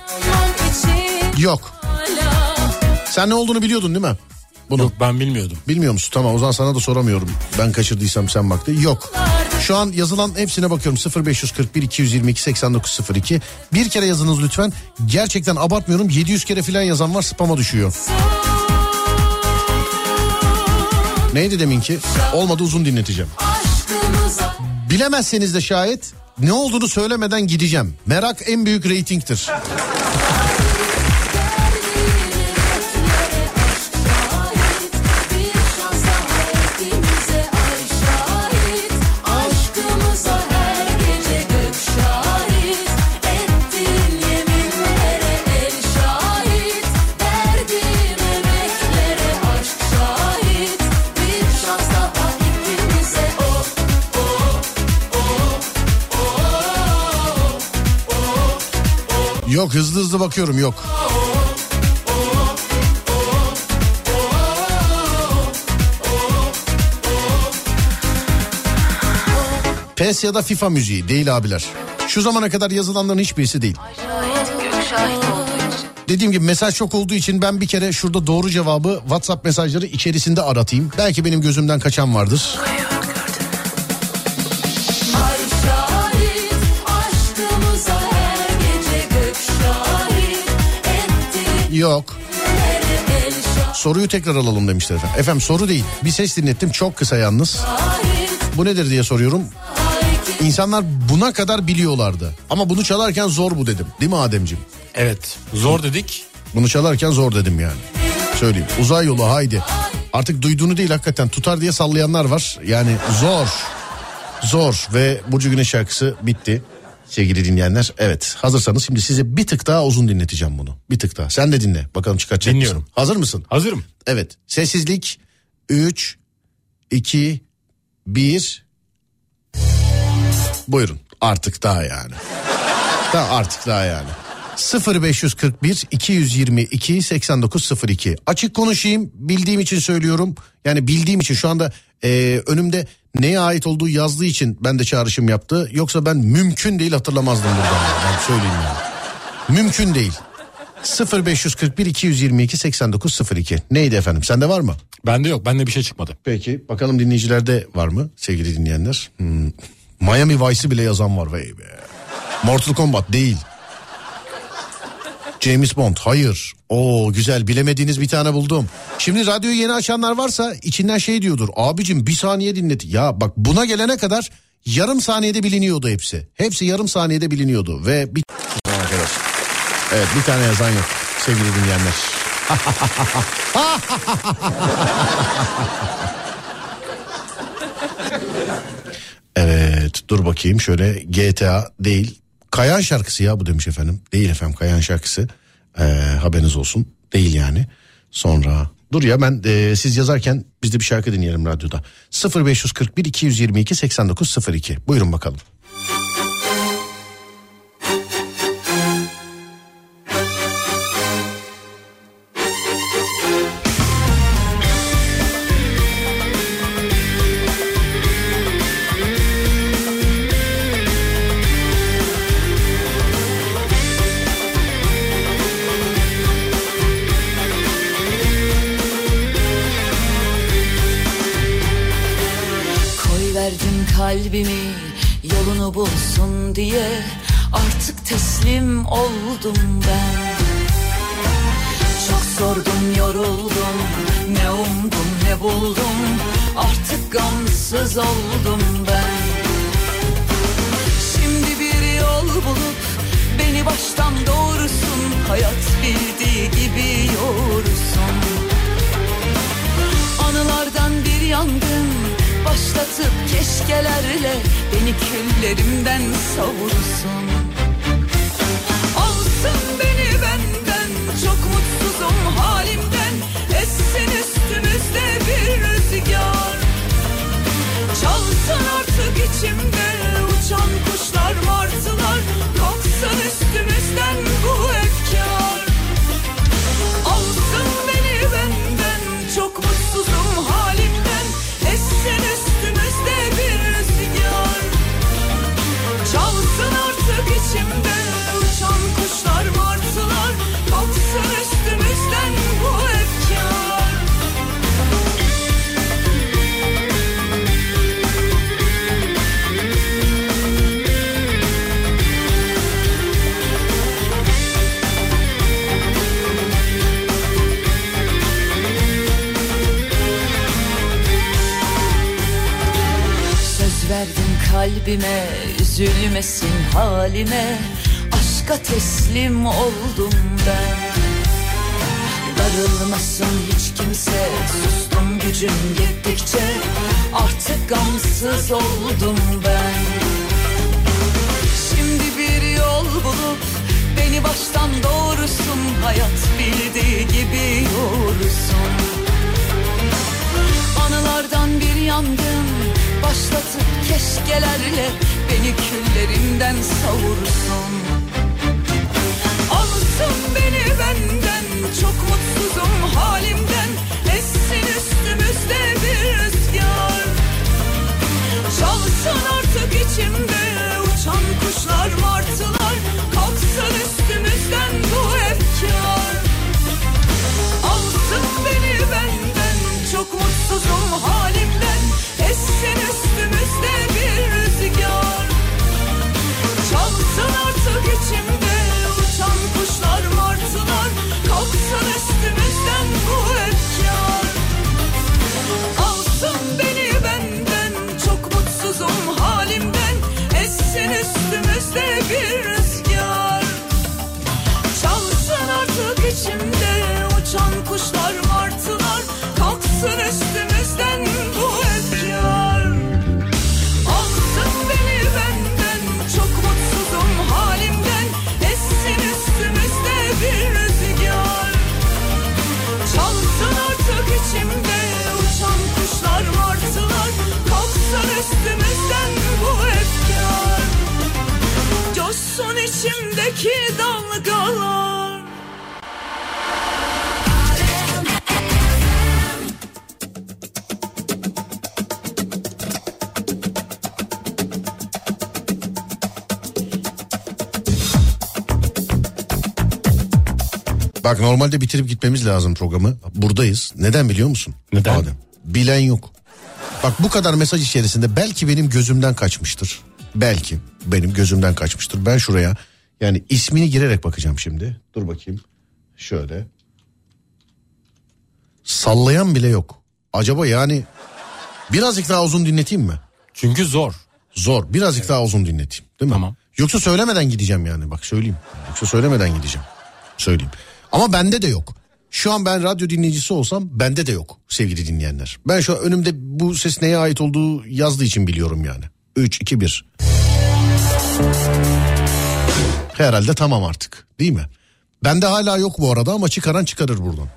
Yok. Sen ne olduğunu biliyordun değil mi? Bunu. Yok ben bilmiyordum. Bilmiyor musun? Tamam o zaman sana da soramıyorum. Ben kaçırdıysam sen bak de. Yok. Şu an yazılan hepsine bakıyorum 0541 222 8902. Bir kere yazınız lütfen. Gerçekten abartmıyorum 700 kere filan yazan var spama düşüyor. Neydi deminki? Olmadı uzun dinleteceğim. Bilemezseniz de şayet ne olduğunu söylemeden gideceğim. Merak en büyük reytingtir. Yok hızlı hızlı bakıyorum yok. PES ya da FIFA müziği değil abiler. Şu zamana kadar yazılanların hiçbirisi değil. Dediğim gibi mesaj çok olduğu için ben bir kere şurada doğru cevabı WhatsApp mesajları içerisinde aratayım. Belki benim gözümden kaçan vardır. Ay Yok. Soruyu tekrar alalım demişler efendim. Efendim soru değil. Bir ses dinlettim çok kısa yalnız. Bu nedir diye soruyorum. İnsanlar buna kadar biliyorlardı. Ama bunu çalarken zor bu dedim. Değil mi Ademciğim? Evet zor dedik. Bunu çalarken zor dedim yani. Söyleyeyim. Uzay yolu haydi. Artık duyduğunu değil hakikaten tutar diye sallayanlar var. Yani zor. Zor ve Burcu Güneş şarkısı bitti. Sevgili dinleyenler evet hazırsanız şimdi size bir tık daha uzun dinleteceğim bunu. Bir tık daha. Sen de dinle bakalım çıkartacak Dinliyorum. mısın? Hazır mısın? Hazırım. Evet. Sessizlik 3 2 1 Buyurun. Artık daha yani. (laughs) Daha artık daha yani. 0541 222 8902 açık konuşayım bildiğim için söylüyorum yani bildiğim için şu anda e, önümde neye ait olduğu yazdığı için ben de çağrışım yaptı yoksa ben mümkün değil hatırlamazdım buradan ben söyleyeyim yani mümkün değil 0541 222 8902 neydi efendim sende var mı? Bende yok bende bir şey çıkmadı. Peki bakalım dinleyicilerde var mı sevgili dinleyenler? Hmm. Miami Vice'ı bile yazan var vay be. Mortal Kombat değil. James Bond hayır. Oo güzel bilemediğiniz bir tane buldum. Şimdi radyoyu yeni açanlar varsa içinden şey diyordur. Abicim bir saniye dinlet. Ya bak buna gelene kadar yarım saniyede biliniyordu hepsi. Hepsi yarım saniyede biliniyordu ve bir... Evet bir tane yazan yok sevgili dinleyenler. Evet dur bakayım şöyle GTA değil. Kayan şarkısı ya bu demiş efendim. Değil efendim Kayan şarkısı. Ee, haberiniz olsun. Değil yani. Sonra dur ya ben e, siz yazarken biz de bir şarkı dinleyelim radyoda. 0541 222 8902. Buyurun bakalım. Diye Artık teslim oldum ben. Çok sordum yoruldum Ne umdum ne buldum Artık gamsız oldum ben. Şimdi bir yol bulup Beni baştan doğrusun Hayat bildiği gibi yoğursun. Anılardan bir yangın Başlatıp keşkelerle Beni küllerimden savursun. Alsın beni benden Çok mutsuzum halimden. Essin üstümüzde bir rüzgar. Çalsın artık içimde Uçan kuşlar martılar. Kalksın üstümüzden kalbime Üzülmesin halime. Aşka teslim oldum ben. Darılmasın hiç kimse Sustum gücüm yettikçe. Artık gamsız oldum ben. Şimdi bir yol bulup Beni baştan doğrusun. Hayat bildiği gibi yoğursun Anılardan bir yangın Başlatıp keşkelerle Beni küllerimden savursun. Alsın beni benden Çok mutsuzum halimden. Essin üstümüzde bir rüzgar? Çalsın artık içimde Uçan kuşlar martılar üstümüzde içimdeki dalgalar Bak normalde bitirip gitmemiz lazım programı. Buradayız. Neden biliyor musun? Neden? Adem. Bilen yok. Bak bu kadar mesaj içerisinde belki benim gözümden kaçmıştır. Belki benim gözümden kaçmıştır. Ben şuraya yani ismini girerek bakacağım şimdi. Dur bakayım. Şöyle. Sallayan bile yok. Acaba yani birazcık daha uzun dinleteyim mi? Çünkü zor. Zor. Birazcık daha uzun dinleteyim. Değil mi? Tamam. Yoksa söylemeden gideceğim yani. Bak söyleyeyim. Yoksa söylemeden gideceğim. Söyleyeyim. Ama bende de yok. Şu an ben radyo dinleyicisi olsam bende de yok sevgili dinleyenler. Ben şu an önümde bu ses neye ait olduğu yazdığı için biliyorum yani. 3, 2, 1. Herhalde tamam artık değil mi? Bende hala yok bu arada ama çıkaran çıkarır buradan.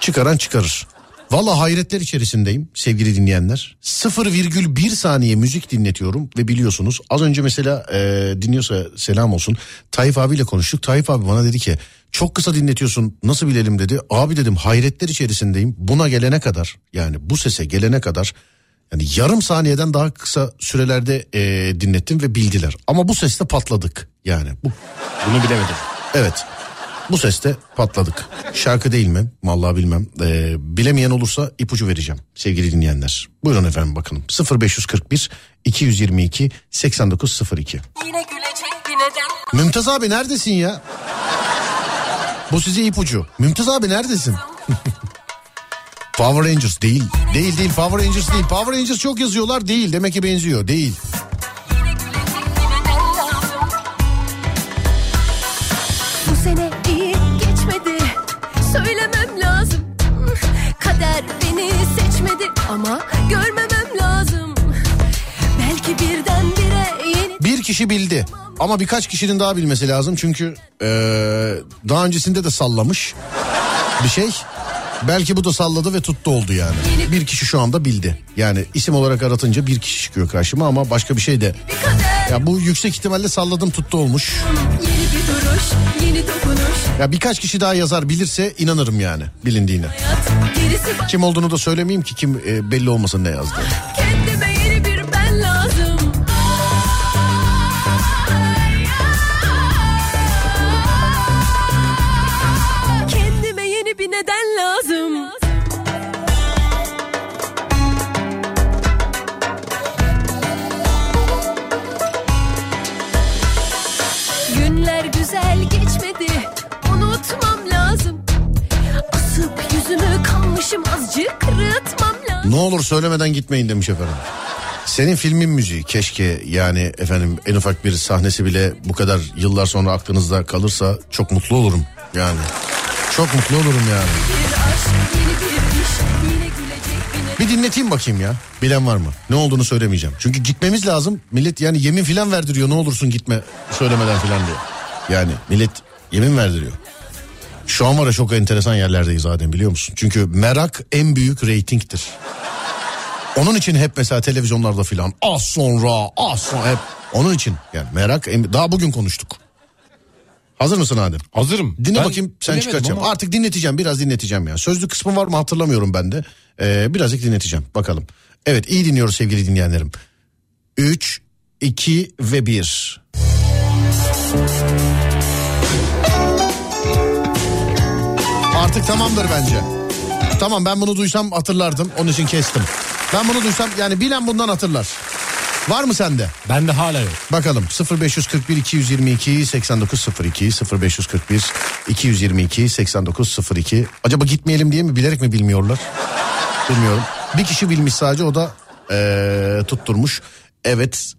Çıkaran çıkarır. Valla hayretler içerisindeyim sevgili dinleyenler. 0,1 saniye müzik dinletiyorum ve biliyorsunuz az önce mesela e, dinliyorsa selam olsun. Tayyip abiyle konuştuk. Tayyip abi bana dedi ki çok kısa dinletiyorsun nasıl bilelim dedi. Abi dedim hayretler içerisindeyim. Buna gelene kadar yani bu sese gelene kadar yani yarım saniyeden daha kısa sürelerde e, dinlettim ve bildiler. Ama bu seste patladık yani. Bu, Bunu bilemedim. Evet. Bu seste patladık. Şarkı değil mi? Vallahi bilmem. Ee, bilemeyen olursa ipucu vereceğim sevgili dinleyenler. Buyurun efendim bakın. 0541 222 8902. Yine gülecek neden? Mümtaz abi neredesin ya? Bu size ipucu. Mümtaz abi neredesin? (laughs) Power Rangers değil. Değil değil Power Rangers değil. Power Rangers çok yazıyorlar değil. Demek ki benziyor değil. Ama görmemem lazım Belki birdenbire yeni Bir kişi bildi. Ama birkaç kişinin daha bilmesi lazım. Çünkü eee, daha öncesinde de sallamış bir şey. Belki bu da salladı ve tuttu oldu yani. Bir kişi şu anda bildi. Yani isim olarak aratınca bir kişi çıkıyor karşıma ama başka bir şey de. Ya bu yüksek ihtimalle salladım tuttu olmuş. Ya birkaç kişi daha yazar bilirse inanırım yani bilindiğine. Kim olduğunu da söylemeyeyim ki kim e, belli olmasın ne yazdı. Kalmışım azıcık Kırıtmam lazım Ne olur söylemeden gitmeyin demiş efendim. Senin filmin müziği keşke yani efendim en ufak bir sahnesi bile bu kadar yıllar sonra aklınızda kalırsa çok mutlu olurum yani. Çok mutlu olurum yani. Bir dinleteyim bakayım ya. Bilen var mı? Ne olduğunu söylemeyeceğim. Çünkü gitmemiz lazım. Millet yani yemin filan verdiriyor. Ne olursun gitme söylemeden filan diye. Yani millet yemin verdiriyor. Şu an var ya çok enteresan yerlerdeyiz zaten biliyor musun? Çünkü merak en büyük reytingtir. Onun için hep mesela televizyonlarda filan az sonra az sonra hep onun için yani merak en- daha bugün konuştuk. Hazır mısın Adem? Hazırım. Dinle Ben bakayım sen bilemedim çıkaracağım. ama- Artık dinleteceğim biraz dinleteceğim ya. Sözlü kısmı var mı hatırlamıyorum ben de. Ee, birazcık dinleteceğim bakalım. Evet iyi dinliyoruz sevgili dinleyenlerim. 3, 2 ve 1. Artık tamamdır bence. Tamam ben bunu duysam hatırlardım onun için kestim. Ben bunu duysam yani bilen bundan hatırlar. Var mı sende? Bende hala yok. Bakalım 0541 222 8902 0541 222 8902 Acaba gitmeyelim diye mi bilerek mi bilmiyorlar? Bilmiyorum. Bir kişi bilmiş sadece o da eee, tutturmuş. Evet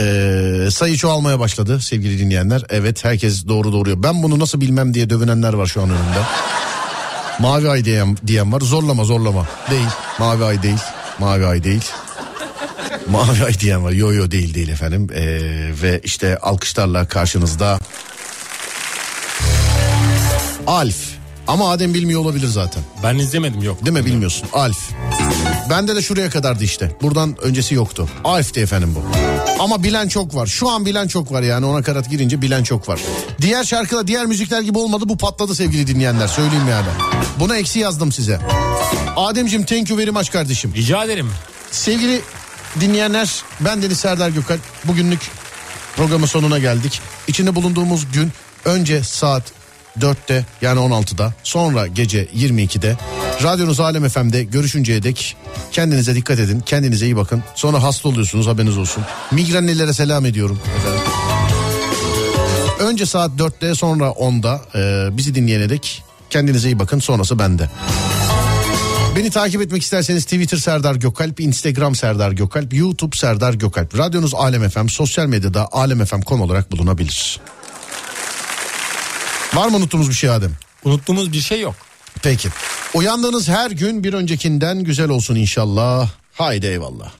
eee, sayı çoğalmaya başladı sevgili dinleyenler. Evet herkes doğru doğruyor. Ben bunu nasıl bilmem diye dövünenler var şu an önümde. Mavi ay diyen, diyen var. Zorlama zorlama. Değil. Mavi ay değil. Mavi ay değil. Mavi ay diyen var. Yo yo değil değil efendim. Ee, ve işte alkışlarla karşınızda Alf. Ama Adem bilmiyor olabilir zaten. Ben izlemedim yok. Değil mi bilmiyorsun? Alf. Bende de şuraya kadardı işte. Buradan öncesi yoktu. Alf'ti efendim bu. Ama bilen çok var. Şu an bilen çok var yani ona karat girince bilen çok var. Diğer şarkılar diğer müzikler gibi olmadı bu patladı sevgili dinleyenler söyleyeyim yani. Buna eksi yazdım size. Ademciğim thank you very much kardeşim. Rica ederim. Sevgili dinleyenler ben Deniz Serdar Gökalp. Bugünlük programın sonuna geldik. İçinde bulunduğumuz gün önce saat 4'te yani 16'da sonra gece 22'de radyonuz Alem FM'de görüşünceye dek kendinize dikkat edin. Kendinize iyi bakın. Sonra hasta oluyorsunuz haberiniz olsun. Migrenlilere selam ediyorum. Önce saat 4'te sonra 10'da e, bizi dinleyene dek kendinize iyi bakın sonrası bende. Beni takip etmek isterseniz Twitter Serdar Gökalp, Instagram Serdar Gökalp, YouTube Serdar Gökalp. Radyonuz Alem FM, sosyal medyada alemfm.com olarak bulunabilir. Var mı unuttuğumuz bir şey Adem? Unuttuğumuz bir şey yok. Peki. Uyandığınız her gün bir öncekinden güzel olsun inşallah. Haydi eyvallah.